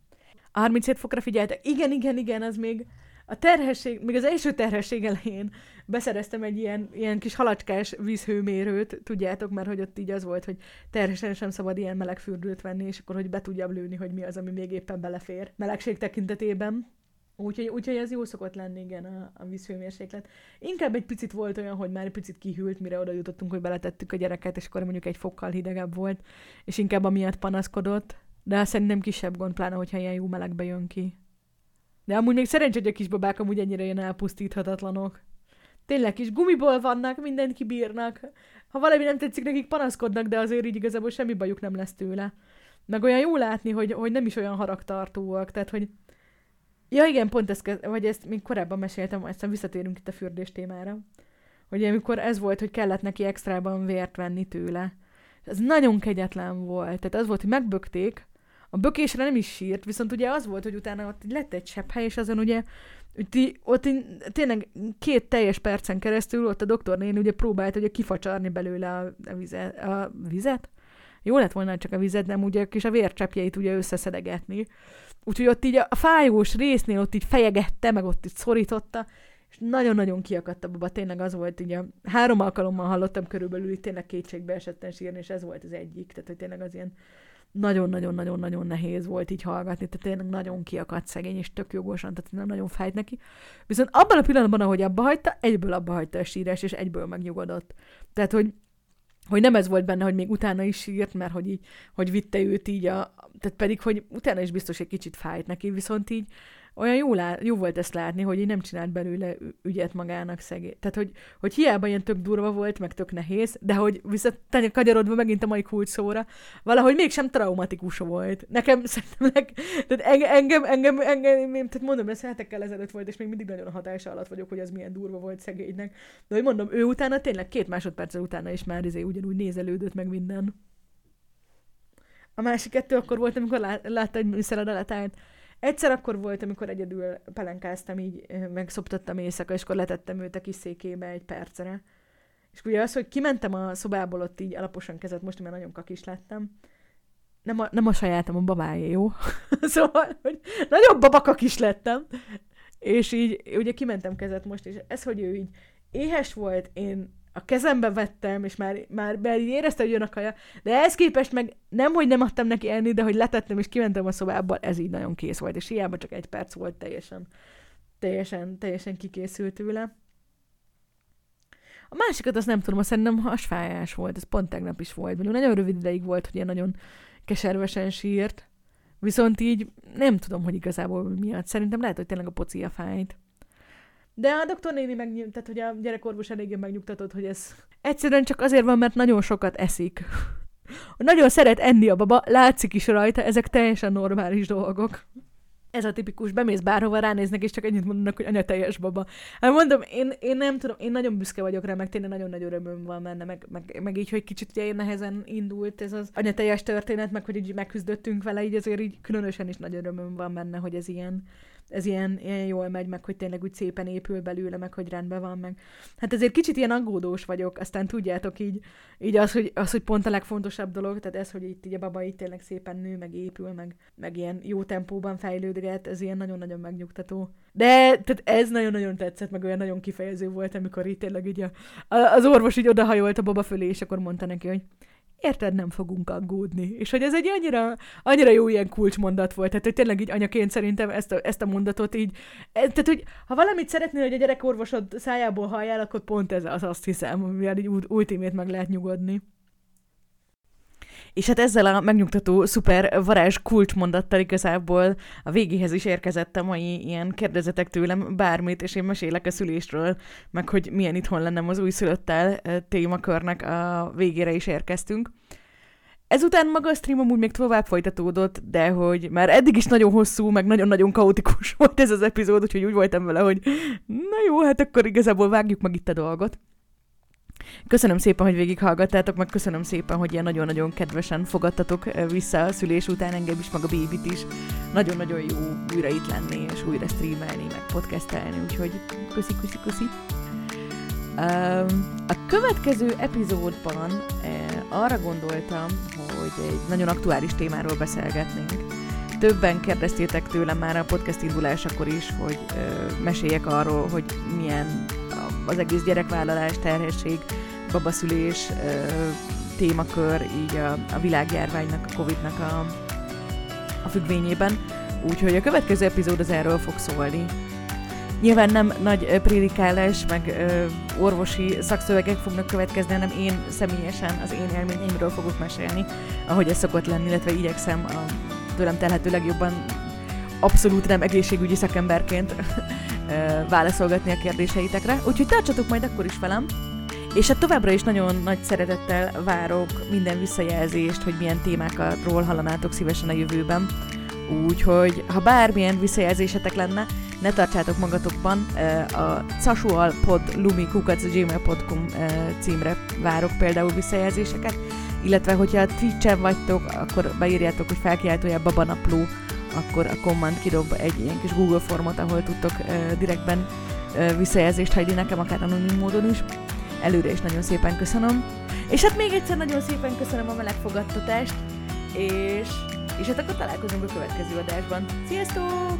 37 fokra figyeltek. Igen, igen, igen, az még a terhesség, még az első terhesség elején beszereztem egy ilyen, ilyen kis halacskás vízhőmérőt, tudjátok, mert hogy ott így az volt, hogy terhesen sem szabad ilyen meleg fürdőt venni, és akkor hogy be tudjam lőni, hogy mi az, ami még éppen belefér melegség tekintetében. Úgyhogy, úgyhogy ez jó szokott lenni, igen, a, a vízhőmérséklet. Inkább egy picit volt olyan, hogy már egy picit kihűlt, mire oda jutottunk, hogy beletettük a gyereket, és akkor mondjuk egy fokkal hidegebb volt, és inkább amiatt panaszkodott, de szerintem kisebb gond, pláne, hogyha ilyen jó melegbe jön ki. De amúgy még szerencsé, hogy a kisbabák amúgy ennyire ilyen elpusztíthatatlanok. Tényleg kis gumiból vannak, mindent kibírnak. Ha valami nem tetszik, nekik panaszkodnak, de azért így igazából semmi bajuk nem lesz tőle. Meg olyan jó látni, hogy, hogy nem is olyan haragtartóak, tehát hogy Ja igen, pont ezt, vagy ezt még korábban meséltem, aztán visszatérünk itt a fürdés témára, hogy amikor ez volt, hogy kellett neki extrában vért venni tőle. Ez nagyon kegyetlen volt. Tehát az volt, hogy megbökték, a bökésre nem is sírt, viszont ugye az volt, hogy utána ott lett egy hely, és azon ugye ott, ott tényleg két teljes percen keresztül ott a doktornén ugye próbált ugye kifacsarni belőle a, a, vizet, a vizet. Jó lett volna csak a vizet, nem ugye kis a vércsepjeit ugye összeszedegetni. Úgyhogy ott így a fájós résznél ott így fejegette, meg ott így szorította, és nagyon-nagyon kiakadt a baba, tényleg az volt, ugye három alkalommal hallottam körülbelül, hogy tényleg kétségbe esetten sírni, és ez volt az egyik, tehát hogy tényleg az ilyen nagyon-nagyon-nagyon-nagyon nehéz volt így hallgatni, tehát tényleg nagyon kiakadt szegény, és tök jogosan, tehát nem nagyon fájt neki. Viszont abban a pillanatban, ahogy abba hagyta, egyből abba hagyta a sírás, és egyből megnyugodott. Tehát, hogy hogy nem ez volt benne, hogy még utána is sírt, mert hogy így, hogy vitte őt így a, tehát pedig, hogy utána is biztos egy kicsit fájt neki, viszont így olyan jó, lá, jó volt ezt látni, hogy így nem csinált belőle ügyet magának szegény. Tehát, hogy, hogy hiába ilyen tök durva volt, meg tök nehéz, de hogy visszatanya kagyarodva megint a mai kulcs szóra, valahogy mégsem traumatikus volt. Nekem szerintem, leg, tehát engem, engem, engem, engem, tehát mondom, ez hetekkel ezelőtt volt, és még mindig nagyon a hatása alatt vagyok, hogy ez milyen durva volt szegénynek. De hogy mondom, ő utána tényleg két másodperccel utána is már izé ugyanúgy nézelődött meg minden. A másik kettő akkor volt, amikor látta, hogy műszered a Egyszer akkor volt, amikor egyedül pelenkáztam, így megszoptattam éjszaka, és akkor letettem őt a kis székébe egy percre. És ugye az, hogy kimentem a szobából, ott így alaposan kezet, most már nagyon kakis lettem. Nem a, nem a sajátom, a babáé, jó? szóval, hogy nagyon babakak is lettem. És így, ugye kimentem kezet most, és ez, hogy ő így éhes volt, én a kezembe vettem, és már, már, már érezte, hogy jön a kaja, de ehhez képest meg nem, hogy nem adtam neki enni, de hogy letettem, és kimentem a szobába, ez így nagyon kész volt, és hiába csak egy perc volt teljesen, teljesen, teljesen kikészült tőle. A másikat azt nem tudom, azt szerintem hasfájás volt, ez pont tegnap is volt. Mondjuk nagyon rövid ideig volt, hogy ilyen nagyon keservesen sírt, viszont így nem tudom, hogy igazából miatt. Szerintem lehet, hogy tényleg a pocia fájt. De a doktor néni meg, tehát hogy a gyerekorvos eléggé megnyugtatott, hogy ez egyszerűen csak azért van, mert nagyon sokat eszik. nagyon szeret enni a baba, látszik is rajta, ezek teljesen normális dolgok. Ez a tipikus, bemész bárhova, ránéznek, és csak ennyit mondanak, hogy anya teljes baba. Hát mondom, én, én nem tudom, én nagyon büszke vagyok rá, meg tényleg nagyon nagy örömöm van benne, meg, meg, meg így, hogy kicsit ugye nehezen indult ez az anya teljes történet, meg hogy így megküzdöttünk vele, így azért így különösen is nagy örömöm van benne, hogy ez ilyen, ez ilyen, ilyen jól megy, meg hogy tényleg úgy szépen épül belőle, meg hogy rendben van, meg hát ezért kicsit ilyen aggódós vagyok, aztán tudjátok így, így az, hogy, az, hogy pont a legfontosabb dolog, tehát ez, hogy itt így a baba itt tényleg szépen nő, meg épül, meg, meg ilyen jó tempóban fejlődget, ez ilyen nagyon-nagyon megnyugtató. De tehát ez nagyon-nagyon tetszett, meg olyan nagyon kifejező volt, amikor itt tényleg így a, az orvos így odahajolt a baba fölé, és akkor mondta neki, hogy érted, nem fogunk aggódni. És hogy ez egy annyira, annyira jó ilyen kulcsmondat volt, tehát hogy tényleg így anyaként szerintem ezt a, ezt a mondatot így, e, tehát hogy ha valamit szeretnél, hogy a gyerekorvosod szájából halljál, akkor pont ez az, azt hiszem, mivel így ultimét meg lehet nyugodni. És hát ezzel a megnyugtató szuper varázs kulcsmondattal igazából a végéhez is érkezett a mai ilyen kérdezetek tőlem bármit, és én mesélek a szülésről, meg hogy milyen itthon lennem az újszülöttel témakörnek a végére is érkeztünk. Ezután maga a stream amúgy még tovább folytatódott, de hogy már eddig is nagyon hosszú, meg nagyon-nagyon kaotikus volt ez az epizód, úgyhogy úgy voltam vele, hogy na jó, hát akkor igazából vágjuk meg itt a dolgot. Köszönöm szépen, hogy végighallgattátok, meg köszönöm szépen, hogy ilyen nagyon-nagyon kedvesen fogadtatok vissza a szülés után engem is, meg a bébit is. Nagyon-nagyon jó újra itt lenni, és újra streamelni, meg podcastelni, úgyhogy köszi, köszi, köszi. A következő epizódban arra gondoltam, hogy egy nagyon aktuális témáról beszélgetnénk. Többen kérdeztétek tőlem már a podcast indulásakor is, hogy meséljek arról, hogy milyen az egész gyerekvállalás, terhesség, babaszülés témakör így a, a világjárványnak, a Covid-nak a, a függvényében. Úgyhogy a következő epizód az erről fog szólni. Nyilván nem nagy prédikálás, meg ö, orvosi szakszövegek fognak következni, hanem én személyesen az én élményeimről fogok mesélni, ahogy ez szokott lenni, illetve igyekszem a tőlem telhető legjobban abszolút nem egészségügyi szakemberként válaszolgatni a kérdéseitekre. Úgyhogy tartsatok majd akkor is velem, és hát továbbra is nagyon nagy szeretettel várok minden visszajelzést, hogy milyen témákról hallanátok szívesen a jövőben. Úgyhogy, ha bármilyen visszajelzésetek lenne, ne tartsátok magatokban, a casualpodlumikukac.gmail.com címre várok például visszajelzéseket, illetve hogyha Twitch-en vagytok, akkor beírjátok, hogy felkiáltója babanapló, akkor a command kidob egy ilyen kis Google formot, ahol tudtok direktben visszajelzést hagyni nekem, akár anonim módon is. Előre is nagyon szépen köszönöm. És hát még egyszer nagyon szépen köszönöm a meleg és, és hát akkor találkozunk a következő adásban. Sziasztok!